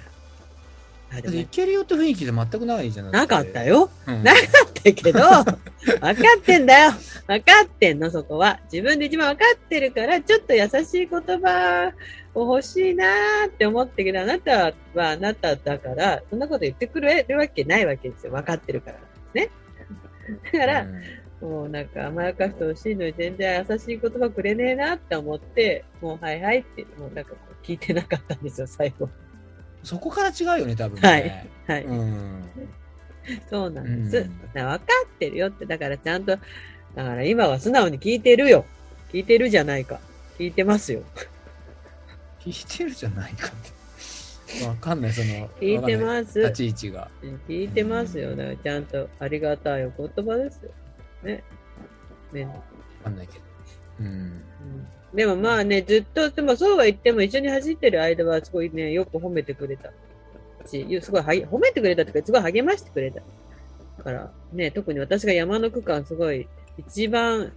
あでもいけるよって雰囲気で全くないじゃないなかった。よ。うんなかったけど、分かってんだよ。分かってんの、そこは。自分で一番分かってるから、ちょっと優しい言葉を欲しいなーって思ってけど、あなたはあなただから、そんなこと言ってくれるわけないわけですよ。分かってるから。ね。だから、うんもうなんか甘やかしてほしいのに全然優しい言葉くれねえなって思って、もうはいはいって、もうなんかこう聞いてなかったんですよ、最後。そこから違うよね、多分ね。はいはい。うん。そうなんです。うん分かってるよって、だからちゃんと、だから今は素直に聞いてるよ。聞いてるじゃないか。聞いてますよ。聞いてるじゃないかって。わかんない、その。聞いてす。ます。立ち位置が。聞いてますよ。だからちゃんとありがたいお言葉ですよ。ね。ね。わかんないけど。うん。うんでもまあね、ずっと、でもそうは言っても一緒に走ってる間はすごいね、よく褒めてくれたし、すごいは褒めてくれたとか、すごい励ましてくれた。だからね、特に私が山の区間すごい一番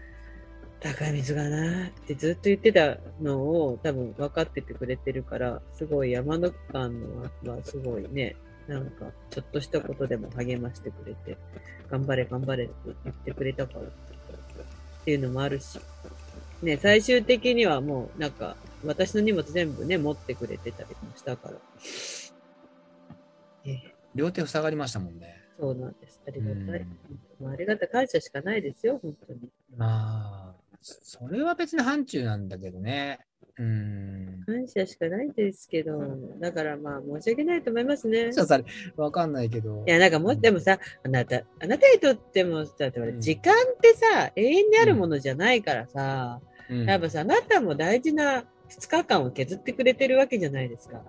高い水がなーってずっと言ってたのを多分分かっててくれてるから、すごい山の区間のはすごいね、なんか、ちょっとしたことでも励ましてくれて、頑張れ頑張れって言ってくれたからっていうのもあるし、ね、最終的にはもうなんか、私の荷物全部ね、持ってくれてたりもしたから。ええ両手塞がりましたもんね。そうなんです。ありがたい。うんありがたい。感謝しかないですよ、本当に。まあ、それは別に範疇なんだけどね。うん。感謝しかないですけど、だからまあ申し訳ないと思いますね。そうさ、わかんないけど。いや、なんかもう、でもさ、あなた、あなたにとってもさ、ん時間ってさ、永遠にあるものじゃないからさ、うん、やっぱさ、あなたも大事な2日間を削ってくれてるわけじゃないですか。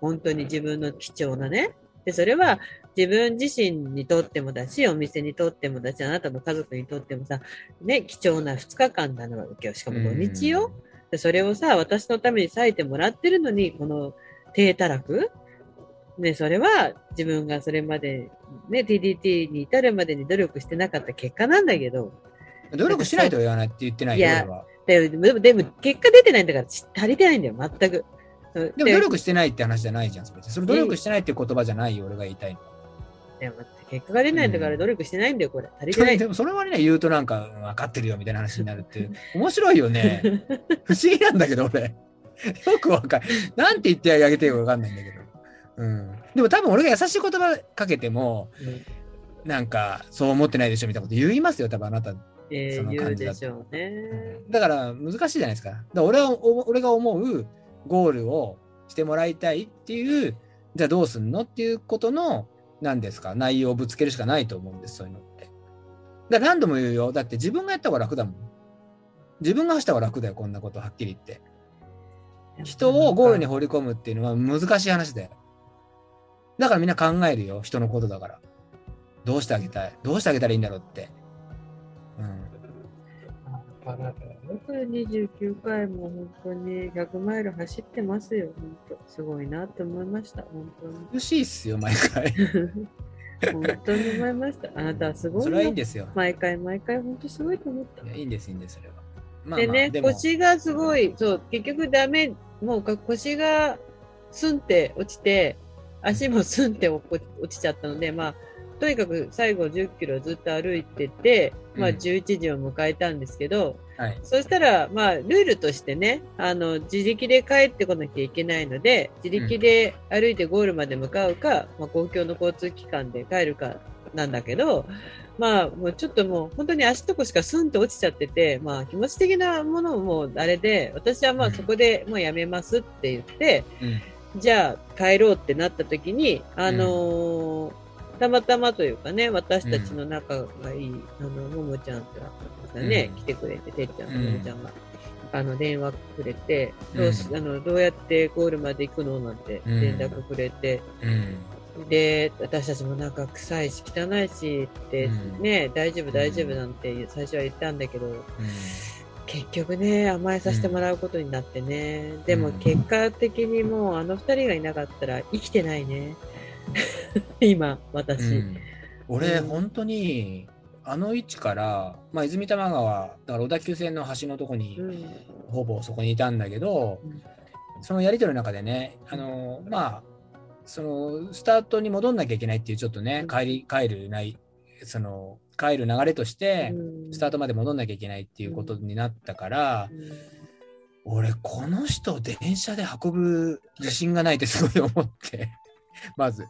本当に自分の貴重なね。で、それは自分自身にとってもだし、お店にとってもだし、あなたの家族にとってもさ、ね、貴重な2日間なのわけよ。しかも土日よ。でそれをさ、私のために割いてもらってるのに、この低たらく？ね、それは自分がそれまで、ね、TDT に至るまでに努力してなかった結果なんだけど、努力しないとは言わないって言ってないよ、いや。ででも、でも結果出てないんだからち足りてないんだよ、全く。うんでも努力してないって話じゃないじゃん、それ。それ努力してないっていう言葉じゃないよ、俺が言いたいの。でも結果が出ないんだかうんら努力してないんだよ、これ。足りてない。でもそれはね、言うとなんか分かってるよみたいな話になるって、面白いよね。不思議なんだけど、俺。よくわかんなんて言ってあげていいか分かんないんだけど。うん。でも多分俺が優しい言葉かけても、なんか、そう思ってないでしょみたいなこと言いますよ、多分あなた。そのえー言う感じだとでしょうね。だから難しいじゃないですか。だから俺はお俺が思うゴールをしてもらいたいっていう、じゃあどうすんのっていうことの、何ですか、内容をぶつけるしかないと思うんです、そういうのって。だ何度も言うよ。だって自分がやった方が楽だもん。自分がした方が楽だよ、こんなことはっきり言って。人をゴールに放り込むっていうのは難しい話だよ。だからみんな考えるよ、人のことだから。どうしてあげたい？どうしてあげたらいいんだろうって。うん。僕29回も本当に100マイル走ってますよ、本当。すごいなって思いました、本当に。苦しいっすよ、毎回。本当に思いました。あなたはすごいそなれはいいんですよ。毎回毎回本当すごいと思ったい。やいいんです、いいんです、それは。までね、でも腰がすごい、そう、結局ダメ、もうか腰がスンって落ちて、足もスンって落落ちちゃったので、まあ、とにかく最後10キロずっと歩いてて、まあうん11時を迎えたんですけど、はい。そしたら、まあ、ルールとしてね、あの、自力で帰ってこなきゃいけないので、自力で歩いてゴールまで向かうか、まあ、公共の交通機関で帰るかなんだけど、まあ、もうちょっともう本当に足とこしかスンと落ちちゃってて、まあ、気持ち的なものもあれで、私はまうんあそこでもうやめますって言って、うん。じゃあ帰ろうってなった時に、あのーたまたまというかね、私たちの仲がいい、あの、ももちゃんとかね、うん。来てくれて、てっちゃんとうんももちゃんが、あの、電話くれて、うん。どうし、あの、どうやってゴールまで行くのなんて連絡くれて、うん。で、私たちもなんか臭いし汚いしって、うん。ね、大丈夫大丈夫なんて最初は言ったんだけど、結局ね、甘えさせてもらうことになってね。でもうん結果的にもうあの二人がいなかったら生きてないね。今、私。うん。俺、うん。本当に、あの位置から、まあ、泉多摩川、だから小田急線の橋のとこに、うん。ほぼそこにいたんだけど、うん。そのやりとりの中でね、あの、まあ、その、スタートに戻んなきゃいけないっていう、ちょっとね、うん。帰り、帰るない、その、帰る流れとして、うん。スタートまで戻んなきゃいけないっていうことになったから、俺、この人を電車で運ぶ自信がないってすごい思って、まず。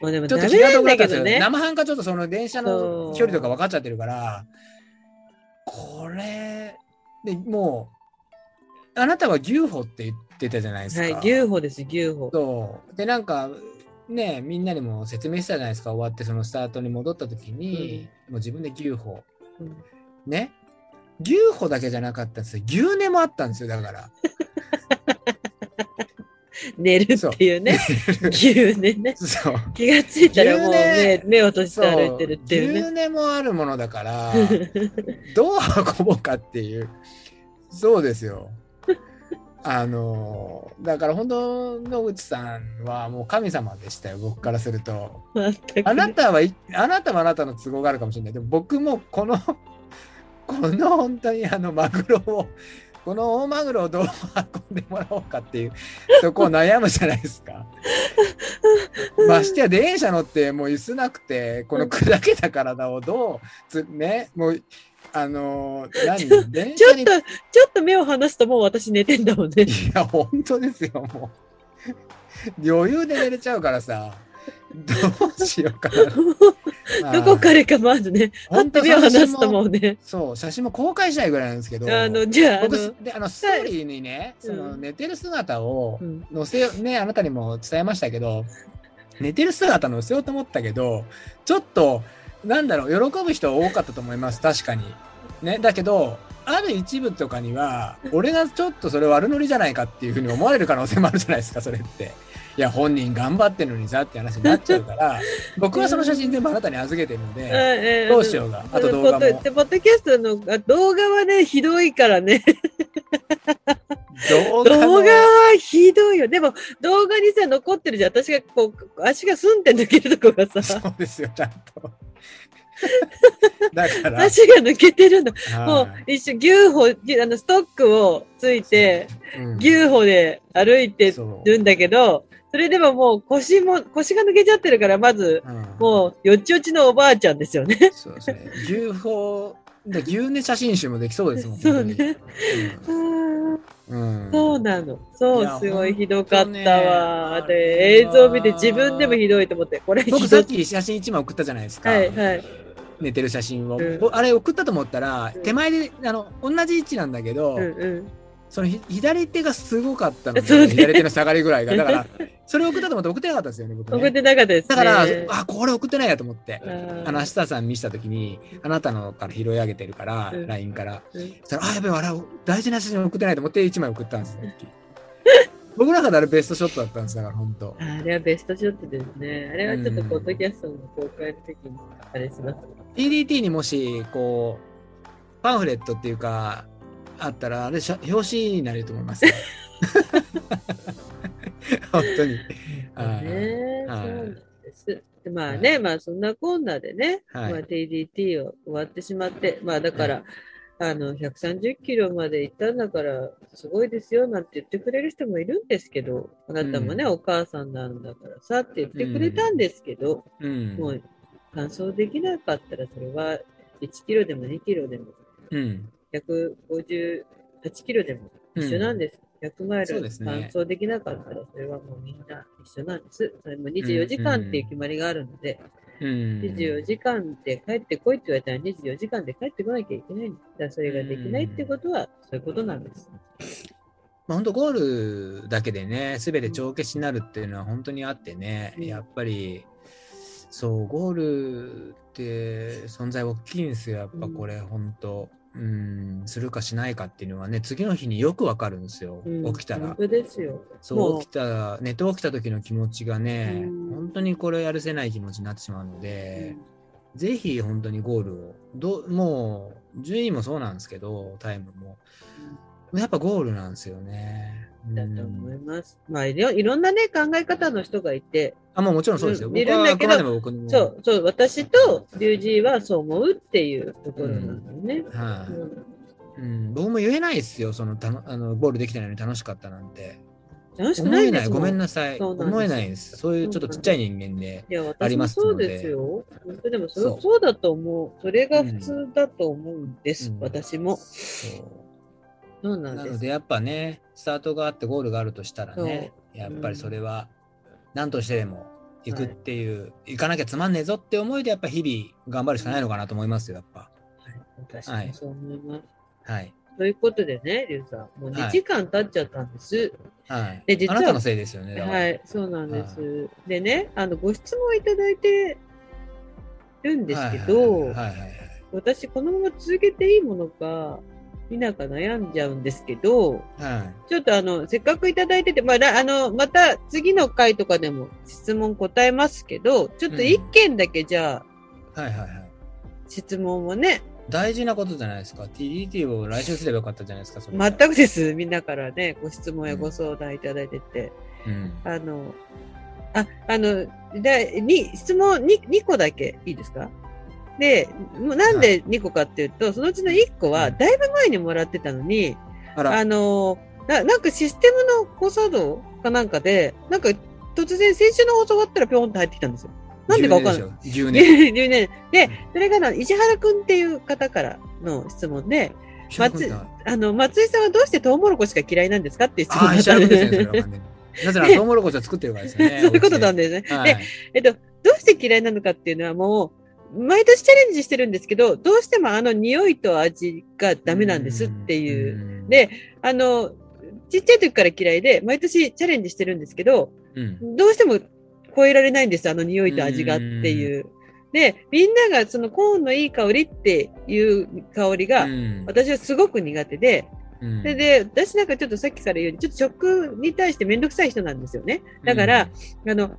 もうでもちょっと気が遠くなだけどね。ったんですよ。生半可ちょっとその電車の距離とか分かっちゃってるから、これ、でもう、あなたは牛歩って言ってたじゃないですか。はい、牛歩です、牛歩。そう。で、なんか、ね、みんなにも説明したじゃないですか、終わってそのスタートに戻った時に、もう自分で牛歩。うんね。牛歩だけじゃなかったんですよ。牛寝もあったんですよ、だから。寝るっていうね。牛寝ね。そう。気がついたらもう牛目寝目を閉じて歩いてるっていうね。牛寝もあるものだから、どう運ぼうかっていう。そうですよ。あの、だから本当、野口さんはもう神様でしたよ、僕からすると。あなたはい、あなたはあなたの都合があるかもしれない。でも僕もこの、この本当にあのマグロをこの大マグロをどう運んでもらおうかっていうとこを悩むじゃないですか。ましてや電車乗ってもう椅子なくてこの砕けた体をどうつねもうあのー何？電車にちょっと、ちょっと目を離すともう私寝てんだもんね。いや本当ですよもう余裕で寝れちゃうからさどうしようかな。どこからかまずね、本当て目を離すとうね。そう写真も公開したいぐらいなんですけどあの、じゃあ、あ僕の、であのストーリーにね、うんその寝てる姿をうん載せよねあなたにも伝えましたけど寝てる姿載せようと思ったけどちょっとなんだろう喜ぶ人多かったと思います確かに。ねだけどある一部とかには俺がちょっとそれ悪ノリじゃないかっていうふうに思われる可能性もあるじゃないですかそれって。いや本人頑張ってるのにさって話になっちゃうから 僕はその写真全部あなたに預けてるのでえどうしようがあと動画も。ポッドポッドキャストのあ動画はね、ひどいからね。動画はひどいよ。でも、動画にさ、残ってるじゃん。私がこう、足がすんって抜けるとこがそさ、うですよちゃんと。だから、足が抜けてるの。もうは、一緒、牛歩、牛あの、ストックをついて、いうん。牛歩で歩いてるんだけど、それでももう腰も、腰が抜けちゃってるから、まず、うんもう、よちよちのおばあちゃんですよね。そうですね。牛歩、で牛寝写真集もできそうですもんそうね。うん。そうなの。そう、すごいひどかったわ。あ映像見て自分でもひどいと思って、これ。僕さっき写真1枚送ったじゃないですか。はい、はい。寝てる写真を。うんおあれ送ったと思ったらうん、手前で、あの、同じ位置なんだけど、うんうん。そのひ左手がすごかったので、左手の下がりぐらいが。だから、それ送ったと思って送ってなかったんですよね、僕ね。送ってなかったですね。だから、あ、これ送ってないやと思って。あの、明日さん見せたときに、あなたのから拾い上げてるから、うん。LINE から。うん。そあ、やべえ、あれ、大事な写真送ってないと思って1枚送ったんですよ。僕の中であれベストショットだったんですだから、本当。あれはベストショットですね。あれはちょっとうんポッドキャストの公開の時にあれします。PDT にもし、こう、パンフレットっていうか、あったら、あれ、表紙になると思いますよ。本当に。はいね、はいそうなんです。でまあね、まあそんなこんなでね、はいまあ TDT を終わってしまって、まあだから、あの、130キロまで行ったんだから、すごいですよなんて言ってくれる人もいるんですけど、あなたもね、うんお母さんなんだからさって言ってくれたんですけど、うん。もう完走できなかったら、それは1キロでも2キロでも、うん。158キロでも一緒なんです。100マイル完走できなかったら、それはもうみんな一緒なんです。それも24時間っていう決まりがあるので、うん。24時間で帰ってこいって言われたら24時間で帰ってこなきゃいけないん。だそれができないってことは、そういうことなんです。まあ、本当ゴールだけでね、すべて帳消しになるっていうのは本当にあってね、うんやっぱり、そう、ゴールって存在大きいんですよ、やっぱこれ、本当。うん、するかしないかっていうのはね、次の日によくわかるんですよ、うん起きたら本。当ですよ。そう、起きた、寝て起きた時の気持ちがね、うん本当にこれやるせない気持ちになってしまうので、ぜひ本当にゴールを、どうもう、順位もそうなんですけど、タイムも。やっぱゴールなんですよね。だと思います。まあいろ、いろんなね、考え方の人がいて、あ、もうもちろんそうですよ。いるんだけどそう、そう、私とリュウジーはそう思うっていうところなんだよね。はい、うんうん。僕も言えないですよ。その、たのあの、ゴールできてないのに楽しかったなんて。楽しくない。ですごめんなさい。思えないです。そういうちょっとちっちゃい人間で。あ私もりますのでそうですよ。本当でもそそうそうだと思う。それが普通だと思うんです。うん私も。そうそうなんです。なのでやっぱね、スタートがあってゴールがあるとしたらね、やっぱりそれは何としてでも行くっていう、行かなきゃつまんねえぞって思いでやっぱ日々頑張るしかないのかなと思いますよ、やっぱ。はい、そう思います。はい。ということでね、リュウさん、もう2時間経っちゃったんです。はい。で実はあなたのせいですよね。はい、そうなんです。でね、あの、ご質問いただいてるんですけど、はいはいはいはい私このまま続けていいものか、否か悩んじゃうんですけど、はい。ちょっとあの、せっかくいただいてて、まあ、らあの、また次の回とかでも質問答えますけど、ちょっと一件だけじゃあ、はいはいはい。質問をね、大事なことじゃないですか。TDT を来週すればよかったじゃないですか。それ全くです。みんなからね、ご質問やご相談いただいてて。うん。あの、あ、あの、だに質問に2個だけいいですか？で、なんで2個かっていうと、そのうちの1個は、うんだいぶ前にもらってたのに、あらあのな、なんかシステムの誤作動かなんかで、なんか突然先週の放送終わったらぴょんって入ってきたんですよ。なんでかわかんない。10年でしょ10年。10年。で、それがな、石原くんっていう方からの質問で、松松あの、松井さんはどうしてトウモロコシが嫌いなんですかっていう質問ああ、石だったんですね、そでれは完全に。なぜなら、トウモロコシを作ってるからですよね。そういうことなんでですね。はいで、えっと、どうして嫌いなのかっていうのはもう、毎年チャレンジしてるんですけど、どうしてもあの匂いと味がダメなんですっていう。う。で、あの、ちっちゃい時から嫌いで、毎年チャレンジしてるんですけど、うん。どうしても超えられないんです、あの匂いと味がっていう。で、みんながそのコーンのいい香りっていう香りが、うん私はすごく苦手で、うんで、で、私なんかちょっとさっきから言うように、ちょっと食に対してめんどくさい人なんですよね。だから、、あの、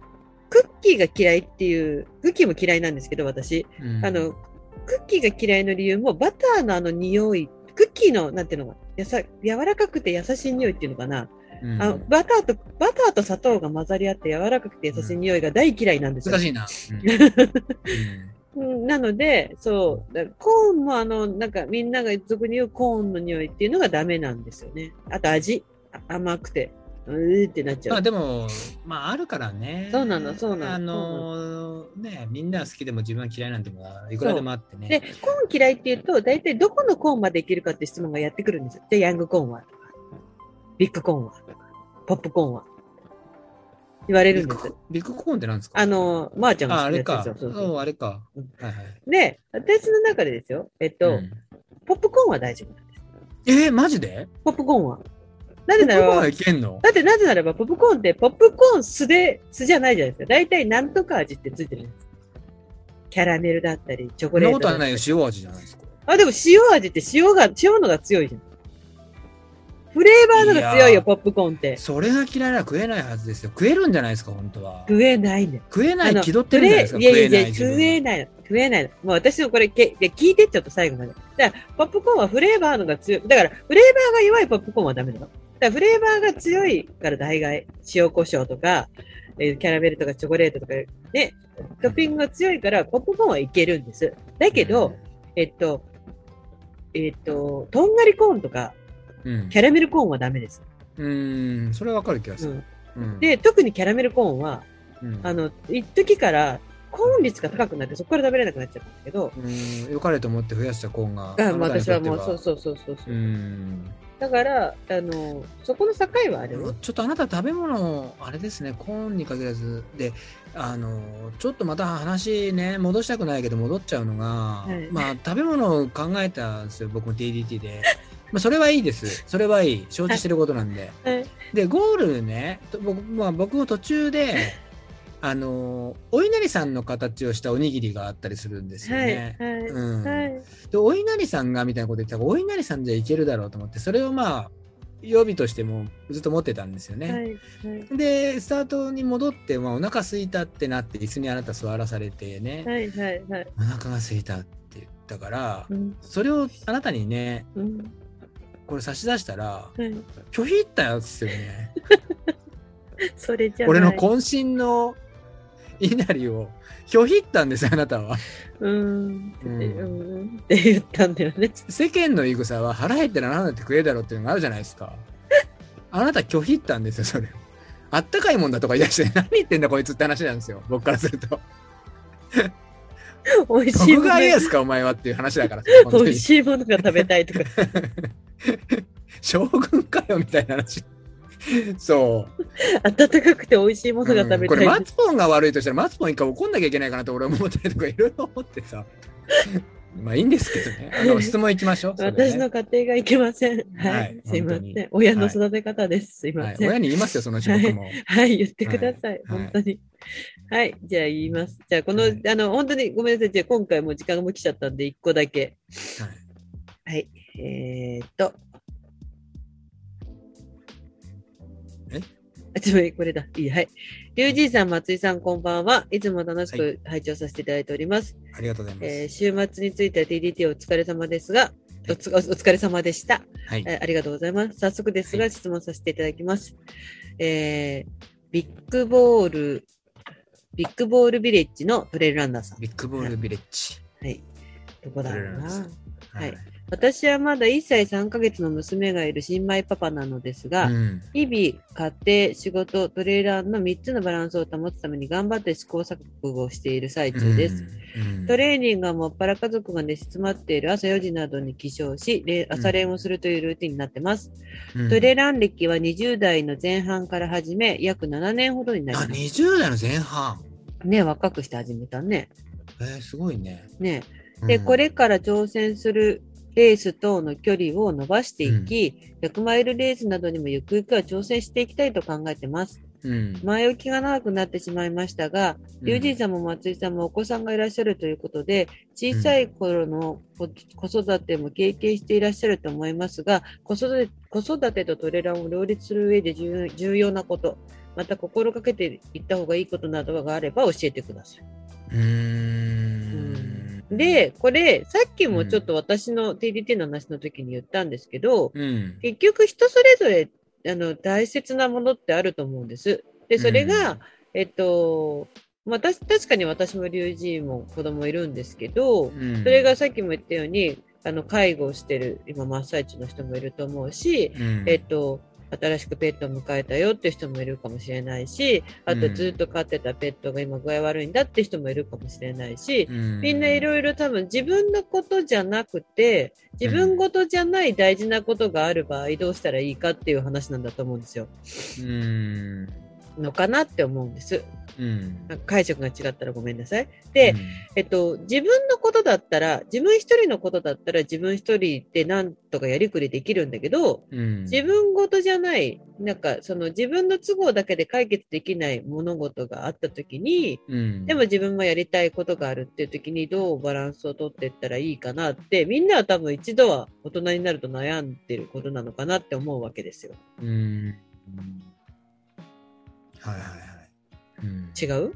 クッキーが嫌いっていう、クッキーも嫌いなんですけど、私。うんあの、、クッキーが嫌いの理由も、バターのあの匂い、クッキーの、なんていうのかやさ、柔らかくて優しい匂いっていうのかな。うんあのバターと、バターと砂糖が混ざり合って柔らかくて優しい匂いが大嫌いなんですよ。難しいな。うん うんなので、そう、コーンもあの、なんかみんなが俗に言うコーンの匂いっていうのがダメなんですよね。あと味、あ甘くて、うーってなっちゃう。まあでも、まああるからね。そうなのそうなのあのーね、みんな好きでも自分は嫌いなんてもいくらでもあってね。で、コーン嫌いって言うと、大体どこのコーンまでいけるかって質問がやってくるんですよ。で、ヤングコーンはとか、ビッグコーンはとか、ポップコーンは。言われるんですビッグ。ビッグコーンって何ですか？あ、の、まー、ちゃんが。好きなやつですよ。そうあれかうん。はいはい。で、私の中でですよ、えっと、うんポップコーンは大丈夫なんです。えー、マジで？ポップコーンは。なぜならばだってなぜならば、ポップコーンって、ポップコーン素で、素じゃないじゃないですか。大体なんとか味ってついてるんです。キャラメルだったり、チョコそんなレートだったり。ことはないよ。塩味じゃないですか。あ、でも塩味って塩が、塩のが強いじゃん。フレーバーのが強いよ、いポップコーンって。それが嫌いなら食えないはずですよ。食えるんじゃないですか、本当は。食えないね。食えない気取ってるんじゃないですか。フレーい食えないの。食えないの。もう私のこれ、け聞いてちょっと最後まで。だから、ポップコーンはフレーバーのが強い。だから、フレーバーが弱いポップコーンはダメだよ。だフレーバーが強いから大概、塩コショウとか、えーキャラメルとかチョコレートとか、ね、トッピングが強いから、ポップコーンはいけるんです。だけど、、えっと、えっと、とんがりコーンとか、うん。キャラメルコーンはダメです。うーん、それはわかる気がする。うん、うん、で、特にキャラメルコーンは、うん、あの、一時から、コーン率が高くなって、そこから食べれなくなっちゃったんだけど、うーん、良かれと思って増やしたコーンが。あまあ私はもう、そうう。そうそうそうそうう。だから、あの、そこの境はある？よ。ちょっとあなた食べ物、あれですね、コーンに限らず、で、あの、ちょっとまた話ね、戻したくないけど戻っちゃうのが、いまあ、食べ物を考えたんですよ、僕も TDT で。まあ、それはいいです。それはいい。承知してることなんで。はいで、ゴールね、と僕,、まあ、僕も途中で、あの、お稲荷さんの形をしたおにぎりがあったりするんですよはい、ね。はい、うんはい。で、お稲荷さんがみたいなこと言ったら、お稲荷さんじゃいけるだろうと思って、それをまあ、予備としてもずっと持ってたんですよね。はい、はい。で、スタートに戻って、まあ、お腹空いたってなって、椅子にあなた座らされてね、はい、はい、はい。お腹が空いたって言ったから、うん、それをあなたにね、うん、これ差し出したら、はい。拒否ったんですよね。それじゃ。俺の渾身の稲荷を拒否ったんですよ、あなたは。うーん、うんうん、って言ったんだよね。世間の言い草は腹減ったら何だって食えだろうっていうのがあるじゃないですか。あなた拒否ったんですよ、それを。あったかいもんだとか言い出して、何言ってんだこいつって話なんですよ、僕からすると。美味しいもの僕が言えですか、お前はっていう話だから。美味しいものが食べたいとか。将軍かよみたいな話。そう。温かくて美味しいものが食べたい。うんこれ、マツポンが悪いとしたら、マツポン一回怒んなきゃいけないかなと俺は思ったりとか、いろいろ思ってさ。まあいいんですけどね。あの、質問いきましょう。ね私の家庭がいけません。ははいい。すいません。親の育て方です。すいまはい、せん。親に言いますよ、そのうち僕も。はい、言ってください。はい本当に。はい、じゃあ言います。じゃあこの、はいあの、本当にごめんなさい。じゃあ今回も時間も来ちゃったんで、一個だけ。はいはい。えー、っと。あ、ちょっとこれだ。いい。はい。リュウジーさん、松井さん、こんばんは。いつも楽しく拝聴させていただいております。ありがとうございます。えー週末については TDT お疲れ様ですが、おつおお疲れ様でした。はい。えーありがとうございます。早速ですが、はい質問させていただきます。えービッグボール、ビッグボールビレッジのトレイルランナーさん。ビッグボールビレッジ。はい。どこだろうな。はい。私はまだ1歳3ヶ月の娘がいる新米パパなのですが、うん日々、家庭、仕事、トレーラーの3つのバランスを保つために頑張って試行錯誤をしている最中です。うんトレーニングはもっぱら家族が寝静まっている朝4時などに起床し、れ朝練をするというルーティンになってます。うんトレラン歴は20代の前半から始め、約7年ほどになりあ、ます。20代の前半。ね、若くして始めたね。えー、すごいね。ね。で、うんこれから挑戦するレース等の距離を伸ばしていき、100マイルレースなどにもゆくゆくは挑戦していきたいと考えてます。うん。前置きが長くなってしまいましたが、龍神さんも松井さんもお子さんがいらっしゃるということで、小さい頃の子子育ても経験していらっしゃると思いますが、子育て子育てとトレランを両立する上で重重要なこと、また心がけていった方がいいことなどがあれば教えてください。うーん。で、これ、さっきもちょっと私の TDT の話の時に言ったんですけど、うん。結局人それぞれあの大切なものってあると思うんです。で、それが、えっと、まあ、た確かに私も龍神も子供いるんですけど、うん、それがさっきも言ったように、あの介護をしてる今真っ最中の人もいると思うし、うん、えっと、新しくペットを迎えたよって人もいるかもしれないし、あとずっと飼ってたペットが今具合悪いんだって人もいるかもしれないし、みんないろいろ多分自分のことじゃなくて、自分ごとじゃない大事なことがある場合どうしたらいいかっていう話なんだと思うんですよ。うん。のかなって思うんです。うん。解釈が違ったらごめんなさい。で、えっと、自分のことだったら、自分一人のことだったら自分一人でなんとかやりくりできるんだけど、うん、自分ごとじゃない、なんかその自分の都合だけで解決できない物事があった時に、うん、でも自分もやりたいことがあるっていう時にどうバランスをとっていったらいいかなって、みんなは多分一度は大人になると悩んでることなのかなって思うわけですよ。うん。はいはいはい。うん、違う？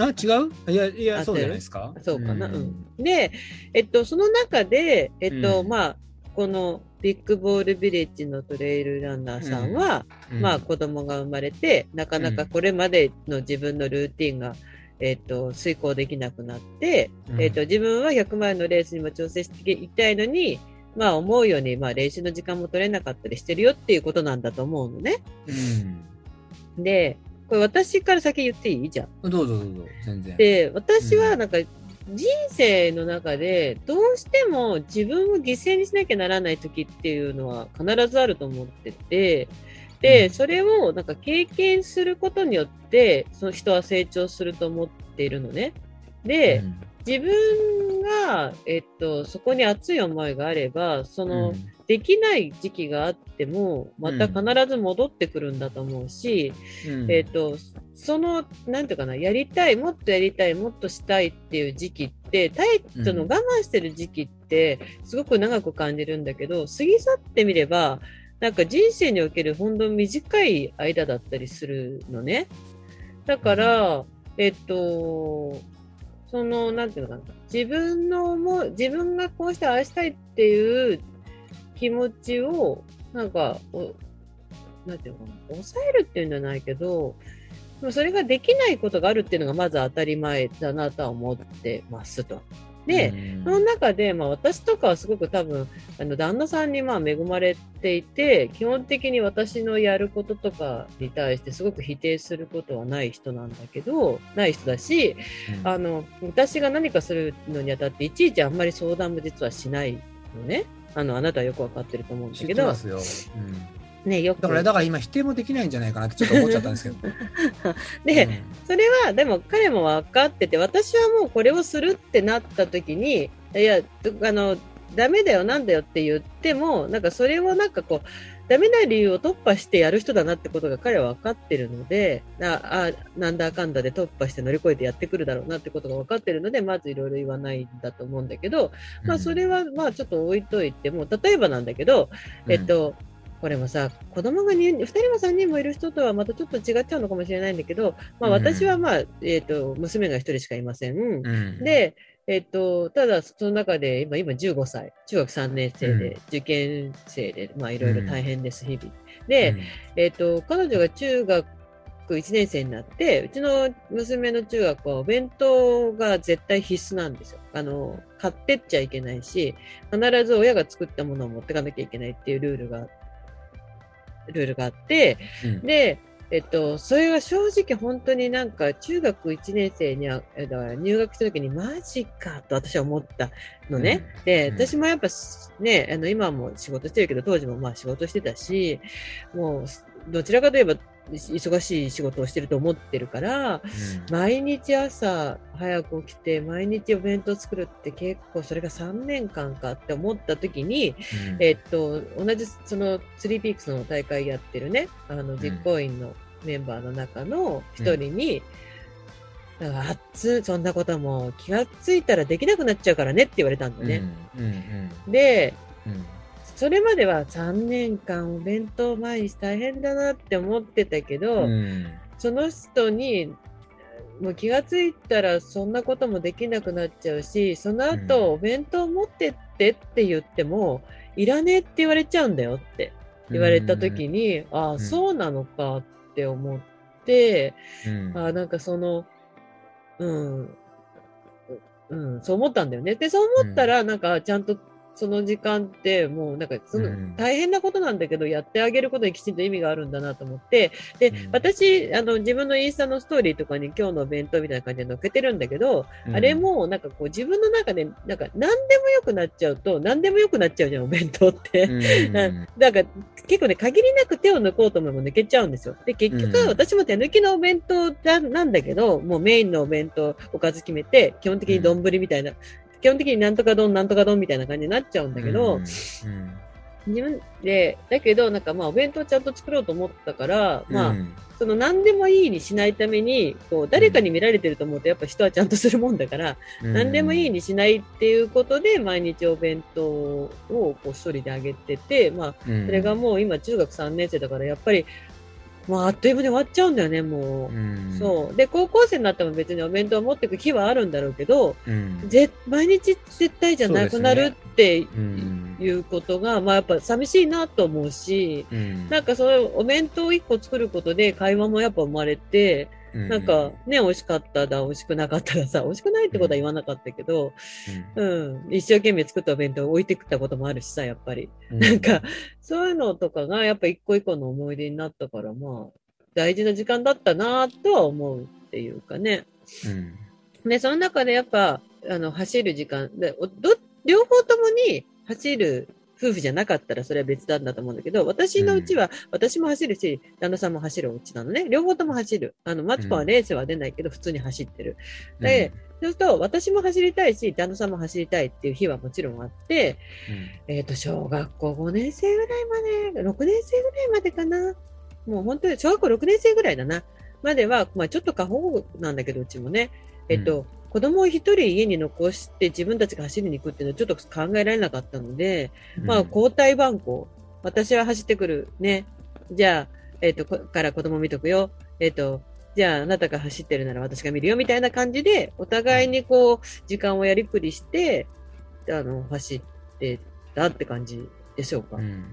あ、違う？いや、いや、そうじゃない？ですか？そうかな。うん。で、えっと、その中で、えっと、うんまあ、このビッグボールビレッジのトレイルランナーさんは、うんまあ、子供が生まれて、なかなかこれまでの自分のルーティンが、えっと、遂行できなくなって、うんえっと、自分は100マイルのレースにも挑戦していきたいのに、まあ、思うように、まあ、練習の時間も取れなかったりしてるよっていうことなんだと思うのね。うん。で、これ私から先言っていい？じゃん。どうぞどうぞ、全然。で、私はなんか、人生の中でどうしても自分を犠牲にしなきゃならない時っていうのは必ずあると思ってて、で、うんそれをなんか経験することによって、その人は成長すると思っているのね。で、うん自分が、えっと、そこに熱い思いがあれば、その、できない時期があっても、また必ず戻ってくるんだと思うし、うん。えっ、と、その、なんていうかな、やりたい、もっとやりたい、もっとしたいっていう時期って、タイトのうん。我慢してる時期って、すごく長く感じるんだけど、過ぎ去ってみれば、なんか人生における本当に短い間だったりするのね。だから、えっ、と、その、なんていうのかな、自分の思う、自分がこうして愛したいっていう気持ちを、なんか、おなんていうのかな、抑えるっていうんじゃないけど、でもそれができないことがあるっていうのがまず当たり前だなとは思ってますと。で、うんその中で、まあ私とかはすごく多分、あの旦那さんにまあ恵まれていて、基本的に私のやることとかに対してすごく否定することはない人なんだけど、ない人だし、うんあの、私が何かするのにあたって、いちいちあんまり相談も実はしないのね。あの、あなたはよくわかってると思うんだけど、てますよ。うんね、よく。だから、だから今否定もできないんじゃないかなってちょっと思っちゃったんですけど。で、うんそれは、でも彼も分かってて、私はもうこれをするってなった時に、いや、あの、ダメだよ、なんだよって言っても、なんかそれをなんかこう、ダメな理由を突破してやる人だなってことが彼は分かってるので、ああ、なんだかんだで突破して乗り越えてやってくるだろうなってことが分かってるので、まずいろいろ言わないんだと思うんだけど、まあそれはまあちょっと置いといても、例えばなんだけど、えっ、と、これもさ、子供が 2, 2人も3人もいる人とはまたちょっと違っちゃうのかもしれないんだけど、まあ、うん私はまあ、えっ、と、娘が1人しかいません。うん、で、えっ、と、ただ、その中で、今、今15歳、中学3年生で、うん受験生で、まあ、いろいろ大変です、日々。うん、で、えっ、と、彼女が中学1年生になって、うちの娘の中学はお弁当が絶対必須なんですよ。あの、買ってっちゃいけないし、必ず親が作ったものを持ってかなきゃいけないっていうルールが、ルールがあって、うん。で、えっと、それは正直本当になんか中学1年生にだから入学した時にマジかと私は思ったのね。で、うん。私もやっぱね、あの今も仕事してるけど当時もまあ仕事してたし、もうどちらかといえば忙しい仕事をしてると思ってるから、毎日朝早く起きて毎日お弁当作るって結構それが3年間かって思った時に、うん。えっと、同じそのスリーピークスの大会やってるね、あの実行委員のメンバーの中の一人に、だから熱そんなことも気がついたらできなくなっちゃうからねって言われたんだね。うん。うん。で、うんそれまでは3年間お弁当毎日大変だなって思ってたけど、うん。その人にもう気がついたらそんなこともできなくなっちゃうし、その後、うんお弁当持ってってって言っても、いらねえって言われちゃうんだよって言われた時に、ああ、ん。そうなのかって思って、うん。ああ、なんかその、うん、うん、そう思ったんだよね。で、そう思ったら、なんかちゃんとその時間ってもうなんかそのうん。大変なことなんだけど、やってあげることにきちんと意味があるんだなと思って、で、うん。私、あの、自分のインスタのストーリーとかに今日のお弁当みたいな感じで載っけてるんだけど、あれもなんかこう自分の中で、なんか何でも良くなっちゃうと、何でも良くなっちゃうじゃん、お弁当って。うん。から結構ね、限りなく手を抜こうと思えば抜けちゃうんですよ。で、結局うん。私も手抜きのお弁当だなんだけど、もうメインのお弁当おかず決めて、基本的に丼みたいな、基本的になんとか丼、なんとか丼みたいな感じになっちゃうんだけど、うん自分で、だけどなんかまあお弁当ちゃんと作ろうと思ったから、まあ、うん。その何でもいいにしないために、こう、誰かに見られてると思うとやっぱ人はちゃんとするもんだから、何でもいいにしないっていうことで、毎日お弁当をこう一人であげてて、まあ、うん。それがもう今中学3年生だから、やっぱり、もうあっという間に終わっちゃうんだよね、もう。うんそう。で、高校生になっても別にお弁当を持っていく日はあるんだろうけど、うんぜ毎日絶対じゃなくなるってうんいうことが、まあやっぱ寂しいなと思うし、うんなんかそのお弁当1個作ることで会話もやっぱ生まれて、なんかね、美味しかっただ、美味しくなかったらさ、美味しくないってことは言わなかったけど、うん、一生懸命作ったお弁当を置いてくったこともあるしさ、やっぱり。うなんか、そういうのとかがやっぱ一個一個の思い出になったから、まあ、大事な時間だったなとは思うっていうかね。うん。で、その中でやっぱ、あの、走る時間、でおど両方ともに走る夫婦じゃなかったらそれは別なんだと思うんだけど、私のうちは、私も走るし、旦那さんも走るお家なのね。両方とも走る。あの、マツコはレースは出ないけど、普通に走ってる。でそうすると、私も走りたいし、旦那さんも走りたいっていう日はもちろんあって、えっ、と、小学校5年生ぐらいまで、6年生ぐらいまでかな。もう本当に、小学校6年生ぐらいだな。までは、まあちょっと過保護なんだけど、うちもね。えっ、と、子供を一人家に残して自分たちが走りに行くっていうのはちょっと考えられなかったので、まあ交代番号。私は走ってくるね。じゃあ、えっ、と、こから子供見とくよ。えっ、と、じゃああなたが走ってるなら私が見るよみたいな感じで、お互いにこう、時間をやりくりして、あの、走ってたって感じでしょうか。うん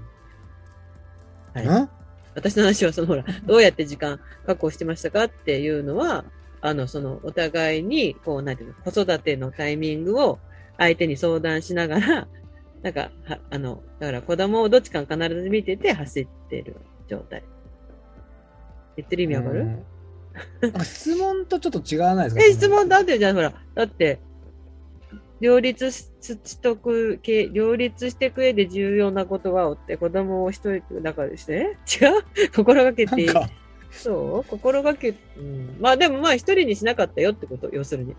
はい。ん私の話は、そのほら、どうやって時間確保してましたかっていうのは、あの、その、お互いに、こう、なんていうの、子育てのタイミングを相手に相談しながら、なんか、は、あの、だから子供をどっちか必ず見てて走ってる状態。言ってる意味わかる、質問とちょっと違わないですか？え、質問だってじゃん、ほら。だって、両立ししとく、け両立していく上で重要なことはおって、子供を一人だからして、違う？心がけていい？なんかそう？心がけ、うん。まあでもまあ一人にしなかったよってこと、要するに。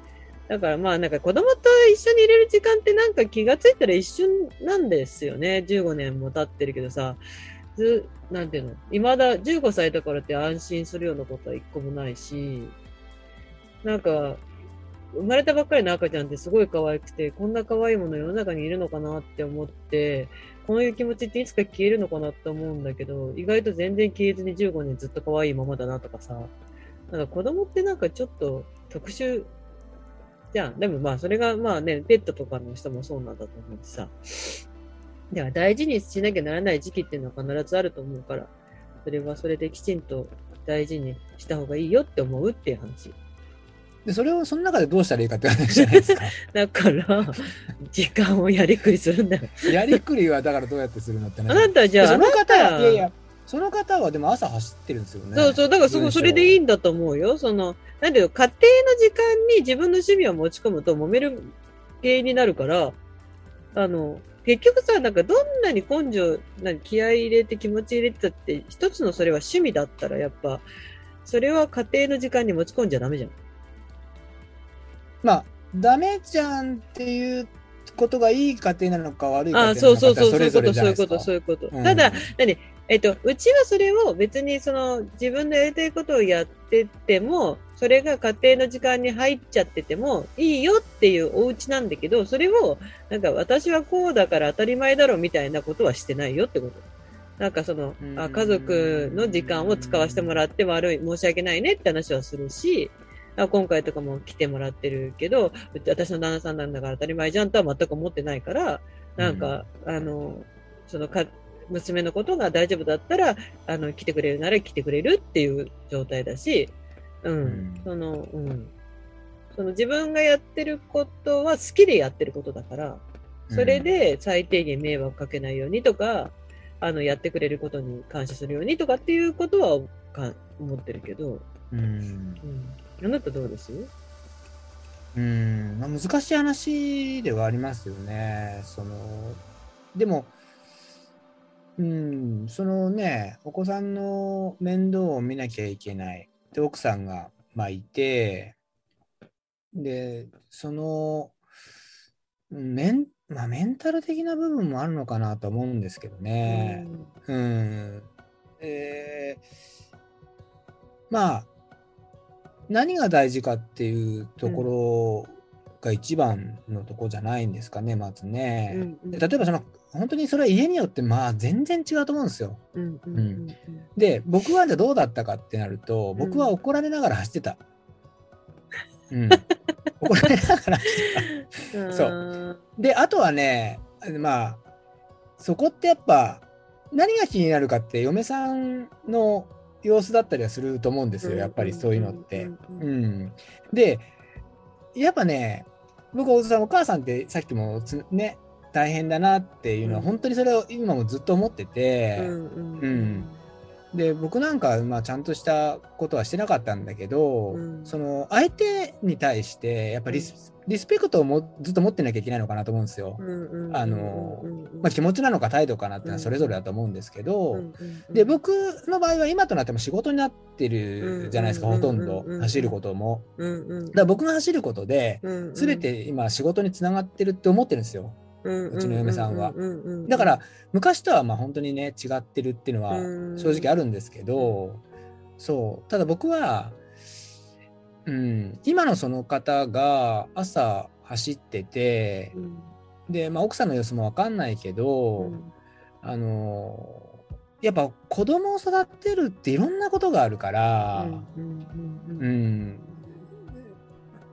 だからまあなんか子供と一緒にいれる時間ってなんか気がついたら一瞬なんですよね。15年も経ってるけどさ、ず、なんていうの、未だ15歳だからって安心するようなことは一個もないし、なんか、生まれたばっかりの赤ちゃんってすごい可愛くて、こんな可愛いもの世の中にいるのかなって思って、こういう気持ちっていつか消えるのかなって思うんだけど、意外と全然消えずに15年ずっと可愛いままだなとかさ、なんか子供ってなんかちょっと特殊じゃん。でもまあそれがまあね、ペットとかの人もそうなんだと思うしさ。では大事にしなきゃならない時期っていうのは必ずあると思うから、それはそれできちんと大事にした方がいいよって思うっていう話。で、それをその中でどうしたらいいかって話じゃないですか。だから、時間をやりくりするんだよ。やりくりはだからどうやってするのってあ話なたじゃあ、その方いやいや、その方はでも朝走ってるんですよね。そうそう、だからそそれでいいんだと思うよ。その、なんていうの、家庭の時間に自分の趣味を持ち込むと揉める原因になるから、あの、結局さ、なんかどんなに根性、何気合い入れて気持ち入れてたって、一つのそれは趣味だったら、やっぱ、それは家庭の時間に持ち込んじゃダメじゃん。まあ、ダメじゃんっていうことがいい家庭なのか悪い家庭なそうそうそう、それぞそういうこと、そういうこと。そういうこと。うんただ、何？えっと、うちはそれを別にその自分のやりたいことをやってても、それが家庭の時間に入っちゃっててもいいよっていうお家なんだけど、それをなんか私はこうだから当たり前だろみたいなことはしてないよってこと。なんかその、あ家族の時間を使わせてもらって悪い、申し訳ないねって話はするし、あ今回とかも来てもらってるけど、私の旦那さんなんだから当たり前じゃんとは全く思ってないから、なんか、あの、そのか、娘のことが大丈夫だったら、あの、来てくれるなら来てくれるっていう状態だし、うん、うんその、うん。その自分がやってることは好きでやってることだから、それで最低限迷惑かけないようにとか、あの、やってくれることに感謝するようにとかっていうことはか思ってるけど、うん。うん。あなたどうです？うん。まあ、難しい話ではありますよね。その、でも、うん、そのね、お子さんの面倒を見なきゃいけない。で、奥さんが、まあ、いて、で、その、メン、まあ、メンタル的な部分もあるのかなと思うんですけどね。うん。えーまあ、何が大事かっていうところが一番のとこじゃないんですかね、まずね。うんうんで例えばその、本当にそれは家によってまあ全然違うと思うんですよ。うんうんうんで、僕はじゃあどうだったかってなると、僕は怒られながら走ってた。うん。怒られながら走ってた。うん。そうう。で、あとはね、まあ、そこってやっぱ、何が気になるかって、嫁さんの様子だったりはすると思うんですよ、やっぱりそういうのって。うん。うん。で、やっぱね、僕、おお母さんってさっきもつね、大変だなっていうのは、うん。本当にそれを今もずっと思ってて、うんうん。うんで僕なんか、まあ、ちゃんとしたことはしてなかったんだけど、うん。その相手に対してやっぱリス,、リスペクトをもずっと持ってなきゃいけないのかなと思うんですよ。あのまあ、気持ちなのか態度かなっていうのはそれぞれだと思うんですけど、で僕の場合は今となっても仕事になってるじゃないですか、うんほとんどうん走ることも。うんうんだから僕が走ることでうん全て今仕事につながってるって思ってるんですよ。うちの嫁さんは。だから昔とはまあ本当にね違ってるっていうのはうん。正直あるんですけど、そう。ただ僕は、うん、今のその方が朝走っててうん。で、まあ、奥さんの様子も分かんないけど、うん。あのやっぱ子供を育てるっていろんなことがあるから、うん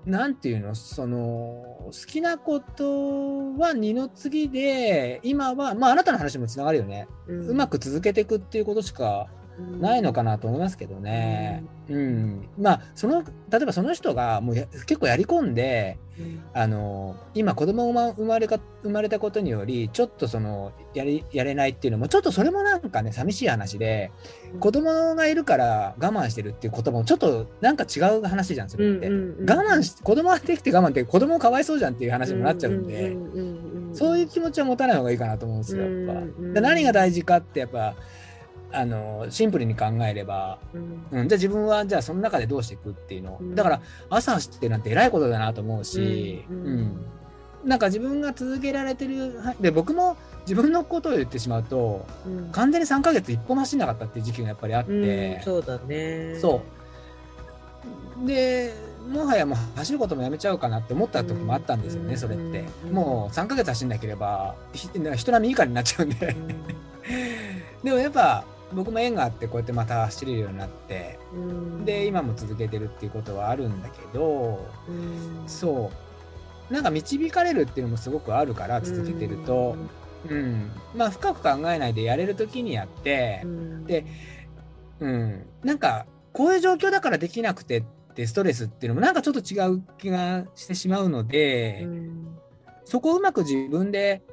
うんううんん、なんていうの？その好きなことは二の次で今はまああなたの話もつながるよね、うまく続けていくっていうことしかないのかなと思いますけどね。うん、まあその例えばその人がもうや結構やり込んでうん。あの今子供が生まれか生まれたことによりちょっとそのやりやれないっていうのもちょっとそれもなんかね寂しい話で子供がいるから我慢してるっていう言葉もちょっとなんか違う話じゃんそれって。うんうんうん我慢し子供ができて我慢って子供かわいそうじゃんっていう話にもなっちゃうんで、そういう気持ちは持たない方がいいかなと思うんですよやっぱ。何が大事かってやっぱあのシンプルに考えれば、うんうん、じゃあ自分はじゃあその中でどうしていくっていうの、うんだから朝走ってなんて偉いことだなと思うし、うんうんなんか自分が続けられてるはで僕も自分のことを言ってしまうとうん完全に3ヶ月一歩も走んなかったっていう時期がやっぱりあって、うんそうだねそうでもはやもう走ることもやめちゃうかなって思った時もあったんですよね、うんそれって、うんもう3ヶ月走んなければひ人並み以下になっちゃうんで、うんでもやっぱ僕も縁があってこうやってまた走れるようになってうん。で今も続けてるっていうことはあるんだけどうん。そう。なんか導かれるっていうのもすごくあるから続けてると、うん。まあ深く考えないでやれる時にやってう、ん。でうん、なんかこういう状況だからできなくてってストレスっていうのもなんかちょっと違う気がしてしまうので、うん。そこをうまく自分で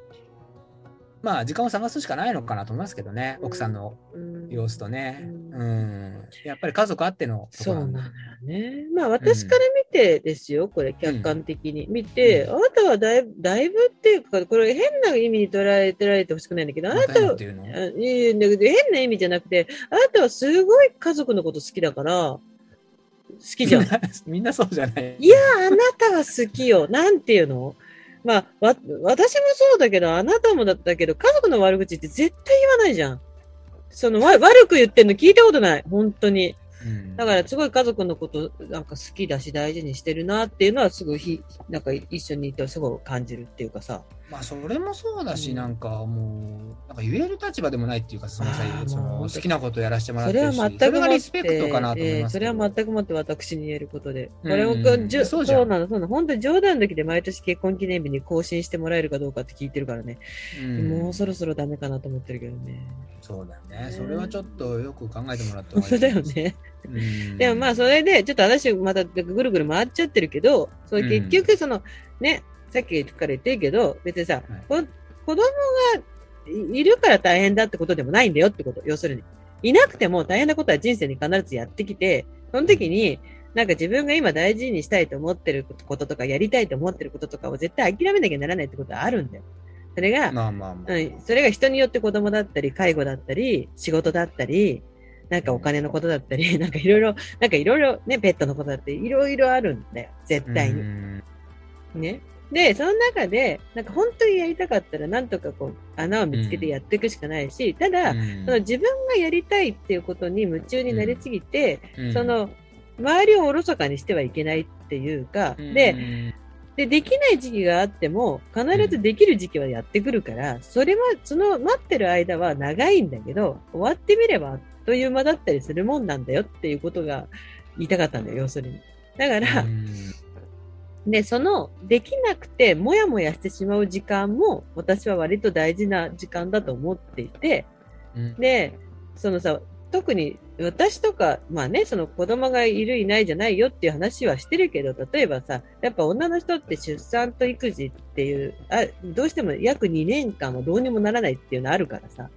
まあ時間を探すしかないのかなと思いますけどね、うん。奥さんのうん。様子とね、ううん。やっぱり家族あってのそうなのよね。まあ私から見てですよ、これ客観的に。見て、うあなたはだいぶ、だいぶっていうか、これ変な意味に捉えてられてほしくないんだけど、あなたはま変な意味じゃなくて、あなたはすごい家族のこと好きだから、好きじゃん。いや、みんなそうじゃない。あなたは好きよ。なんていうの？まあ、わ、私もそうだけど、あなたもだったけど、家族の悪口って絶対言わないじゃん。その、わ悪く言ってんの聞いたことない。本当に。うんだからすごい家族のことなんか好きだし大事にしてるなっていうのはすごいひなんか一緒にいてすごい感じるっていうかさ。まあそれもそうだし、うんなんかもう、なんか言える立場でもないっていうか、そのその好きなことやらせてもらっそれはてるし、全くもってそれがリスペクトかなと思いえーますけど。それは全くもって私に言えることで。うんこれをじゅそうじゃんそうなの、そうなの。本当に冗談だけで毎年結婚記念日に更新してもらえるかどうかって聞いてるからね。うんもうそろそろダメかなと思ってるけどね。そうだよね。ねそれはちょっとよく考えてもらった本当だよ方がいいと思います。ね。うんでもまあそれで、ちょっと話またぐるぐる回っちゃってるけど、それ結局その、ね、さっきから言ってるけど、別にさ、こ子供がいいるから大変だってことでもないんだよってこと。要するに。いなくても大変なことは人生に必ずやってきて、その時に、なんか自分が今大事にしたいと思ってることとか、やりたいと思ってることとかを絶対諦めなきゃならないってことはあるんだよ。それが、まあまあまあ。うん、それが人によって子供だったり、介護だったり、仕事だったり、なんかお金のことだったり、なんかいろいろ、なんかいろいろね、ペットのことだっていろいろあるんだよ。絶対に。うんね。で、その中で、なんか本当にやりたかったら、なんとかこう、穴を見つけてやっていくしかないし、ただ、うん。その自分がやりたいっていうことに夢中になりすぎて、うん。その、周りをおろそかにしてはいけないっていうか、うん。で、で、できない時期があっても、必ずできる時期はやってくるから、それは、その待ってる間は長いんだけど、終わってみればあっという間だったりするもんなんだよっていうことが言いたかったんだよ、要するに。だから、うんで、その、できなくて、もやもやしてしまう時間も、私は割と大事な時間だと思っていて、うん。で、そのさ、特に私とか、まあね、その子供がいるいないじゃないよっていう話はしてるけど、例えばさ、やっぱ女の人って出産と育児っていう、あどうしても約2年間はどうにもならないっていうのあるからさ、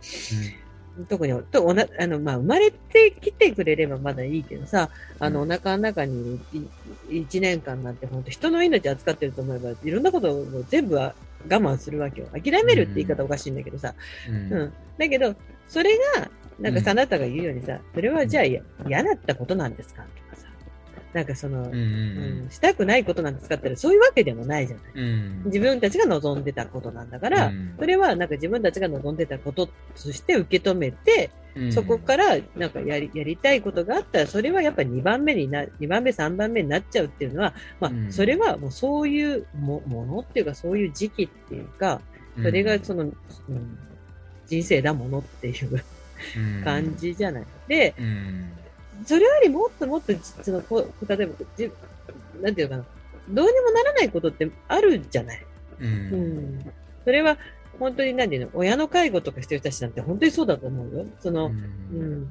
特に、とおなあの、まあ、生まれてきてくれればまだいいけどさ、あの、お腹の中にいい1年間なんて本当人の命扱ってると思えば、いろんなことを全部は我慢するわけよ。諦めるって言い方おかしいんだけどさ。うんうん。だけど、それが、なんかさ、あなたが言うようにさ、それはじゃあや嫌だったことなんですか？なんかその、うんううん。ん、したくないことなんかって言ったらそういうわけでもないじゃない。うん。自分たちが望んでたことなんだから、うん。それはなんか自分たちが望んでたこととして受け止めて、うん。そこからなんかやりやりたいことがあったら、それはやっぱ2番目にな、2番目、3番目になっちゃうっていうのは、まあう、ん。それはもうそういうもものっていうか、そういう時期っていうか、それがその、うん、人生だものっていう感じじゃない。で、うんそれよりもっともっと、その、こう例えば、じなんていうのかな、どうにもならないことってあるじゃない。ううんん。それは、本当に何ていうの、親の介護とかしてる人たちなんて本当にそうだと思うよ。その、うん。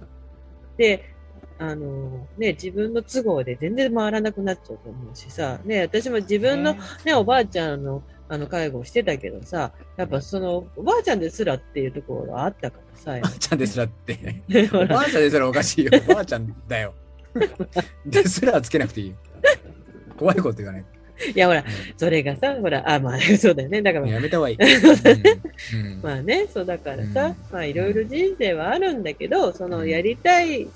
で、あの、ね、自分の都合で全然回らなくなっちゃうと思うしさ、ね、私も自分のね、おばあちゃんの、あの、介護をしてたけどさ、やっぱその、おばあちゃんですらっていうところがあったからさ、おばあちゃんですらって。おばあちゃんですらおかしいよ。おばあちゃんだよ。ですらつけなくていいよ。怖いこと言わない。いや、ほら、それがさ、ほら、あ、まあ、そうだよね。だから、やめた方がいい。まあね、そうだからさ、うんまあいろいろ人生はあるんだけど、そのうんやりたい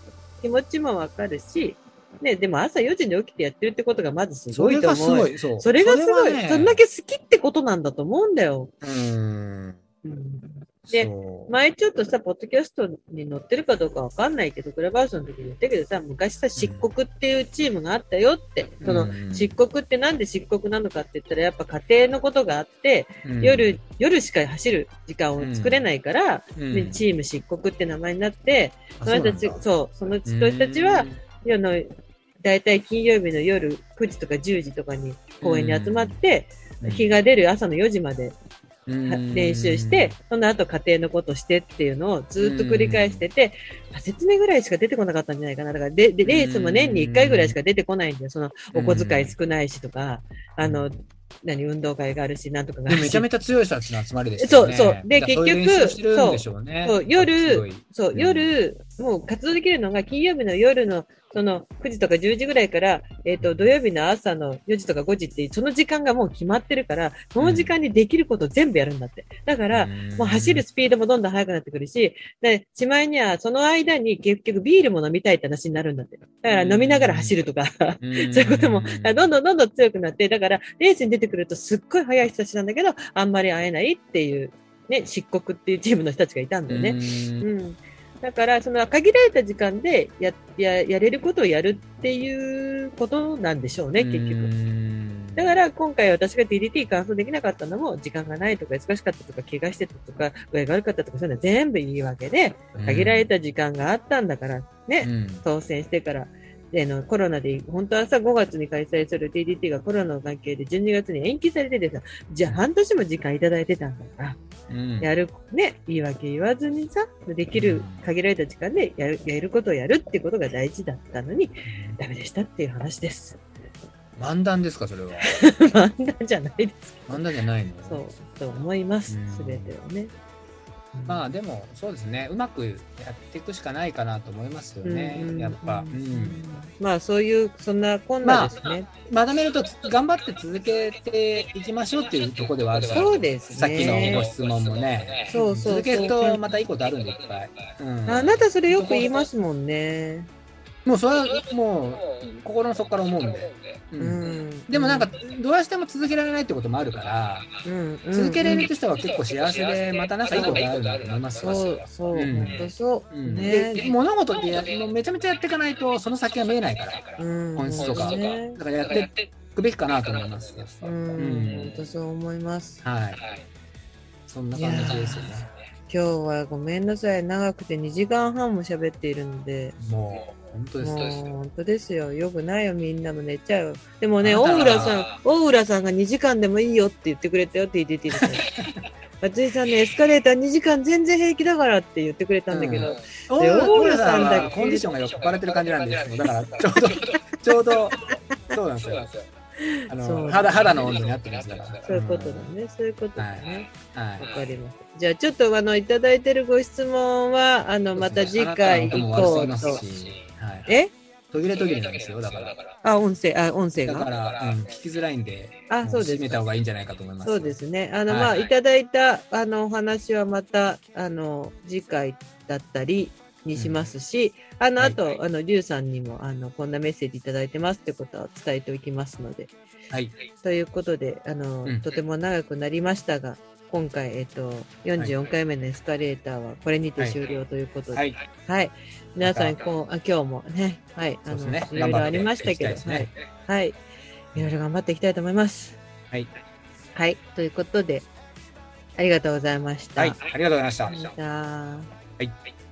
気持ちもわかるし、ね、でも朝4時に起きてやってるってことがまずすそごいとれがす思う。ごい。そう。それがすごい。そねそんだけ好きってことなんだと思うんだよ。うん。うんでそう前ちょっとさ、ポッドキャストに載ってるかどうかわかんないけど、クラブハウスの時に言ったけどさ、昔さ、漆黒っていうチームがあったよって。その、うん漆黒ってなんで漆黒なのかって言ったら、やっぱ家庭のことがあって、うん夜、夜しか走る時間を作れないから、うんでチーム漆黒って名前になって、あその人たち、うそう、その人たちは、あの、だいたい金曜日の夜9時とか10時とかに公園に集まって、うん日が出る朝の4時までうん練習して、その後家庭のことしてっていうのをずっと繰り返してて、まあ説明ぐらいしか出てこなかったんじゃないかな。だからで、で、レースも年に1回ぐらいしか出てこないんだよ。その、お小遣い少ないしとか、あの、何、運動会があるし、なんとかがあるし。でもめちゃめちゃ強い人たちの集まりでしたよね。そうそうで結局。そうそう夜そう、うん夜、もう活動できるのが金曜日の夜の、その9時とか10時ぐらいから、えっ、と、土曜日の朝の4時とか5時って、その時間がもう決まってるから、その時間にできることを全部やるんだって。だから、もう走るスピードもどんどん速くなってくるし、で、しまいにはその間に結局ビールも飲みたいって話になるんだって。だから飲みながら走るとか、そういうことも、どんどんどんどん強くなって、だからレースに出てくるとすっごい速い人たちなんだけど、あんまり会えないっていう、ね、漆黒っていうチームの人たちがいたんだよね。うん。だから、その限られた時間でや、や、やれることをやるっていうことなんでしょうね、結局。だから、今回私が DDT 完走できなかったのも、時間がないとか、忙しかったとか、怪我してたとか、具合が悪かったとか、そういうのは全部言い訳で、限られた時間があったんだから、ね、当選してから、であのコロナで、本当はさ、5月に開催する TDT がコロナの関係で12月に延期されててさ、じゃあ半年も時間いただいてたんだから、やる、ね、言い訳言わずにさ、できる、限られた時間でやる、やることをやるっていうことが大事だったのに、ダメでしたっていう話です。漫談ですか、それは。漫談じゃないです漫談じゃないの？そう、と思います。うん、すべてをね。まあでもそうですね。うまくやっていくしかないかなと思いますよね、うんやっぱ、うん。まあ、そういう、そんなこんなですね。まとめると頑張って続けていきましょうっていうところではあるから。そうですね。さっきのご質問もね。そうそうそう。続けるとまたいいことあるんでいっぱい、うん。あなたそれよく言いますもんね。もうそれはもう心の底から思うんで、ううんん。でもなんかどうしても続けられないってこともあるから、うん、続けられると人は結構幸せでまたなんかいいことあるなと思いますよそう、そう、うん本当そう。物事ってやもうめちゃめちゃやっていかないとその先は見えないからうん。本質とかねだからやっていくべきかなと思います。ううんん、本当そう思います。はい。そんな感じですよね。今日はごめんなさい。長くて2時間半も喋っているので。もう、本当です。本当ですよ。よくないよ。みんなも寝ちゃうよ。でもね、大浦さん、大浦さんが2時間でもいいよって言ってくれたよって言ってて。松井さんね、エスカレーター2時間全然平気だからって言ってくれたんだけど、うん大大浦さんだけコンディションが酔っ払ってる感じなんですよ。だから、ちょうど、ちょうど、そうなんですよ。あの肌肌の温度に合ってますから。そういうことだね。そういうことだね。はい。わかります。じゃあちょっとあのいただいてるご質問はあのまた次回以降と。しはい。え？途切れ途切れなんですよ。だから。あ音声あ音声だかが。ら、うん、聞きづらいんで、もあそうです閉めた方がいいんじゃないかと思います。そうですね。あの、はいまあいただいたあのお話はまたあの次回だったりにしますし、あのはいあと、あのリュウさんにもあのこんなメッセージいただいてますってことは伝えておきますので。はい。ということであの、うんとても長くなりましたが。今回、えっと、44回目のエスカレーターはこれにて終了ということで、はい。はい。皆さん、こうあ今日もね、はい、あの、ね。いろいろありましたけど、ねはい。はい。いろいろ頑張っていきたいと思います。はい。はい。ということで、ありがとうございました。はい。ありがとうございました。はい。